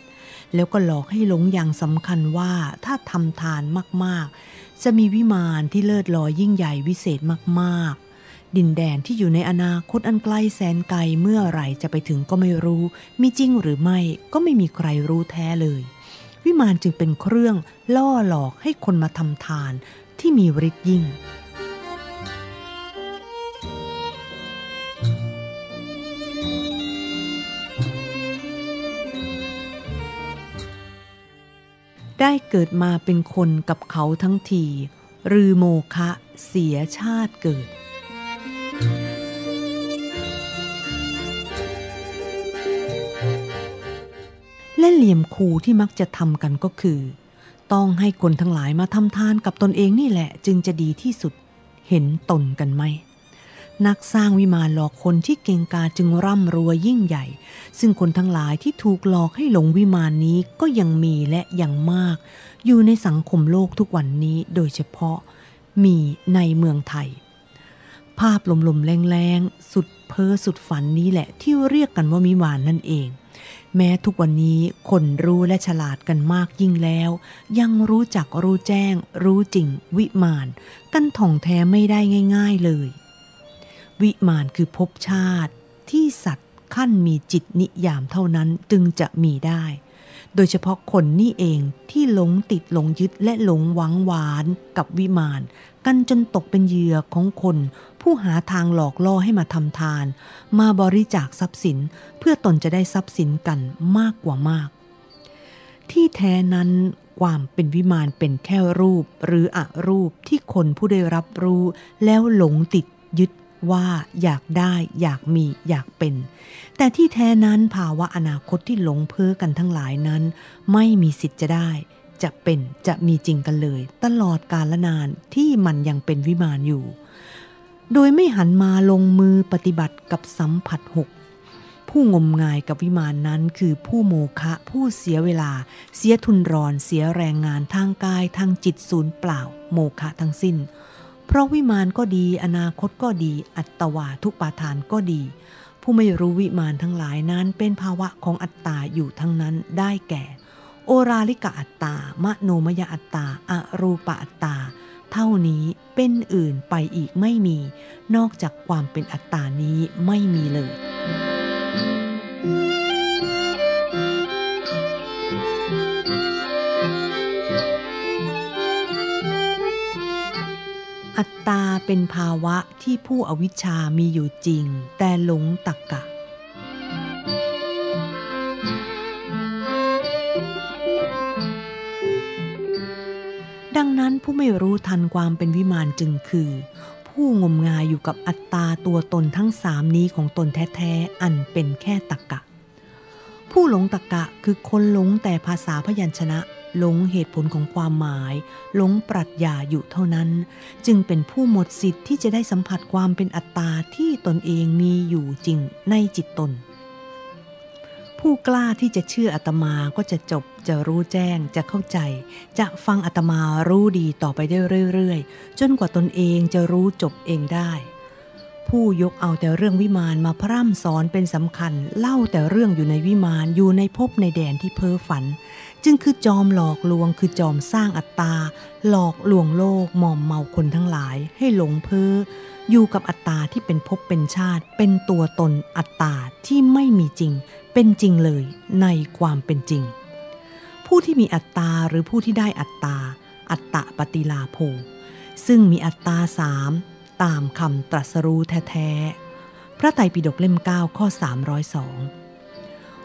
แล้วก็หลอกให้หลงอย่างสำคัญว่าถ้าทำทานมากๆ จะมีวิมานที่เลิศลอยยิ่งใหญ่วิเศษมากๆ ดินแดนที่อยู่ในอนาคตอันไกลแสนไกลเมื่อไหร่จะไปถึงก็ไม่รู้ มีจริงหรือไม่ก็ไม่มีใครรู้แท้เลย วิมานจึงเป็นเครื่องล่อหลอกให้คนมาทำทานที่มีฤทธิ์ยิ่ง ได้เกิดมาเป็นคนกับเขาทั้งที รือโมคะเสียชาติเกิด และเหลี่ยมคูที่มักจะทำกันก็คือ ต้องให้คนทั้งหลายมาทำทานกับตนเองนี่แหละ จึงจะดีที่สุด เห็นตนกันไหม นักสร้างวิมานหลอกคนที่เก่งกาจึงร่ำรวยยิ่งใหญ่ ซึ่งคนทั้งหลายที่ถูกหลอกให้หลงวิมานนี้ก็ยังมีและยังมาก อยู่ในสังคมโลกทุกวันนี้โดยเฉพาะมีในเมืองไทย ภาพลมๆแรงๆ สุดเพ้อสุดฝันนี้แหละที่เรียกกันว่าวิมานนั่นเอง แม้ทุกวันนี้คนรู้และฉลาดกันมากยิ่งแล้ว ยังรู้จักรู้แจ้ง รู้จริง วิมาน กันท่องแท้ไม่ได้ง่าย ๆเลย วิมานคือภพชาติ ที่สัตว์ขั้นมีจิตนิยามเท่านั้นจึงจะมีได้ โดยเฉพาะคนนี่เองที่หลงติดหลงยึดและหลงหวังหวานกับวิมาน กันจนตกเป็นเหยื่อของคน ผู้หาทางหลอกล่อให้มาทำทาน มาบริจาคทรัพย์สินเพื่อตนจะได้ทรัพย์สินกันมากกว่ามาก ที่แท้นั้นความเป็นวิมานเป็นแค่รูปหรืออรูปที่คนผู้ได้รับรู้แล้วหลงติดยึด ว่าอยากได้อยากมีอยากเป็น แต่ที่แท้นั้นภาวะอนาคตที่หลงเพ้อกันทั้งหลายนั้น ไม่มีสิทธิ์จะได้ จะเป็นจะมีจริงกันเลย ตลอดกาลนานที่มันยังเป็นวิมานอยู่ โดยไม่หันมาลงมือปฏิบัติกับสัมผัสหกผู้งมงายกับวิมานนั้นคือผู้โมฆะผู้เสียเวลา เสียทุนรอนเสียแรงงานทางกายทางจิตศูนย์เปล่า โมฆะทั้งสิ้น เพราะวิมานก็ดี อนาคตก็ดี อัตวาทุปาทานก็ดี ผู้ไม่รู้วิมานทั้งหลายนั้นเป็นภาวะของอัตตาอยู่ทั้งนั้นได้แก่ โอราลิกะอัตตามโนมยอัตตาอรูปะอัตตา เท่านี้เป็นอื่นไปอีกไม่มี นอกจากความเป็นอัตตานี้ไม่มีเลย อัตตาเป็นภาวะที่ผู้อวิชชามีอยู่จริง แต่หลงตักกะ ดังนั้นผู้ไม่รู้ทันความเป็นวิมานจึงคือ ผู้งมงายอยู่กับอัตตาตัวตนทั้งสามนี้ของตนแท้ๆ อันเป็นแค่ตักกะ ผู้หลงตักกะคือคนหลงแต่ภาษาพยัญชนะ หลงเหตุผลของความหมาย หลงปรัชญาอยู่เท่านั้น จึงเป็นผู้หมดสิทธิ์ที่จะได้สัมผัสความเป็นอัตตาที่ตนเองมีอยู่จริงในจิตตน ผู้กล้าที่จะเชื่ออาตมาก็จะจบจะรู้แจ้งจะเข้าใจ จะฟังอาตมารู้ดีต่อไปได้เรื่อยๆ จนกว่าตนเองจะรู้จบเองได้ผู้ยกเอาแต่เรื่องวิมานมาพร่ำสอนเป็นสำคัญ เล่าแต่เรื่องอยู่ในวิมานอยู่ในภพในแดนที่เพ้อฝัน จึงคือจอมหลอกลวงคือจอมสร้างอัตตา หลอกลวงโลกมอมเมาคนทั้งหลายให้หลงเพ้ออยู่กับอัตตาที่เป็นภพเป็นชาติ เป็นตัวตนอัตตาที่ไม่มีจริง เป็นจริงเลยในความเป็นจริง ผู้ที่มีอัตตาหรือผู้ที่ได้อัตตา อัตตะปฏิลาโภซึ่งมีอัตตาสามตามคำตรัสรู้แท้ ๆ พระไตรปิฎกเล่ม 9 ข้อ 302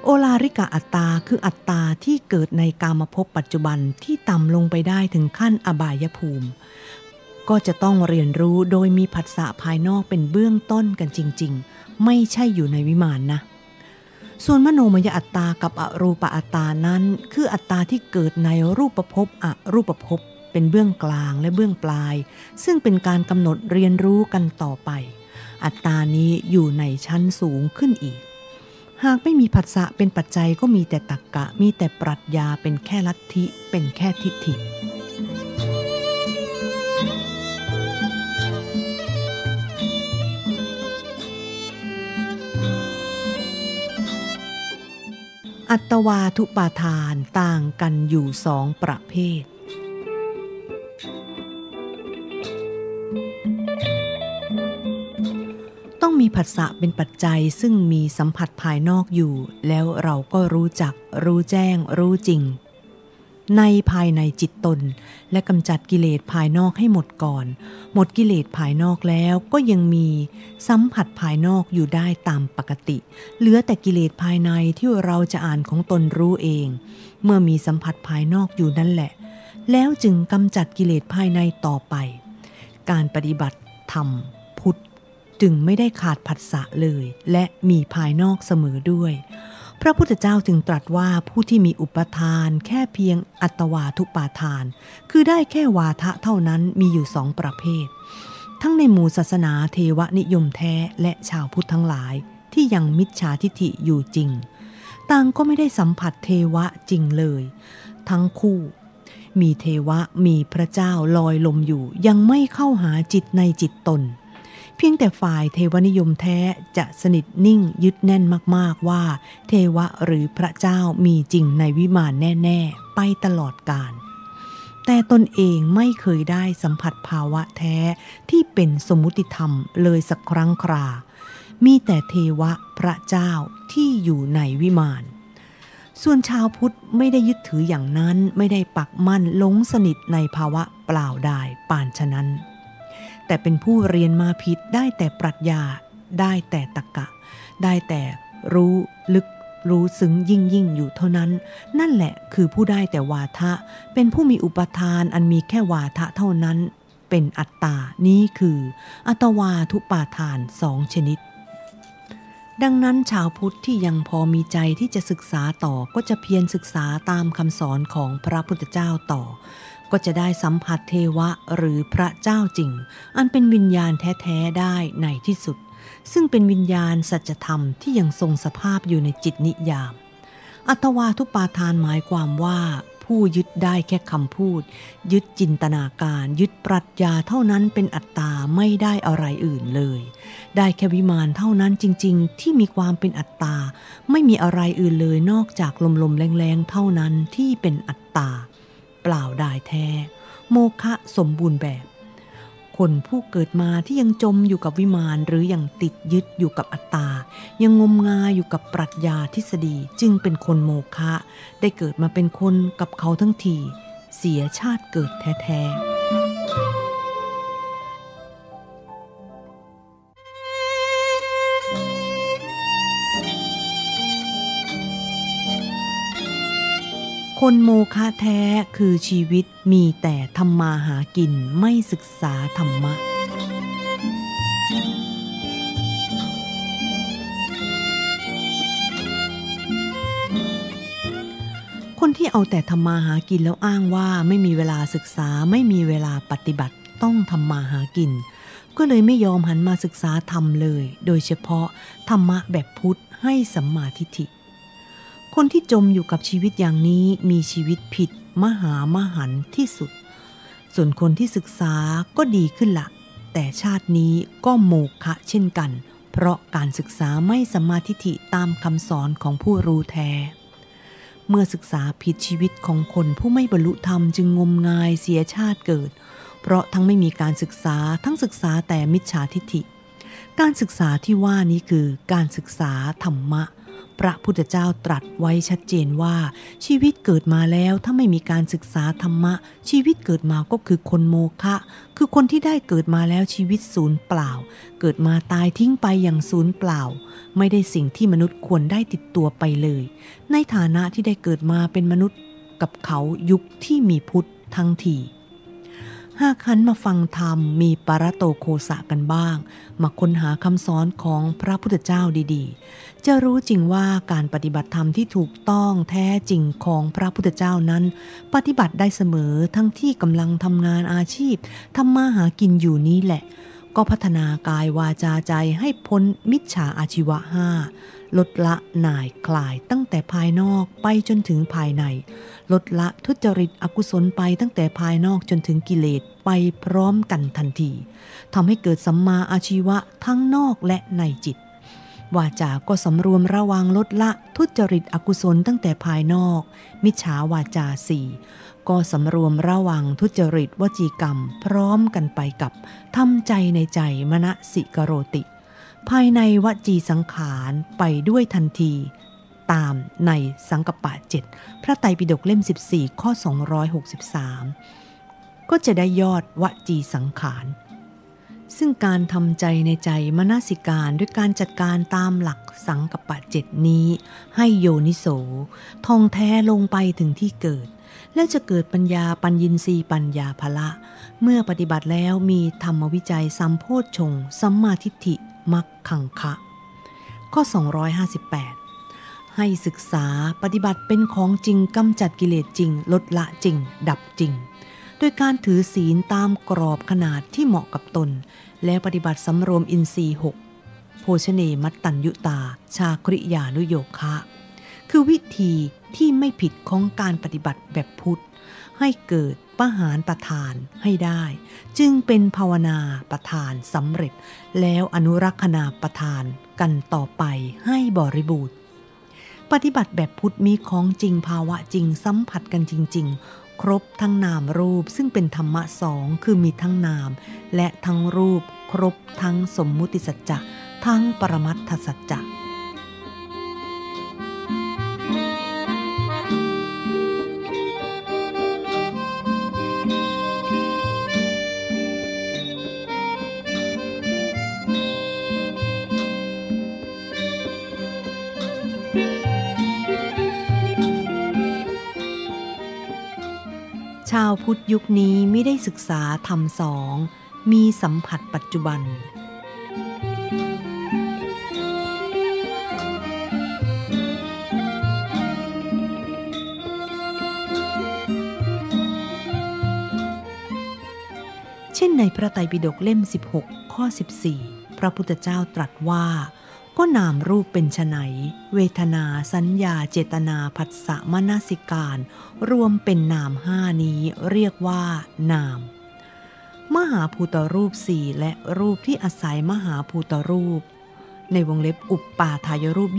โอลาริกะอัตตาคืออัตตาที่เกิดในกามภพปัจจุบันที่ต่ำลงไปได้ถึงขั้นอบายภูมิ ก็จะต้องเรียนรู้โดยมีผัสสะภายนอกเป็นเบื้องต้นกันจริง ๆ ไม่ใช่อยู่ในวิมานนะ ส่วนมโนมยอัตตากับอรูปอัตตานั้น คืออัตตาที่เกิดในรูปภพอรูปภพเป็นเบื้องกลางและเบื้องปลาย ซึ่งเป็นการกำหนดเรียนรู้กันต่อไป อัตตานี้อยู่ในชั้นสูงขึ้นอีก หากไม่มีผัสสะเป็นปัจจัยก็มีแต่ตักกะ มีแต่ปรัชญาเป็นแค่ลัทธิ เป็นแค่ทิฏฐิ อัตวาทุปาทานต่างกันอยู่สองประเภท ต้องมีผัสสะเป็นปัจจัยซึ่งมีสัมผัสภายนอกอยู่ แล้วเราก็รู้จัก รู้แจ้ง รู้จริง ในภายในจิตตน และกำจัดกิเลสภายนอกให้หมดก่อน หมดกิเลสภายนอกแล้วก็ยังมีสัมผัสภายนอกอยู่ได้ตามปกติ เหลือแต่กิเลสภายในที่เราจะอ่านของตนรู้เอง เมื่อมีสัมผัสภายนอกอยู่นั่นแหละ แล้วจึงกำจัดกิเลสภายในต่อไป การปฏิบัติธรรมพุทธ จึงไม่ได้ขาดผัสสะเลย และมีภายนอกเสมอด้วย พระพุทธเจ้าจึงตรัสว่าผู้ที่มีอุปทาน แค่เพียงอัตวาทุปาทาน คือได้แค่วาทะเท่านั้นมีอยู่สองประเภท ทั้งในหมู่ศาสนาเทวนิยมแท้และชาวพุทธทั้งหลาย ที่ยังมิจฉาทิฐิอยู่จริง ต่างก็ไม่ได้สัมผัสเทวะจริงเลย ทั้งคู่มีเทวะมีพระเจ้าลอยลมอยู่ยังไม่เข้าหาจิตในจิตตน เพียงแต่ฝ่ายเทวนิยมแท้จะสนิทนิ่งยึดแน่นมากๆว่า เทวะหรือพระเจ้ามีจริงในวิมานแน่ๆ ไปตลอดกาลแต่ตนเองไม่เคยได้สัมผัสภาวะแท้ที่เป็นสมมุติธรรมเลยสักครั้งครา มีแต่เทวะพระเจ้าที่อยู่ในวิมานส่วนชาวพุทธไม่ได้ยึดถืออย่างนั้นไม่ได้ปักมั่นลงสนิทในภาวะเปล่าดายป่านฉะนั้น แต่เป็นผู้เรียนมาผิดได้แต่ปรัชญา ได้แต่ตะกะ ได้แต่รู้ลึกรู้ซึ้งยิ่งยิ่งอยู่เท่านั้น นั่นแหละคือผู้ได้แต่วาทะ เป็นผู้มีอุปทานอันมีแค่วาทะเท่านั้น เป็นอัตตา นี้คือ อัตวาทุปาทานสองชนิด ดังนั้นชาวพุทธที่ยังพอมีใจที่จะศึกษาต่อก็จะเพียรศึกษาตามคำสอนของพระพุทธเจ้าต่อ ก็จะได้สัมผัสเทวะหรือพระเจ้าจริง อันเป็นวิญญาณแท้ๆได้ในที่สุด ซึ่งเป็นวิญญาณสัจธรรมที่ยังทรงสภาพอยู่ในจิตนิยาม อัตวาทุปาทานหมายความว่าผู้ยึดได้แค่คำพูด ยึดจินตนาการ ยึดปรัชญาเท่านั้นเป็นอัตตาไม่ได้อะไรอื่นเลย ได้แค่วิมานเท่านั้นจริง ๆ ที่มีความเป็นอัตตา ไม่มีอะไรอื่นเลยนอกจากลมๆแรงๆเท่านั้นที่เป็นอัตตา เปล่าดายแท้ โมฆะสมบูรณ์แบบ คนผู้เกิดมาที่ยังจมอยู่กับวิมานหรืออยังติดยึดอยู่กับอัตตา ยังงมงายอยู่กับปรัชญาทฤษฎีจึงเป็นคนโมฆะได้เกิดมาเป็นคนกับเขาทั้งที เสียชาติเกิดแท้ๆ คนโมฆะแท้คือชีวิตมีแต่ทำมาหากินไม่ศึกษาธรรมะ คนที่เอาแต่ทำมาหากินแล้วอ้างว่าไม่มีเวลาศึกษาไม่มีเวลาปฏิบัติต้องทำมาหากิน ก็เลยไม่ยอมหันมาศึกษาธรรมเลย โดยเฉพาะธรรมะแบบพุทธให้สัมมาทิฏฐิ คนที่จมอยู่กับชีวิตอย่างนี้มีชีวิตผิดมหามหันที่สุด ส่วนคนที่ศึกษาก็ดีขึ้นละ แต่ชาตินี้ก็โมฆะเช่นกัน เพราะการศึกษาไม่สมาธิฐิตามคำสอนของผู้รู้แท้ เมื่อศึกษาผิดชีวิตของคนผู้ไม่บรรลุธรรมจึงงมงายเสียชาติเกิด เพราะทั้งไม่มีการศึกษาทั้งศึกษาแต่มิจฉาทิฏฐิ การศึกษาที่ว่านี้คือการศึกษาธรรมะ พระพุทธเจ้าตรัสไว้ชัดเจนว่า ชีวิตเกิดมาแล้วถ้าไม่มีการศึกษาธรรมะ ชีวิตเกิดมาก็คือคนโมฆะคือคนที่ได้เกิดมาแล้วชีวิตศูนย์เปล่า เกิดมาตายทิ้งไปอย่างศูนย์เปล่า ไม่ได้สิ่งที่มนุษย์ควรได้ติดตัวไปเลย ในฐานะที่ได้เกิดมาเป็นมนุษย์กับเขายุคที่มีพุทธทั้งที หากขันมาฟังธรรมมีปรโตโคสะกันบ้าง มาค้นหาคำสอนของพระพุทธเจ้าดีๆ จะรู้จริงว่าการปฏิบัติธรรมที่ถูกต้องแท้จริงของพระพุทธเจ้านั้น ปฏิบัติได้เสมอทั้งที่กำลังทำงานอาชีพทำมาหากินอยู่นี้แหละ ก็พัฒนากายวาจาใจให้พ้นมิจฉาอาชีวะห้า ลดละหน่ายคลายตั้งแต่ภายนอกไปจนถึงภายใน ลดละทุจริตอกุศลไปตั้งแต่ภายนอกจนถึงกิเลสไปพร้อมกันทันทีทำให้เกิดสัมมาอาชีวะทั้งนอกและในจิตวาจาก็สำรวมระวังลดละทุจริตอกุศลตั้งแต่ภายนอก มิจฉาวาจาสี่ก็สำรวมระวังทุจริตวจีกรรม พร้อมกันไปกับทำใจในใจมณสิกโรติ ภายในวจีสังขารไปด้วยทันที ตามในสังกปะเจ็ดพระไตรปิฎกเล่ม 14 ข้อ 263 ก็จะได้ยอดวจีสังขารซึ่งการทำใจในใจมนสิการด้วยการจัดการตามหลักสังกปะเจ็ดนี้ ให้โยนิโส ทองแท้ลงไปถึงที่เกิด และจะเกิดปัญญาปัญญินรีปัญญาภละ เมื่อปฏิบัติแล้วมีธรรมวิจัยสัมโพชฌงสัมมาทิฏฐิ มักขังคะข้อ 258 ให้ศึกษาปฏิบัติเป็นของจริงกำจัดกิเลสจริง ลดละจริง ดับจริง โดยการถือศีลตามกรอบขนาดที่เหมาะกับตน แล้วปฏิบัติสำรวมอินทรีย์หกโภชเนมัตตัญยุตา ชาคริยานุโยคะ คือวิธีที่ไม่ผิดของการปฏิบัติแบบพุทธ ให้เกิด ปหารประทานให้ได้ จึงเป็นภาวนาประทานสำเร็จ แล้วอนุรักษณาประทานกันต่อไปให้บริบูรณ์ ปฏิบัติแบบพุทธมีของจริงภาวะจริงสัมผัสกันจริง ๆ ครบทั้งนามรูปซึ่งเป็นธรรมะสองคือมีทั้งนาม และทั้งรูปครบทั้งสมมุติสัจจะ ทั้งปรมัตถสัจจะาวพุทธยุคนี้ไม่ได้ศึกษาธรรมสอง มีสัมผัสปัจจุบัน เช่นในพระไตรปิฎกเล่ม 16 ข้อ 14 พระพุทธเจ้าตรัสว่า ก็นามรูปเป็นไนเวทนาสัญญาเจตนาผัสสะมนสิการ รวมเป็นนามห้านี้เรียกว่า นาม มหาภูตรูปสี่และรูปที่อาศัยมหาภูตรูป ในวงเล็บอุปปาทายรูป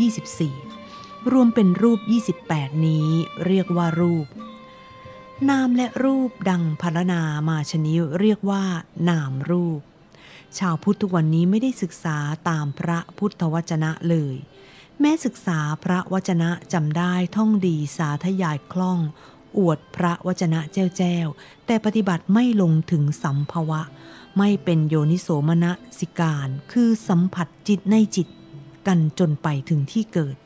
24 รวมเป็นรูป 28 นี้เรียกว่ารูป นามและรูปดังพรรณนามาชนิเรียกว่า นามรูป ชาวพุทธทุกวันนี้ไม่ได้ศึกษาตามพระพุทธวจนะเลย แม้ศึกษาพระวจนะจำได้ท่องดีสาธยายคล่อง อวดพระวจนะแจ้วแจ้วแต่ปฏิบัติไม่ลงถึงสัมภวะ ไม่เป็นโยนิโสมนสิการ คือสัมผัสจิตในจิตกันจนไปถึงที่เกิด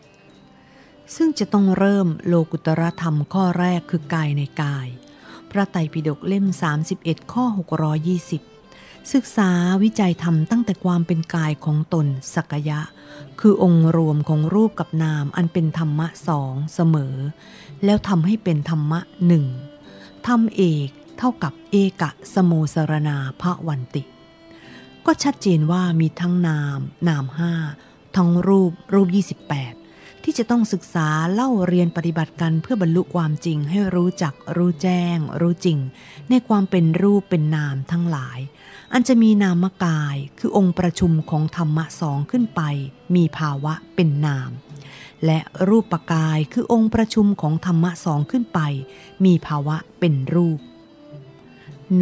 ซึ่งจะต้องเริ่มโลกุตรธรรมข้อแรกคือกายในกาย พระไตรปิฎกเล่ม 31 ข้อ 620 ศึกษาวิจัยธรรมตั้งแต่ความเป็นกายของตนสักยะ คือองค์รวมของรูปกับนามอันเป็นธรรมะสองเสมอ แล้วทำให้เป็นธรรมะหนึ่งทำเอกเท่ากับเอกะสโมสรณาพระวันติ ก็ชัดเจนว่ามีทั้งนาม นามห้าทั้งรูปรูป 28 ที่จะต้องศึกษาเล่าเรียนปฏิบัติกันเพื่อบรรลุความจริงให้รู้จักรู้แจ้ง รู้จริง ในความเป็นรูปเป็นนามทั้งหลาย อันจะมีนามกายคือองค์ประชุมของธรรมะสองขึ้นไป มีภาวะเป็นนาม และรูปปกายคือองค์ประชุมของธรรมะสองขึ้นไป มีภาวะเป็นรูป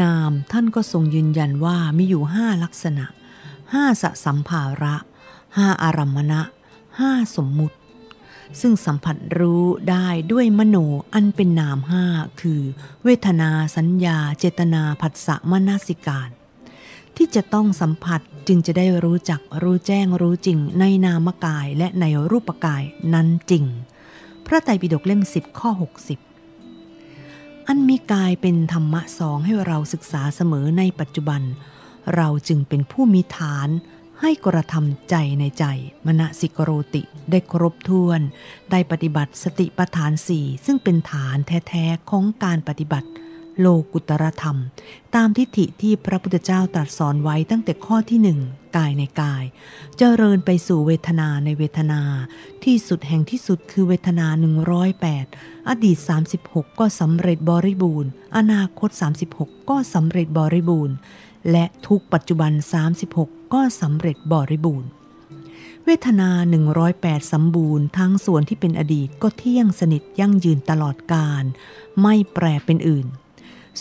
นามท่านก็ทรงยืนยันว่ามีอยู่ห้าลักษณะห้าสสัมภาระห้าอารัมมณะห้าสมมุติ ซึ่งสัมผัสรู้ได้ด้วยมโนอันเป็นนามห้าคือ เวทนาสัญญา เจตนาผัสสะมนสิการ ที่จะต้องสัมผัสจึงจะได้รู้จักรู้แจ้งรู้จริงในนามกายและในรูปกายนั้นจริง พระไตรปิฎกเล่มสิบข้อ 60 อันมีกายเป็นธรรมะสองให้เราศึกษาเสมอในปัจจุบัน เราจึงเป็นผู้มีฐานให้กระทำใจในใจ มณสิกโรติได้ครบถ้วน ได้ปฏิบัติสติปัฏฐานสี่ซึ่งเป็นฐานแท้ ๆ ของการปฏิบัติ โลกุตรธรรม ตามทิฏฐิที่พระพุทธเจ้าตรัสสอนไว้ตั้งแต่ข้อที่หนึ่งกายในกาย เจริญไปสู่เวทนาในเวทนา ที่สุดแห่งที่สุดคือเวทนา 108 อดีต 36 ก็สำเร็จบริบูรณ์ อนาคต 36 ก็สำเร็จบริบูรณ์ และทุกปัจจุบัน 36 ก็สำเร็จบริบูรณ์เวทนา 108 สมบูรณ์ทั้งส่วนที่เป็นอดีตก็เที่ยงสนิทยั่งยืนตลอดกาลไม่แปรเป็นอื่น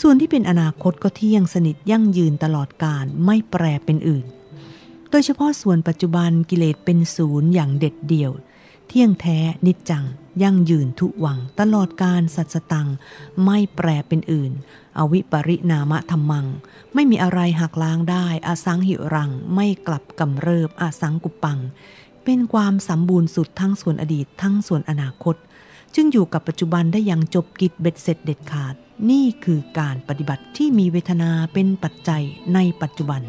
ส่วนที่เป็นอนาคตก็เที่ยงสนิทยั่งยืนตลอดกาลไม่แปรเป็นอื่น โดยเฉพาะส่วนปัจจุบันกิเลสเป็นศูนย์อย่างเด็ดเดี่ยว เที่ยงแท้นิจจัง ยั่งยืนทุวัง ตลอดการสัจตัง ไม่แปรเป็นอื่น อวิปริณามะธรรมัง ไม่มีอะไรหักล้างได้ อสังหิรัง ไม่กลับกำเริบอสังกุปัง เป็นความสมบูรณ์สุดทั้งส่วนอดีตทั้งส่วนอนาคต จึงอยู่กับปัจจุบันได้อย่างจบกิจเบ็ดเสร็จเด็ดขาด นี่คือการปฏิบัติที่มีเวทนาเป็นปัจจัยในปัจจุบัน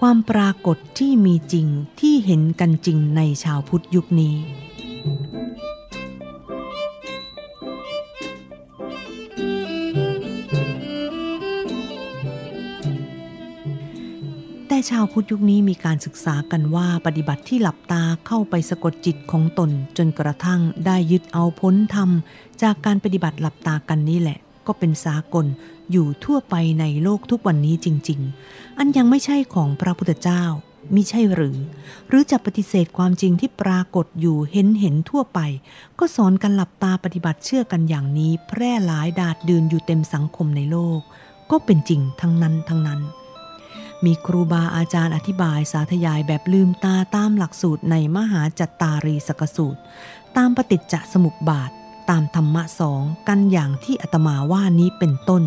ความปรากฏที่มีจริงที่เห็นกันจริงในชาวพุทธยุคนี้ แต่ชาวพุทธยุคนี้มีการศึกษากันว่าปฏิบัติที่หลับตาเข้าไปสะกดจิตของตน จนกระทั่งได้ยึดเอาพ้นธรรม จากการปฏิบัติหลับตากันนี้แหละ ก็เป็นสากลอยู่ทั่วไปในโลกทุกวันนี้จริง ๆ อันยังไม่ใช่ของพระพุทธเจ้ามิใช่หรือ หรือจะปฏิเสธความจริงที่ปรากฏอยู่เห็นเห็นทั่วไป ก็สอนกันหลับตาปฏิบัติเชื่อกันอย่างนี้ แพร่หลายดาดดืนอยู่เต็มสังคมในโลก ก็เป็นจริงทั้งนั้นทั้งนั้น มีครูบาอาจารย์อธิบายสาธยายแบบลืมตาตามหลักสูตรในมหาจัตตารีสกสูตร ตามปฏิจจสมุปบาท ตามธรรมะสองกันอย่างที่อาตมาว่านี้เป็นต้น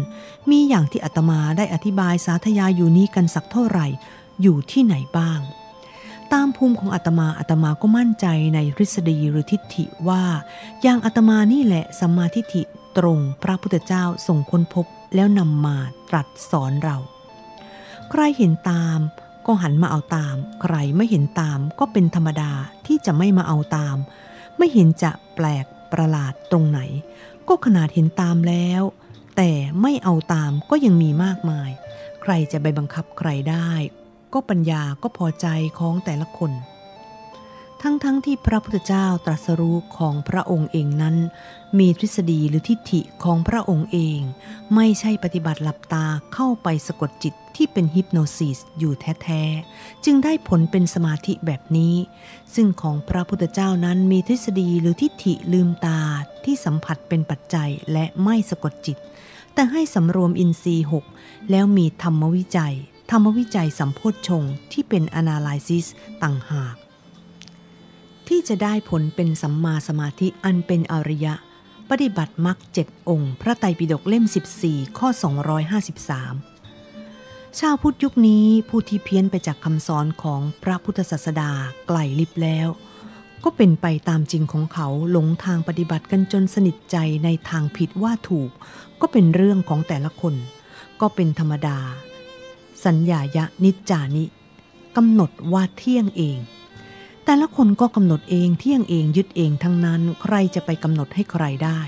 มีอย่างที่อาตมาได้อธิบายสาธยายอยู่นี้กันสักเท่าไหร่ อยู่ที่ไหนบ้าง ตามภูมิของอาตมาอาตมาก็มั่นใจในทฤษฎีหรือทิฏฐิว่าอย่างอาตมานี่แหละสัมมาทิฏฐิตรงพระพุทธเจ้าส่งค้นพบแล้วนำมาตรัสสอนเรา ใครเห็นตาม ก็หันมาเอาตาม ใครไม่เห็นตามก็เป็นธรรมดาที่จะไม่มาเอาตาม ไม่เห็นจะแปลกประหลาดตรงไหน ก็ขนาดเห็นตามแล้ว แต่ไม่เอาตามก็ยังมีมากมาย ใครจะไปบังคับใครได้ ก็ปัญญาก็พอใจของแต่ละคน ทั้งๆทที่พระพุทธเจ้าตรัสรู้ของพระองค์เองนั้น มีทฤษฎีหรือทิฏฐิของพระองค์เอง ไม่ใช่ปฏิบัติหลับตาเข้าไปสะกดจิตที่เป็นฮิปโนซิสอยู่แท้ๆ จึงได้ผลเป็นสมาธิแบบนี้ ซึ่งของพระพุทธเจ้านั้นมีทฤษฎีหรือทิฏฐิลืมตาที่สัมผัสเป็นปัจจัยและไม่สะกดจิต แต่ให้สำรวมอินทรีย์หกแล้วมีธรรมวิจัย ธรรมวิจัยสัมโพชฌงที่เป็น analysis ต่างหาก ที่จะได้ผลเป็นสัมมาสมาธิอันเป็นอริยะ ปฏิบัติมรรคเจ็ดองค์ พระไตรปิฎกเล่ม 14 ข้อ 253 ชาวพุทธยุคนี้ผู้ที่เพี้ยนไปจากคำสอนของพระพุทธศาสดาไกลลิบแล้ว ก็เป็นไปตามจริงของเขาหลงทางปฏิบัติกันจนสนิทใจในทางผิดว่าถูก ก็เป็นเรื่องของแต่ละคน ก็เป็นธรรมดา สัญญายะนิจจานิกำหนดว่าเที่ยงเอง แต่ละคนก็กำหนดเองเที่ยงเองยึดเองทั้งนั้นใครจะไปกำหนดให้ใครได้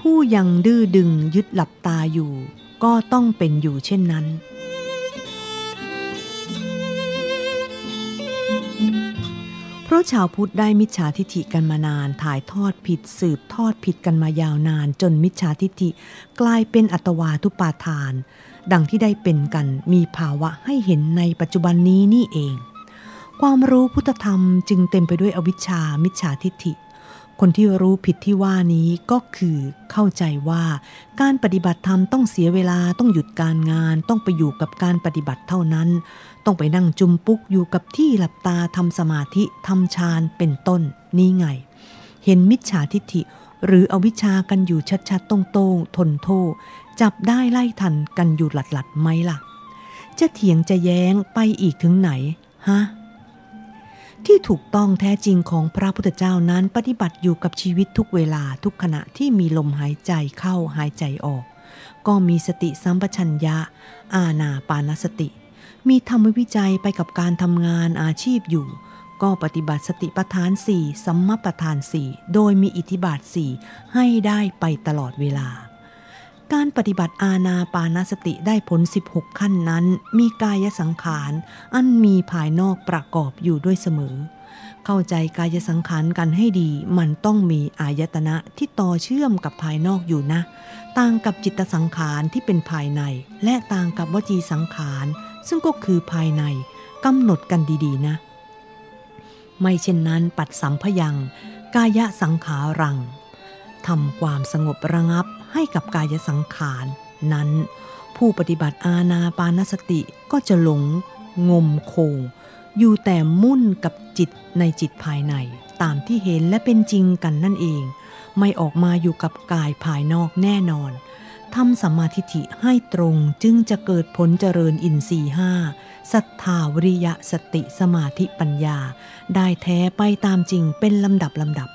ผู้ยังดื้อดึงยึดหลับตาอยู่ ก็ต้องเป็นอยู่เช่นนั้น ราะชาวพุทธได้มิจฉาทิฐิกันมานาน ถ่ายทอดผิดสืบทอดผิดกันมายาวนาน จนมิจฉาทิฐิกลายเป็นอัตวาทุปาทาน ดังที่ได้เป็นกันมีภาวะให้เห็นในปัจจุบันนี้นี่เอง ความรู้พุทธธรรมจึงเต็มไปด้วยอวิชชามิจฉาทิฐิ คนที่รู้ผิดที่ว่านี้ก็คือเข้าใจว่าการปฏิบัติธรรมต้องเสียเวลาต้องหยุดการงาน ต้องไปอยู่กับการปฏิบัติเท่านั้น ต้องไปนั่งจุมปุกอยู่กับที่หลับตาทำสมาธิทำฌานเป็นต้นนี่ไง เห็นมิจฉาทิฏฐิ หรืออวิชากันอยู่ชัดๆตรงๆทนโทษจับได้ไล่ทันกันอยู่หลัดๆไหมล่ะ จะเถียงจะแย้งไปอีกถึงไหนฮะ ที่ถูกต้องแท้จริงของพระพุทธเจ้านั้นปฏิบัติอยู่กับชีวิตทุกเวลาทุกขณะที่มีลมหายใจเข้าหายใจออก ก็มีสติสัมปชัญญะ อาณาปานสติ มีธรรมวิจัยไปกับการทำงานอาชีพอยู่ ก็ปฏิบัติสติปัฏฐานสี่สัมมาปัฏฐานสี่โดยมีอิทธิบาทสี่ให้ได้ไปตลอดเวลา การปฏิบัติอาณาปานสติได้ผล 16 ขั้นนั้น มีกายสังขาร อันมีภายนอกประกอบอยู่ด้วยเสมอ เข้าใจกายสังขารกันให้ดี มันต้องมีอายตนะที่ต่อเชื่อมกับภายนอกอยู่นะ ต่างกับจิตสังขารที่เป็นภายใน และต่างกับวจีสังขาร ซึ่งก็คือภายในกำหนดกันดีๆนะ ไม่เช่นนั้นปัดสัมพยัง กายสังขารังทำความสงบระงับ ให้กับกายสังขาร นั้น ผู้ปฏิบัติอาณาปานสติก็จะหลง งมโคง อยู่แต่มุ่นกับจิตในจิตภายในตามที่เห็นและเป็นจริงกันนั่นเอง ไม่ออกมาอยู่กับกายภายนอกแน่นอนทำสัมมาทิฏฐิให้ตรงจึงจะเกิดผลเจริญอินทรีห้าศรัทธาวิริยะสติสมาธิปัญญา ได้แท้ไปตามจริงเป็นลำดับลำดับ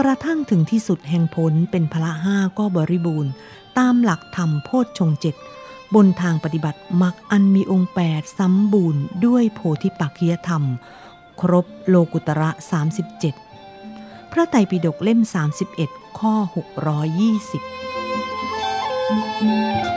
กระทั่งถึงที่สุดแห่งผลเป็นพละห้าก็บริบูรณ์ ตามหลักธรรมโพชฌงเจ็ดบนทางปฏิบัติมักอันมีองค์แปดสัมบูรณ์ด้วยโพธิปักขียธรรม ครบโลกุตระ 37 พระไตรปิฎกเล่ม 31 ข้อ 620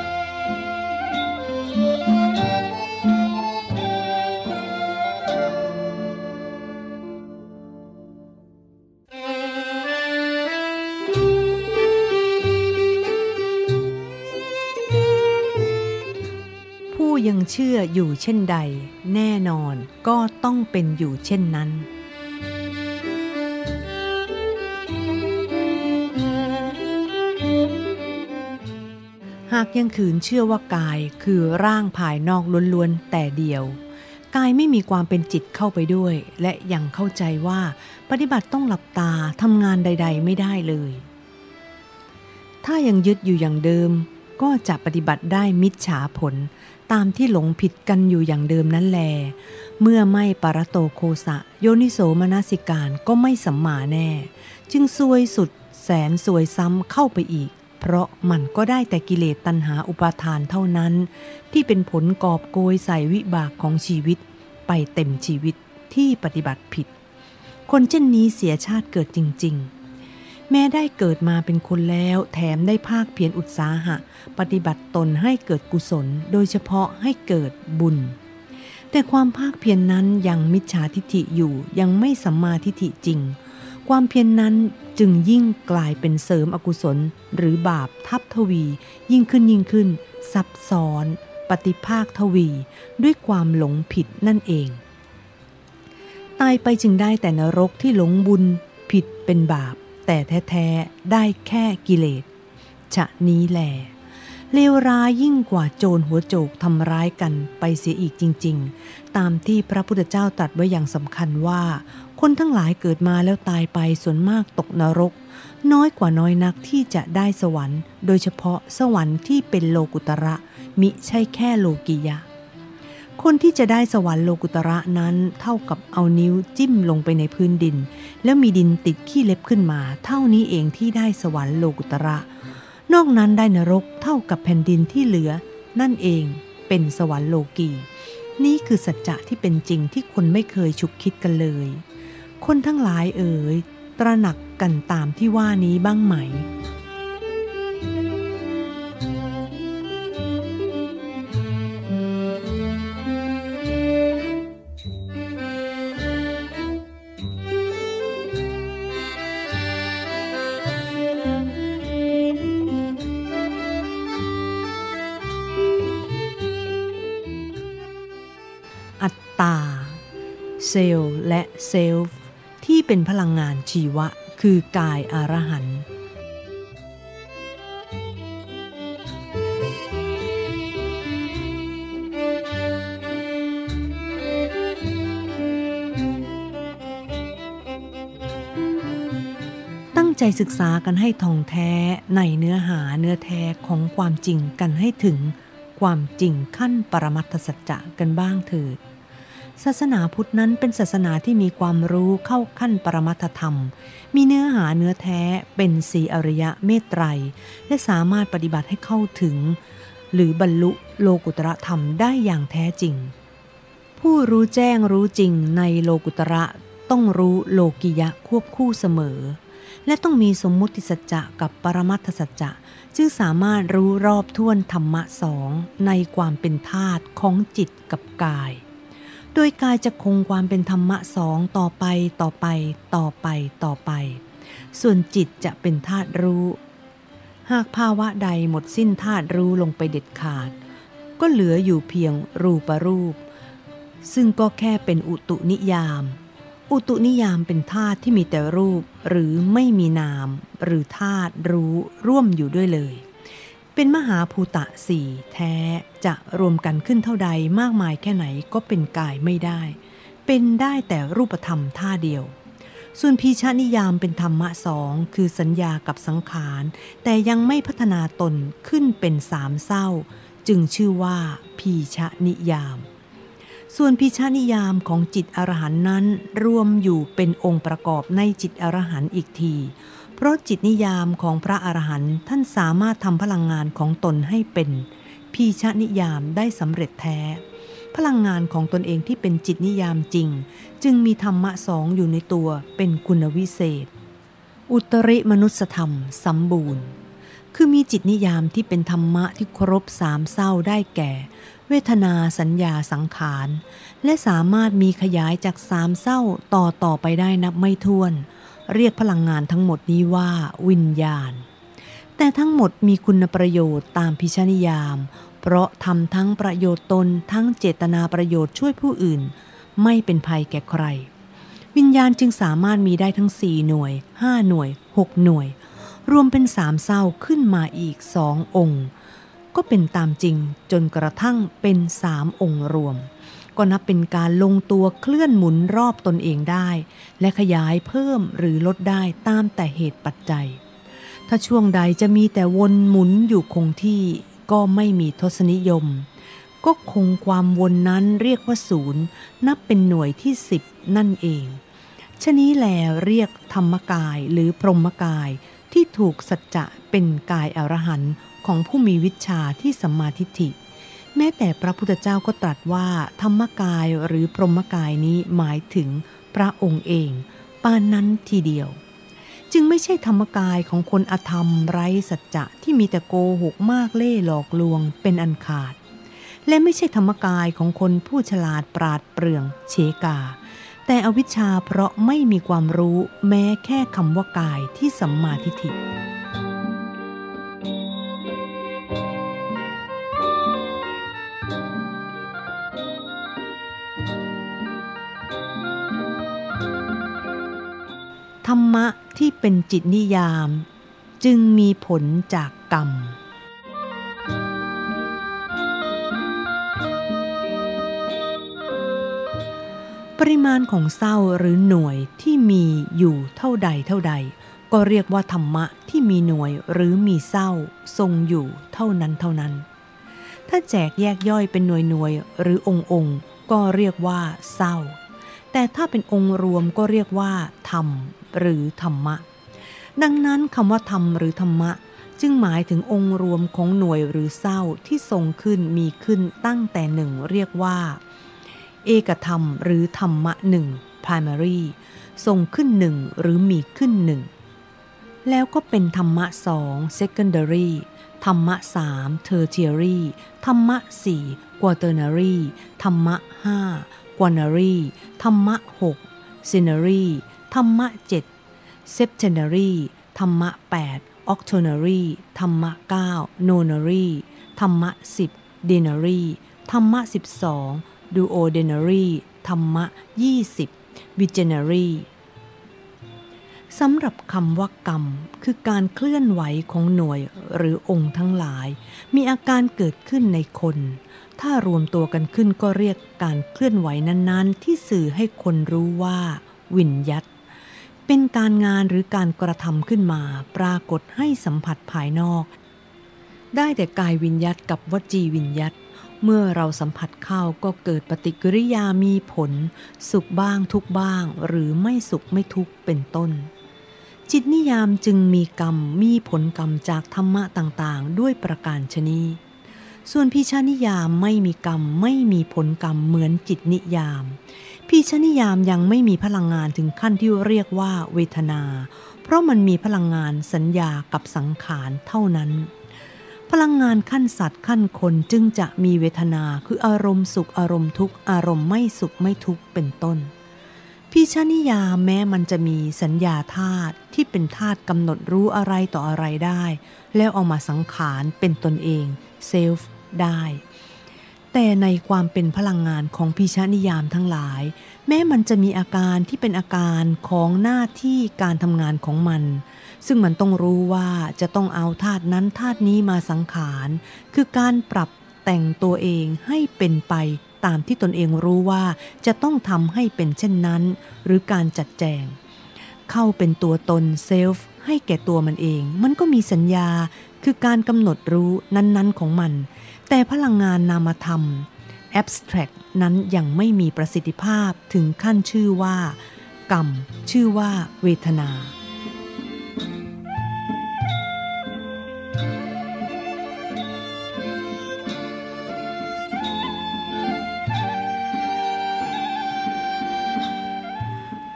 ยังเชื่ออยู่เช่นใด แน่นอนก็ต้องเป็นอยู่เช่นนั้น หากยังขืนเชื่อว่ากายคือร่างภายนอกล้วนๆแต่เดียว กายไม่มีความเป็นจิตเข้าไปด้วย และยังเข้าใจว่าปฏิบัติต้องหลับตาทำงานใด ๆ ไม่ได้เลย ถ้ายังยึดอยู่อย่างเดิมก็จะปฏิบัติได้มิจฉาผล ตามที่หลงผิดกันอยู่อย่างเดิมนั้นแล เมื่อไม่ปรโตโคสะ โยนิโสมนสิการก็ไม่สัมมาแน่ จึงซวยสุดแสนซวยซ้ำเข้าไปอีก เพราะมันก็ได้แต่กิเลสตัณหาอุปาทานเท่านั้น ที่เป็นผลกอบโกยใส่วิบากของชีวิต ไปเต็มชีวิตที่ปฏิบัติผิด คนเช่นนี้เสียชาติเกิดจริง ๆ แม้ได้เกิดมาเป็นคนแล้วแถมได้ภาคเพียรอุตสาหะ ปฏิบัติตนให้เกิดกุศล โดยเฉพาะให้เกิดบุญ แต่ความภาคเพียรนนั้นยังมิจฉาทิฐิอยู่ยังไม่สัมมาทิฐิจริง ความเพียรนนั้นจึงยิ่งกลายเป็นเสริมอกุศล หรือบาปทับทวี ยิ่งขึ้นยิ่งขึ้น ซับซ้อน ปฏิภาคทวี ด้วยความหลงผิดนั่นเอง ตายไปจึงได้แต่นรกที่หลงบุญผิดเป็นบาป แต่แท้ๆได้แค่กิเลสฉะนี้แหลเลวร้ายยิ่งกว่าโจรหัวโจกทำร้ายกันไปเสียอีกจริง ๆ ตามที่พระพุทธเจ้าตรัสไว้อย่างสำคัญว่า คนทั้งหลายเกิดมาแล้วตายไปส่วนมากตกนรก น้อยกว่าน้อยนักที่จะได้สวรรค์ โดยเฉพาะสวรรค์ที่เป็นโลกุตระ มิใช่แค่โลกิยะ คนที่จะได้สวรรค์โลกุตระนั้นเท่ากับเอานิ้วจิ้มลงไปในพื้นดิน แล้วมีดินติดขี้เล็บขึ้นมา เท่านี้เองที่ได้สวรรค์โลกุตระ นอกนั้นได้นรกเท่ากับแผ่นดินที่เหลือ นั่นเองเป็นสวรรค์โลกีนี่คือสัจจะที่เป็นจริงที่คนไม่เคยฉุกคิดกันเลย คนทั้งหลายเอ๋ยตระหนักกันตามที่ว่านี้บ้างไหม เซลล์และเซลฟ์ที่เป็นพลังงานชีวะ คือกายอรหันต์ตั้งใจศึกษากันให้ท่องแท้ในเนื้อหาเนื้อแท้ของความจริงกันให้ถึงความจริงขั้นปรมัตถสัจจะกันบ้างเถิด ศาสนาพุทธนั้นเป็นศาสนาที่มีความรู้เข้าขั้นปรมัตถธรรม มีเนื้อหาเนื้อแท้เป็นสีอริยะเมตไตร และสามารถปฏิบัติให้เข้าถึง หรือบรรลุโลกุตระธรรมได้อย่างแท้จริง ผู้รู้แจ้งรู้จริงในโลกุตระต้องรู้โลกิยะควบคู่เสมอ และต้องมีสมมุติสัจจะกับปรมัตถสัจจะจึงสามารถรู้รอบท่วนธรรมะสองในความเป็นธาตุของจิตกับกาย ดยกายจะคงความเป็นธรรมะสองต่อไปต่อไปต่อไปต่อไป ส่วนจิตจะเป็นธาตุรู้ หากภาวะใดหมดสิ้นธาตุรู้ลงไปเด็ดขาด ก็เหลืออยู่เพียงรูปรูป ซึ่งก็แค่เป็นอุตุนิยาม อุตุนิยามเป็นธาตุที่มีแต่รูปหรือไม่มีนาม หรือธาตุรู้ร่วมอยู่ด้วยเลย เป็นมหาภูตะสี่แท้จะรวมกันขึ้นเท่าใดมากมายแค่ไหนก็เป็นกายไม่ได้ เป็นได้แต่รูปธรรมท่าเดียว ส่วนพีชานิยามเป็นธรรมะสองคือสัญญากับสังขาร แต่ยังไม่พัฒนาตนขึ้นเป็นสามเศร้า จึงชื่อว่าพีชานิยาม ส่วนพิชานิยามของจิตอรหันนั้นรวมอยู่เป็นองค์ประกอบในจิตอรหันอีกที เพราะจิตนิยามของพระอรหันต์ท่านสามารถทำพลังงานของตนให้เป็นพีชนิยามได้สำเร็จแท้ พลังงานของตนเองที่เป็นจิตนิยามจริง จึงมีธรรมะสองอยู่ในตัวเป็นคุณวิเศษ อุตริมนุสธรรมสมบูรณ์ คือมีจิตนิยามที่เป็นธรรมะที่ครบสามเศร้าได้แก่ เวทนาสัญญาสังขาร และสามารถมีขยายจากสามเศร้าต่อต่อไปได้นับไม่ถ้วนเเรียกพลังงานทั้งหมดนี้ว่าวิญญาณ แต่ทั้งหมดมีคุณประโยชน์ตามพิชานิยาม เพราะทำทั้งประโยชน์ตนทั้งเจตนาประโยชน์ช่วยผู้อื่น ไม่เป็นภัยแก่ใคร วิญญาณจึงสามารถมีได้ทั้ง 4 หน่วย 5 หน่วย 6 หน่วย รวมเป็นสามเศร้าขึ้นมาอีกสององค์ ก็เป็นตามจริงจนกระทั่งเป็นสามองค์รวม ก็นับเป็นการลงตัวเคลื่อนหมุนรอบตนเองได้ และขยายเพิ่มหรือลดได้ตามแต่เหตุปัจจัย ถ้าช่วงใดจะมีแต่วนหมุนอยู่คงที่ก็ไม่มีทศนิยม ก็คงความวนนั้นเรียกว่าศูนย์ นับเป็นหน่วยที่สิบนั่นเองชะนี้แลเรียกธรรมกายหรือพรหมกายที่ถูกสัจจะเป็นกายอรหันต์ของผู้มีวิชาที่สัมมาทิฏฐิ แม้แต่พระพุทธเจ้าก็ตรัสว่าธรรมกายหรือพรหมกายนี้หมายถึงพระองค์เองปานนั้นทีเดียว จึงไม่ใช่ธรรมกายของคนอธรรมไร้สัจจะที่มีแต่โกหกมากเล่หลอกลวงเป็นอันขาด และไม่ใช่ธรรมกายของคนผู้ฉลาดปราดเปรื่องเชกา แต่อวิชชาเพราะไม่มีความรู้แม้แค่คำว่ากายที่สัมมาทิฏฐิ ธรรมะที่เป็นจิตนิยาม จึงมีผลจากกรรม ปริมาณของเศร้าหรือหน่วยที่มีอยู่เท่าใดเท่าใด ก็เรียกว่าธรรมะที่มีหน่วยหรือมีเศร้าทรงอยู่เท่านั้นเท่านั้น ถ้าแจกแยกย่อยเป็นหน่วยหน่วยหรือองค์องค์ก็เรียกว่าเศร้าแต่ถ้าเป็นองค์รวมก็เรียกว่าธรรม หรือธรรมะ ดังนั้นคำว่าธรรมหรือธรรมะ จึงหมายถึงองค์รวมของหน่วยหรือเศร้าที่ทรงขึ้นมีขึ้นตั้งแต่หนึ่งเรียกว่า เอกธรรมหรือธรรมะหนึ่ง primary ทรงขึ้นหนึ่งหรือมีขึ้นหนึ่งแล้วก็เป็นธรรมะสอง secondary ธรรมะสาม tertiary ธรรมะสี่ quaternary ธรรมะห้า quaternary ธรรมะหก scenary ธรรมะเจ็ด septenary ธรรมะแปด octonary ธรรมะเก้า nonary ธรรมะสิบ denary ธรรมะสิบสอง duodenary ธรรมะยี่สิบ vigenary สำหรับคำว่ากรรม คือการเคลื่อนไหวของหน่วยหรือองค์ทั้งหลาย มีอาการเกิดขึ้นในคน ถ้ารวมตัวกันขึ้นก็เรียกการเคลื่อนไหวนั้นๆ ที่สื่อให้คนรู้ว่า วิญยัต เป็นการงานหรือการกระทำขึ้นมาปรากฏให้สัมผัสภายนอก ได้แต่กายวิญยัตกับวจีวิญยัตเมื่อเราสัมผัสเข้าก็เกิดปฏิกิริยามีผล สุขบ้างทุกบ้าง หรือไม่สุขไม่ทุกเป็นต้น จิตนิยามจึงมีกรรมมีผลกรรมจากธรรมะต่างๆ ด้วยประการชนีส่วนพิชานิยามไม่มีกรรมไม่มีผลกรรมเหมือนจิตนิยาม พิชานิยามยังไม่มีพลังงานถึงขั้นที่เรียกว่าเวทนา เพราะมันมีพลังงานสัญญากับสังขารเท่านั้น พลังงานขั้นสัตว์ขั้นคนจึงจะมีเวทนาคืออารมณ์สุขอารมณ์ทุกข์อารมณ์ไม่สุขไม่ทุกข์เป็นต้นพิชานิยามแม้มันจะมีสัญญาธาตุที่เป็นธาตุกำหนดรู้อะไรต่ออะไรได้ แล้วเอามาสังขารเป็นตนเองเซลฟ์ได้ แต่ในความเป็นพลังงานของพิชานิยามทั้งหลาย แม้มันจะมีอาการที่เป็นอาการของหน้าที่การทำงานของมัน ซึ่งมันต้องรู้ว่าจะต้องเอาธาตุนั้นธาตุนี้มาสังขาร คือการปรับแต่งตัวเองให้เป็นไปตามที่ตนเองรู้ว่าจะต้องทำให้เป็นเช่นนั้น หรือการจัดแจง เข้าเป็นตัวตนเซลฟ์ ให้แก่ตัวมันเอง มันก็มีสัญญาคือการกำหนดรู้นั้นๆของมัน แต่พลังงานนามธรรม abstract นั้นยังไม่มีประสิทธิภาพถึงขั้นชื่อว่า กรรม ชื่อว่า เวทนา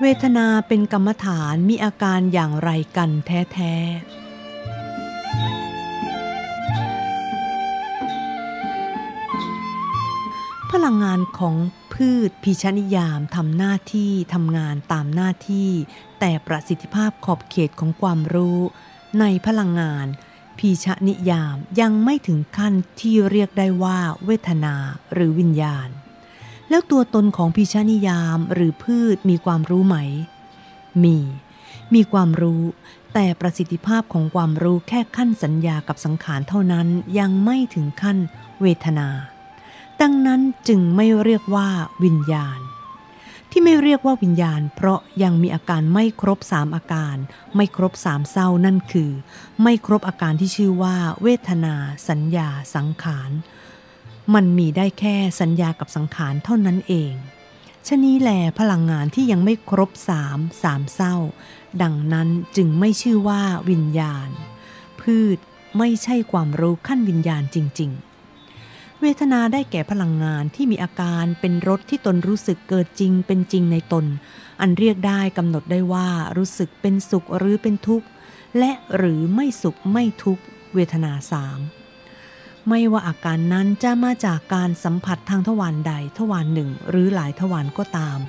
เวทนาเป็นกรรมฐานมีอาการอย่างไรกันแท้ๆ พลังงานของพืชพิชนิยามทำหน้าที่ทำงานตามหน้าที่ แต่ประสิทธิภาพขอบเขตของความรู้ ในพลังงานพีชนิยามยังไม่ถึงขั้นที่เรียกได้ว่าเวทนาหรือวิญญาณ แล้วตัวตนของพิชานิยามหรือพืชมีความรู้ไหม มี มีความรู้ แต่ประสิทธิภาพของความรู้แค่ขั้นสัญญากับสังขารเท่านั้นยังไม่ถึงขั้นเวทนา ดังนั้นจึงไม่เรียกว่าวิญญาณ ที่ไม่เรียกว่าวิญญาณ เพราะยังมีอาการไม่ครบสามอาการ ไม่ครบสามเศร้านั่นคือ ไม่ครบอาการที่ชื่อว่า เวทนา สัญญา สังขาร มันมีได้แค่สัญญากับสังขารเท่านั้นเอง ชะนี้แหลพลังงานที่ยังไม่ครบสามสามเศร้า ดังนั้นจึงไม่ชื่อว่าวิญญาณ พืชไม่ใช่ความรู้ขั้นวิญญาณจริง ๆ เวทนาได้แก่พลังงานที่มีอาการเป็นรสที่ตนรู้สึกเกิดจริงเป็นจริงในตน อันเรียกได้กำหนดได้ว่ารู้สึกเป็นสุขหรือเป็นทุกข์ และหรือไม่สุขไม่ทุกข์ เวทนาสาม ไม่ว่าอาการนั้นจะมาจากการสัมผัสทางทวารใดทวารหนึ่งหรือหลายทวารก็ตาม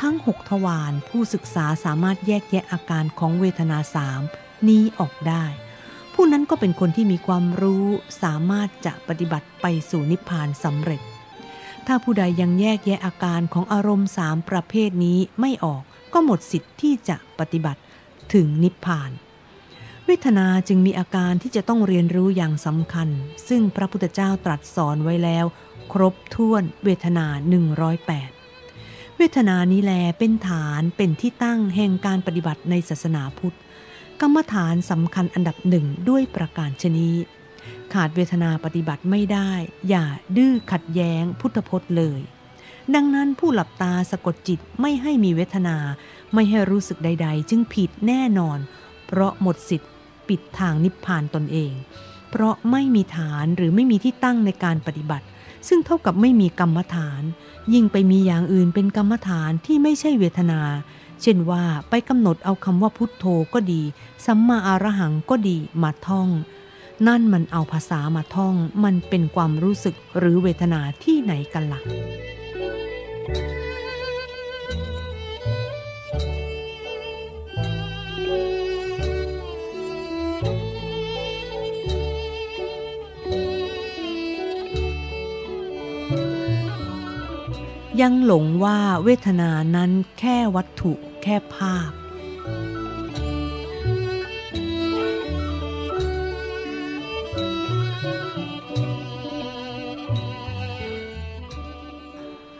ทั้งหกทวารผู้ศึกษาสามารถแยกแยะอาการของเวทนาสามนี้ออกได้ ผู้นั้นก็เป็นคนที่มีความรู้สามารถจะปฏิบัติไปสู่นิพพานสำเร็จ ถ้าผู้ใดยังแยกแยะอาการของอารมณ์สามประเภทนี้ไม่ออกก็หมดสิทธิ์ที่จะปฏิบัติถึงนิพพาน เวทนาจึงมีอาการที่จะต้องเรียนรู้อย่างสำคัญ ซึ่งพระพุทธเจ้าตรัสสอนไว้แล้ว ครบถ้วนเวทนา 108 เวทนานี้แลเป็นฐานเป็นที่ตั้งแห่งการปฏิบัติในศาสนาพุทธ กรรมฐานสำคัญอันดับหนึ่งด้วยประการชนีขาดเวทนาปฏิบัติไม่ได้ อย่าดื้อขัดแย้งพุทธพจน์เลย ดังนั้นผู้หลับตาสะกดจิตไม่ให้มีเวทนา ไม่ให้รู้สึกใด ๆ จึงผิดแน่นอน เพราะหมดสิทธิ ปิดทางนิพพานตนเอง เพราะไม่มีฐานหรือไม่มีที่ตั้งในการปฏิบัติ ซึ่งเท่ากับไม่มีกรรมฐาน ยิ่งไปมีอย่างอื่นเป็นกรรมฐานที่ไม่ใช่เวทนา เช่นว่าไปกำหนดเอาคำว่าพุทโธก็ดี สัมมาอารหังก็ดีมาท่อง นั่นมันเอาภาษามาท่อง มันเป็นความรู้สึกหรือเวทนาที่ไหนกันละ่ะ ยังหลงว่าเวทนานั้นแค่วัตถุแค่ภาพ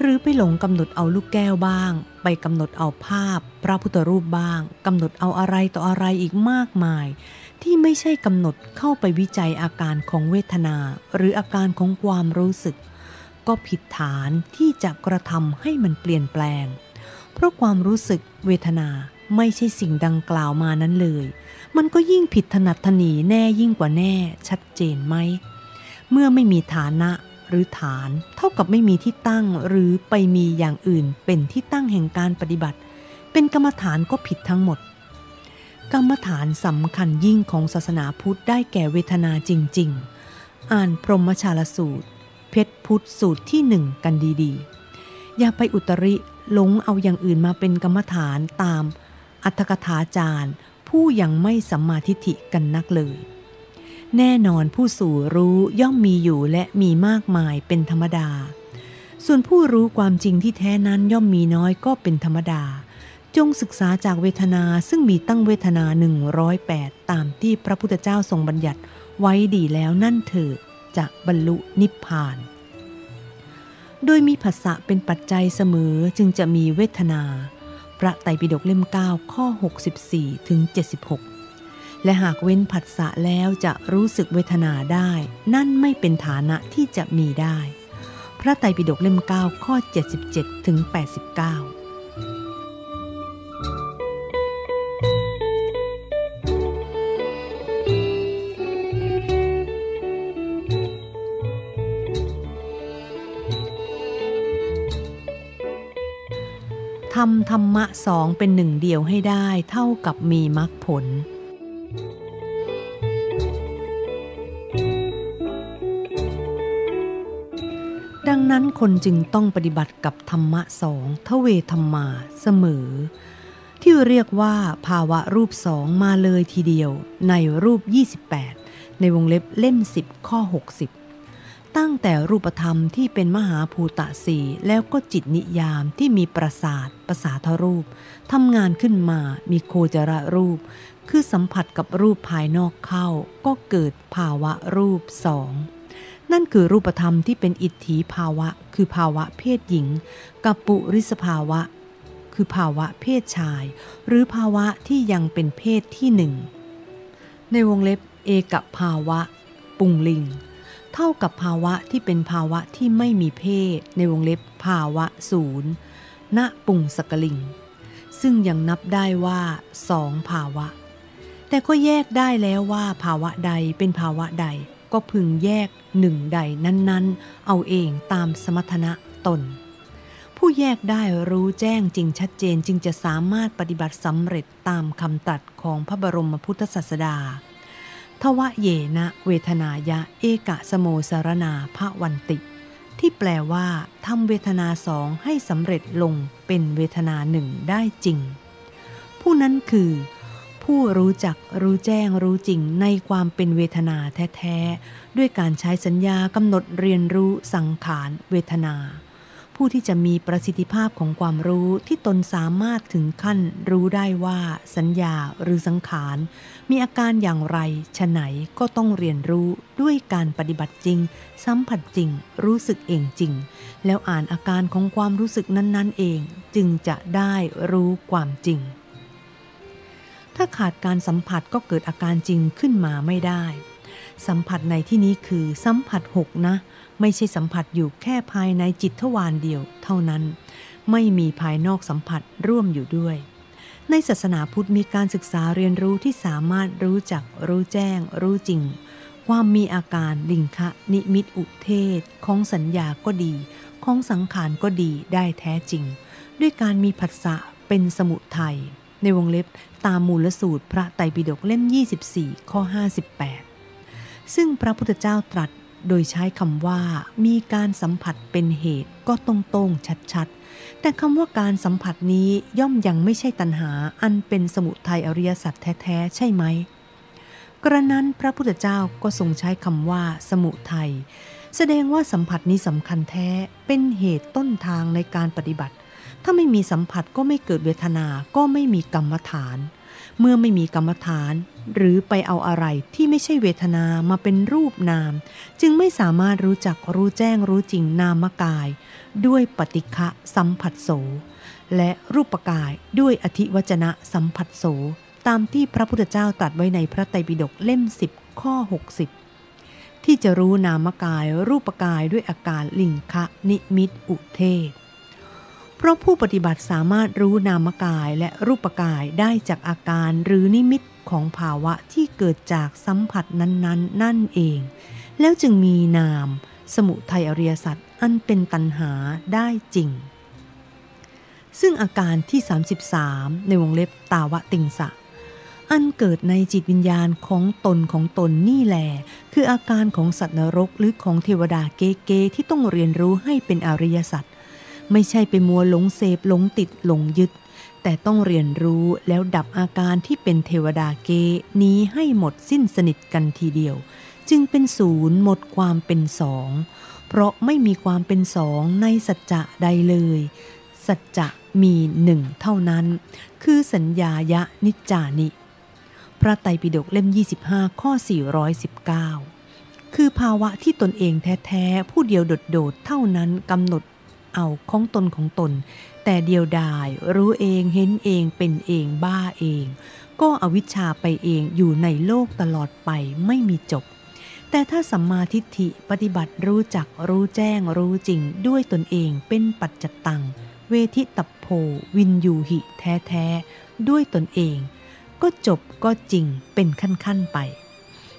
หรือไปหลงกำหนดเอาลูกแก้วบ้าง ไปกำหนดเอาภาพ พระพุทธรูปบ้างกำหนดเอาอะไรต่ออะไรอีกมากมาย ที่ไม่ใช่กำหนดเข้าไปวิจัยอาการของเวทนา หรืออาการของความรู้สึก ก็ผิดฐานที่จะกระทำให้มันเปลี่ยนแปลง เพราะความรู้สึกเวทนาไม่ใช่สิ่งดังกล่าวมานั้นเลย มันก็ยิ่งผิดถนัดถนีแน่ยิ่งกว่าแน่ ชัดเจนไหม เมื่อไม่มีฐานะหรือฐาน เท่ากับไม่มีที่ตั้งหรือไปมีอย่างอื่นเป็นที่ตั้งแห่งการปฏิบัติ เป็นกรรมฐานก็ผิดทั้งหมด กรรมฐานสำคัญยิ่งของศาสนาพุทธได้แก่เวทนาจริง ๆ อ่านพรหมชาลสูตร เพชรพุทธสูตรที่หนึ่งกันดีๆ อย่าไปอุตริหลงเอาอย่างอื่นมาเป็นกรรมฐานตามอัตถกถาจารย์ ผู้ยังไม่สัมมาทิฏฐิกันนักเลย แน่นอนผู้สู่รู้ย่อมมีอยู่และมีมากมายเป็นธรรมดา ส่วนผู้รู้ความจริงที่แท้นั้นย่อมมีน้อยก็เป็นธรรมดา จงศึกษาจากเวทนาซึ่งมีตั้งเวทนา 108 ตามที่พระพุทธเจ้าทรงบัญญัติไว้ดีแล้วนั่นเถิด จะบรรลุนิพพาน โดยมีภาษะเป็นปัจจัยเสมอจึงจะมีเวทนา พระไตรปิฎกเล่ม 9 ข้อ 64 ถึง 76 และหากเว้นผัสสะแล้วจะรู้สึกเวทนาได้ นั่นไม่เป็นฐานะที่จะมีได้ พระไตรปิฎกเล่ม 9 ข้อ 77 ถึง 89 ทำธรรมะสองเป็นหนึ่งเดียวให้ได้เท่ากับมีมรรคผล ดังนั้นคนจึงต้องปฏิบัติกับธรรมะสองทเวธรรมาเสมอ ที่เรียกว่าภาวะรูปสองมาเลยทีเดียวในรูป 28 ในวงเล็บเล่ม 10 ข้อ 60 ตั้งแต่รูปธรรมที่เป็นมหาภูตะสีแล้วก็จิตนิยามที่มีประสาทประสาทรูปทำงานขึ้นมามีโคจรรูป คือสัมผัสกับรูปภายนอกเข้า ก็เกิดภาวะรูปสองนั่นคือรูปธรรมที่เป็นอิทธิภาวะ คือภาวะเพศหญิง กับปุริสภาวะ คือภาวะเพศชาย หรือภาวะที่ยังเป็นเพศที่หนึ่งในวงเล็บเอกภาวะ ปุงลิง เท่ากับภาวะที่เป็นภาวะที่ไม่มีเพศในวงเล็บภาวะศูนย์ณปุงสกลิง ซึ่งยังนับได้ว่าสองภาวะ แต่ก็แยกได้แล้วว่าภาวะใดเป็นภาวะใดก็พึงแยกหนึ่งใดนั้นๆ เอาเองตามสมรรถนะตน ผู้แยกได้รู้แจ้งจริงชัดเจนจึงจะสามารถปฏิบัติสำเร็จตามคำตรัสของพระบรมพุทธศาสดา วะเยนะเวทนายะเอกะสโมสารนาพระวันติ ที่แปลว่าทำเวทนาสองให้สำเร็จลงเป็นเวทนาหนึ่งได้จริง ผู้นั้นคือ ผู้รู้จักรู้แจ้งรู้จริงในความเป็นเวทนาแท้ ๆ ด้วยการใช้สัญญากำหนดเรียนรู้สังขารเวทนา ผู้ที่จะมีประสิทธิภาพของความรู้ที่ตนสามารถถึงขั้นรู้ได้ว่าสัญญาหรือสังขาร มีอาการอย่างไรฉะไหนก็ต้องเรียนรู้ด้วยการปฏิบัติจริง สัมผัสจริง รู้สึกเองจริง แล้วอ่านอาการของความรู้สึกนั้น ๆ เองจึงจะได้รู้ความจริง ถ้าขาดการสัมผัสก็เกิดอาการจริงขึ้นมาไม่ได้ สัมผัสในที่นี้คือสัมผัสหกนะ ไม่ใช่สัมผัสอยู่แค่ภายในจิตทวารเดียวเท่านั้น ไม่มีภายนอกสัมผัสร่วมอยู่ด้วย ในศาสนาพุทธมีการศึกษาเรียนรู้ที่สามารถรู้จัก รู้แจ้ง รู้จริง ความมีอาการลิงคะนิมิตอุเทศ ของสัญญาก็ดี ของสังขารก็ดีได้แท้จริง ด้วยการมีผัสสะเป็นสมุทัยในวงเล็บตามมูลสูตรพระไตรปิฎกเล่ม 24 ข้อ 58 ซึ่งพระพุทธเจ้าตรัส โดยใช้คำว่ามีการสัมผัสเป็นเหตุก็ตรงตรงชัดๆ แต่คำว่าการสัมผัสนี้ย่อมยังไม่ใช่ตัณหาอันเป็นสมุทัยอริยสัจแท้ๆ ใช่ไหม กระนั้นพระพุทธเจ้าก็ทรงใช้คำว่าสมุทัยแสดงว่าสัมผัสนี้สำคัญแท้เป็นเหตุต้นทางในการปฏิบัติ ถ้าไม่มีสัมผัสก็ไม่เกิดเวทนา ก็ไม่มีกรรมฐาน เมื่อไม่มีกรรมฐานหรือไปเอาอะไรที่ไม่ใช่เวทนามาเป็นรูปนาม จึงไม่สามารถรู้จักรู้แจ้งรู้จริงนามกาย ด้วยปฏิฆะสัมผัสโส และรูปกายด้วยอธิวจนะสัมผัสโส ตามที่พระพุทธเจ้าตรัสไว้ในพระไตรปิฎกเล่ม 10 ข้อ 60 ที่จะรู้นามกายรูปกายด้วยอาการลิงคะนิมิตอุเทศ เพราะผู้ปฏิบัติสามารถรู้นามกายและรูปกายได้จากอาการหรือนิมิตของภาวะที่เกิดจากสัมผัสนั้นๆนนนั่นเอง แล้วจึงมีนาม สมุทัยอริยสัจอันเป็นตัณหาได้จริง ซึ่งอาการที่ 33 ในวงเล็บตาวะติงสะ อันเกิดในจิตวิญญาณของตนของตนนี่แหลคืออาการของสัตว์นรกหรือของเทวดาเก๋ๆที่ต้องเรียนรู้ให้เป็นอริยสัจ ไม่ใช่ไปมัวหลงเสพหลงติดหลงยึด แต่ต้องเรียนรู้แล้วดับอาการที่เป็นเทวดาเกนี้ให้หมดสิ้นสนิทกันทีเดียว จึงเป็นศูนย์หมดความเป็นสอง เพราะไม่มีความเป็นสองในสัจจะใดเลย สัจจะมีหนึ่งเท่านั้น คือสัญญายะนิจจานิ พระไตรปิฎกเล่ม 25 ข้อ 419 คือภาวะที่ตนเองแท้ ๆ ผู้เดียวโดด ๆ เท่านั้นกำหนด เอาของตนของตน แต่เดียวดายรู้เองเห็นเองเป็นเองบ้าเอง ก็อวิชชาไปเองอยู่ในโลกตลอดไปไม่มีจบ แต่ถ้าสัมมาทิฏฐิปฏิบัติรู้จักรู้แจ้งรู้จริงด้วยตนเองเป็นปัจจตัง เวทิตัโพวินยูหิแท้แท้ด้วยตนเอง ก็จบก็จริงเป็นขั้นๆไป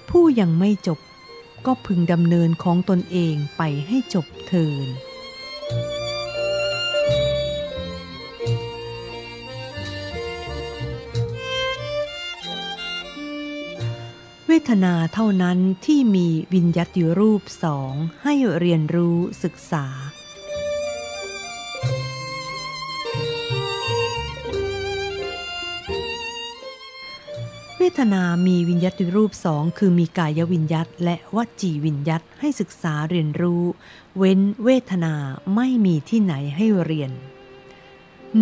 ผู้ยังไม่จบก็พึงดำเนินของตนเองไปให้จบเทิน เวทนาเท่านั้นที่มีวิญญาติรูปสองให้เรียนรู้ศึกษา เวทนามีวิญญาติรูปสองคือมีกายวิญญาตและวจีวิญญาตให้ศึกษาเรียนรู้ เว้นเวทนาไม่มีที่ไหนให้เรียน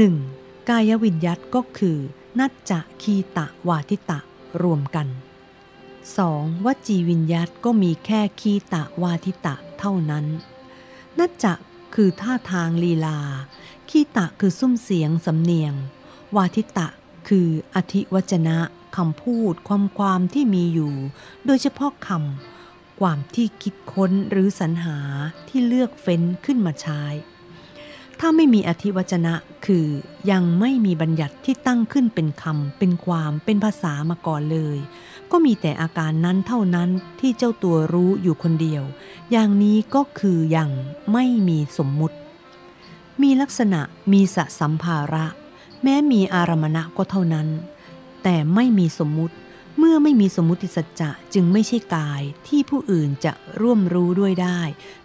1. กายวิญญาตก็คือ นัจจะคีตะวาทิตะรวมกัน 2. วจีวิญญาตก็มีแค่คีตะวาทิตะเท่านั้นนัจจะคือท่าทางลีลา คีตะคือซุ้มเสียงสำเนียง วาทิตะคืออธิวจนะคำพูดความความที่มีอยู่ โดยเฉพาะคำความที่คิดค้นหรือสรรหาที่เลือกเฟ้นขึ้นมาใช้ ถ้าไม่มีอธิวจนะคือยังไม่มีบัญญัติที่ตั้งขึ้นเป็นคำเป็นความเป็นภาษามาก่อนเลย ก็มีแต่อาการนั้นเท่านั้นที่เจ้าตัวรู้อยู่คนเดียว อย่างนี้ก็คืออย่างไม่มีสมมุติ มีลักษณะมีสสัมภาระ แม้มีอารมณะก็เท่านั้น แต่ไม่มีสมมุติ เมื่อไม่มีสมมุติสัจจะจึงไม่ใช่กายที่ผู้อื่นจะร่วมรู้ด้วยได้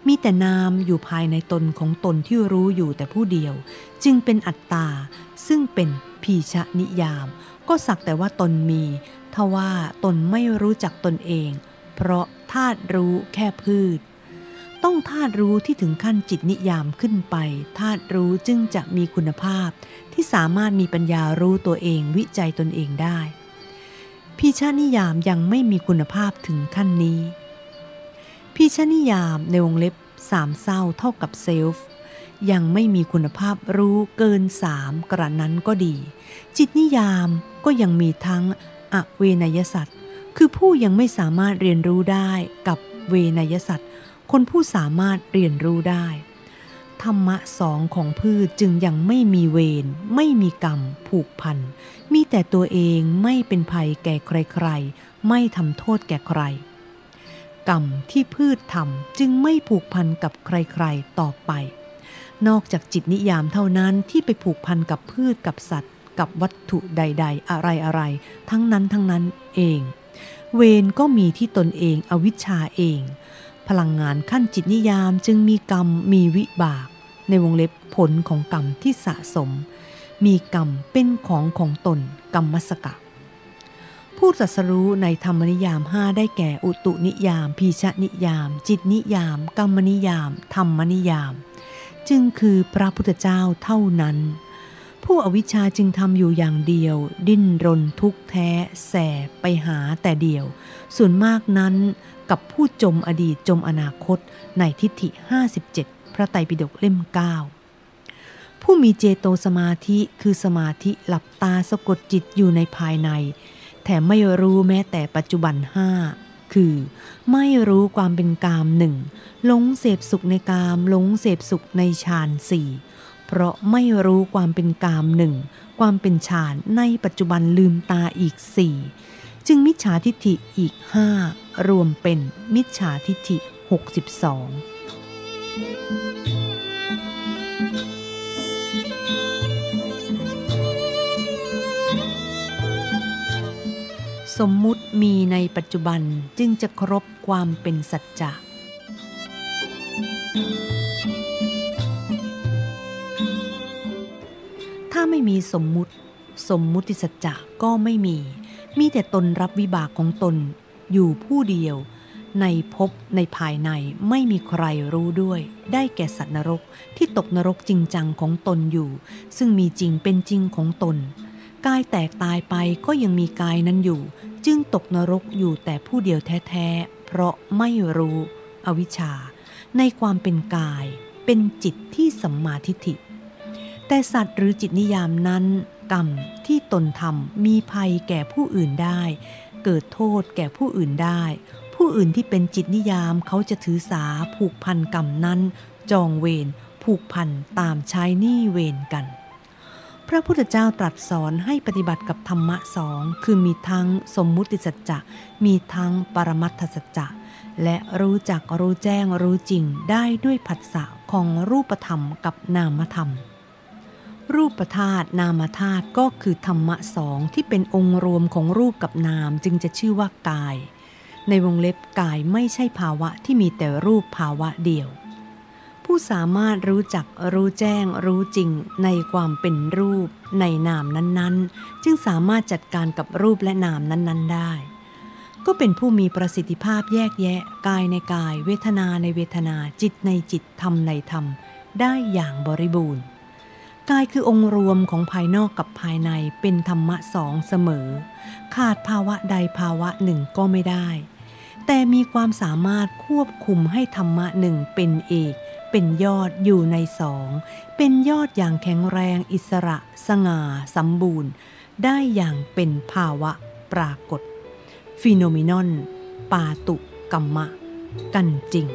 มีแต่นามอยู่ภายในตนของตนที่รู้อยู่แต่ผู้เดียว จึงเป็นอัตตาซึ่งเป็นพีชนิยาม ก็สักแต่ว่าตนมี ทว่าตนไม่รู้จักตนเอง เพราะธาตุรู้แค่พืช ต้องธาตุรู้ที่ถึงขั้นจิตนิยามขึ้นไปธาตุรู้จึงจะมีคุณภาพ ที่สามารถมีปัญญารู้ตัวเองวิจัยตนเองได้พิชานิยามยังไม่มีคุณภาพถึงขั้นนี้พิชานิยามในวงเล็บสามเศร้าเท่ากับเซลฟ์ยังไม่มีคุณภาพรู้เกินสามกระนั้นก็ดี จิตนิยามก็ยังมีทั้ง อเวนยสัตว์คือผู้ยังไม่สามารถเรียนรู้ได้กับเวนยสัตว์คนผู้สามารถเรียนรู้ได้ ธรรมะสองของพืชจึงยังไม่มีเวรไม่มีกรรม ผูกพัน มีแต่ตัวเองไม่เป็นภัยแก่ใครๆ ไม่ทำโทษแก่ใคร กรรมที่พืชทำจึงไม่ผูกพันกับใครๆ ต่อไป นอกจากจิตนิยามเท่านั้นที่ไปผูกพันกับพืชกับสัตว์ กับวัตถุใด ๆ อะไรอะไรทั้งนั้นทั้งนั้นเอง เวรก็มีที่ตนเองอวิชชาเอง พลังงานขั้นจิตนิยามจึงมีกรรมมีวิบาก ในวงเล็บผลของกรรมที่สะสม มีกรรมเป็นของของตนกรรมสกะผู้ตรัสรู้ในธรรมนิยามห้าได้แก่อุตุนิยาม พีชนิยาม จิตนิยาม กรรมนิยาม ธรรมนิยาม จึงคือพระพุทธเจ้าเท่านั้น ผู้อวิชชาจึงทำอยู่อย่างเดียว ดิ้นรนทุกแท้แสไปหาแต่เดียว ส่วนมากนั้นกับผู้จมอดีตจมอนาคตในทิฏฐิ 57 พระไตรปิฎกเล่ม 9 ผู้มีเจโตสมาธิคือสมาธิหลับตาสะกดจิตอยู่ในภายใน แถมไม่รู้แม้แต่ปัจจุบันห้าคือไม่รู้ความเป็นกามหนึ่งหลงเสพสุขในกามหลงเสพสุขในฌานสี่ เพราะไม่รู้ความเป็นกามหนึ่ง ความเป็นฌานในปัจจุบันลืมตาอีกสี่จึงมิจฉาทิฏฐิอีกห้ารวมเป็นมิจฉาทิฏฐิ 62สมมุติมีในปัจจุบันจึงจะครบความเป็นสัจจะ ถ้าไม่มีสมมุติ สมมุติสัจจะก็ไม่มี มีแต่ตนรับวิบากของตน อยู่ผู้เดียว ในภพในภายในไม่มีใครรู้ด้วย ได้แก่สัตว์นรกที่ตกนรกจริงจังของตนอยู่ ซึ่งมีจริงเป็นจริงของตน กายแตกตายไปก็ยังมีกายนั้นอยู่ จึงตกนรกอยู่แต่ผู้เดียวแท้ๆ เพราะไม่รู้ อวิชชา ในความเป็นกาย เป็นจิตที่สัมมาทิฏฐิ แต่สัตว์หรือจิตนิยามนั้น กรรมที่ตนทำมีภัยแก่ผู้อื่นได้ เกิดโทษแก่ผู้อื่นได้ ผู้อื่นที่เป็นจิตนิยามเขาจะถือสาผูกพันกรรมนั้น จองเวรผูกพันตามใช้หนี้เวรกัน พระพุทธเจ้าตรัสสอนให้ปฏิบัติกับธรรมะสองคือมีทั้งสมมุติสัจจะมีทั้งปรมัตถสัจจะและรู้จักรู้แจ้งรู้จริงได้ด้วยผัสสะของรูปธรรมกับนามธรรม รูปธาตุนามธาตุก็คือธรรมะสองที่เป็นองค์รวมของรูปกับนามจึงจะชื่อว่ากาย ในวงเล็บกายไม่ใช่ภาวะที่มีแต่รูปภาวะเดียว ผู้สามารถรู้จักรู้แจ้งรู้จริงในความเป็นรูป ในนามนั้นๆ จึงสามารถจัดการกับรูปและนามนั้น ๆ ได้ ก็เป็นผู้มีประสิทธิภาพแยกแยะ กายในกาย เวทนาในเวทนาจิตในจิตธรรมในธรรม ได้อย่างบริบูรณ์ กายคือองค์รวมของภายนอกกับภายในเป็นธรรมะสองเสมอ ขาดภาวะใดภาวะหนึ่งก็ไม่ได้ แต่มีความสามารถควบคุมให้ธรรมะหนึ่งเป็นเอกเป็นยอดอยู่ในสอง เป็นยอดอย่างแข็งแรงอิสระ สง่าสมบูรณ์ ได้อย่างเป็นภาวะปรากฏฟิโนมินอน ปาตุกัมมะ กันจริง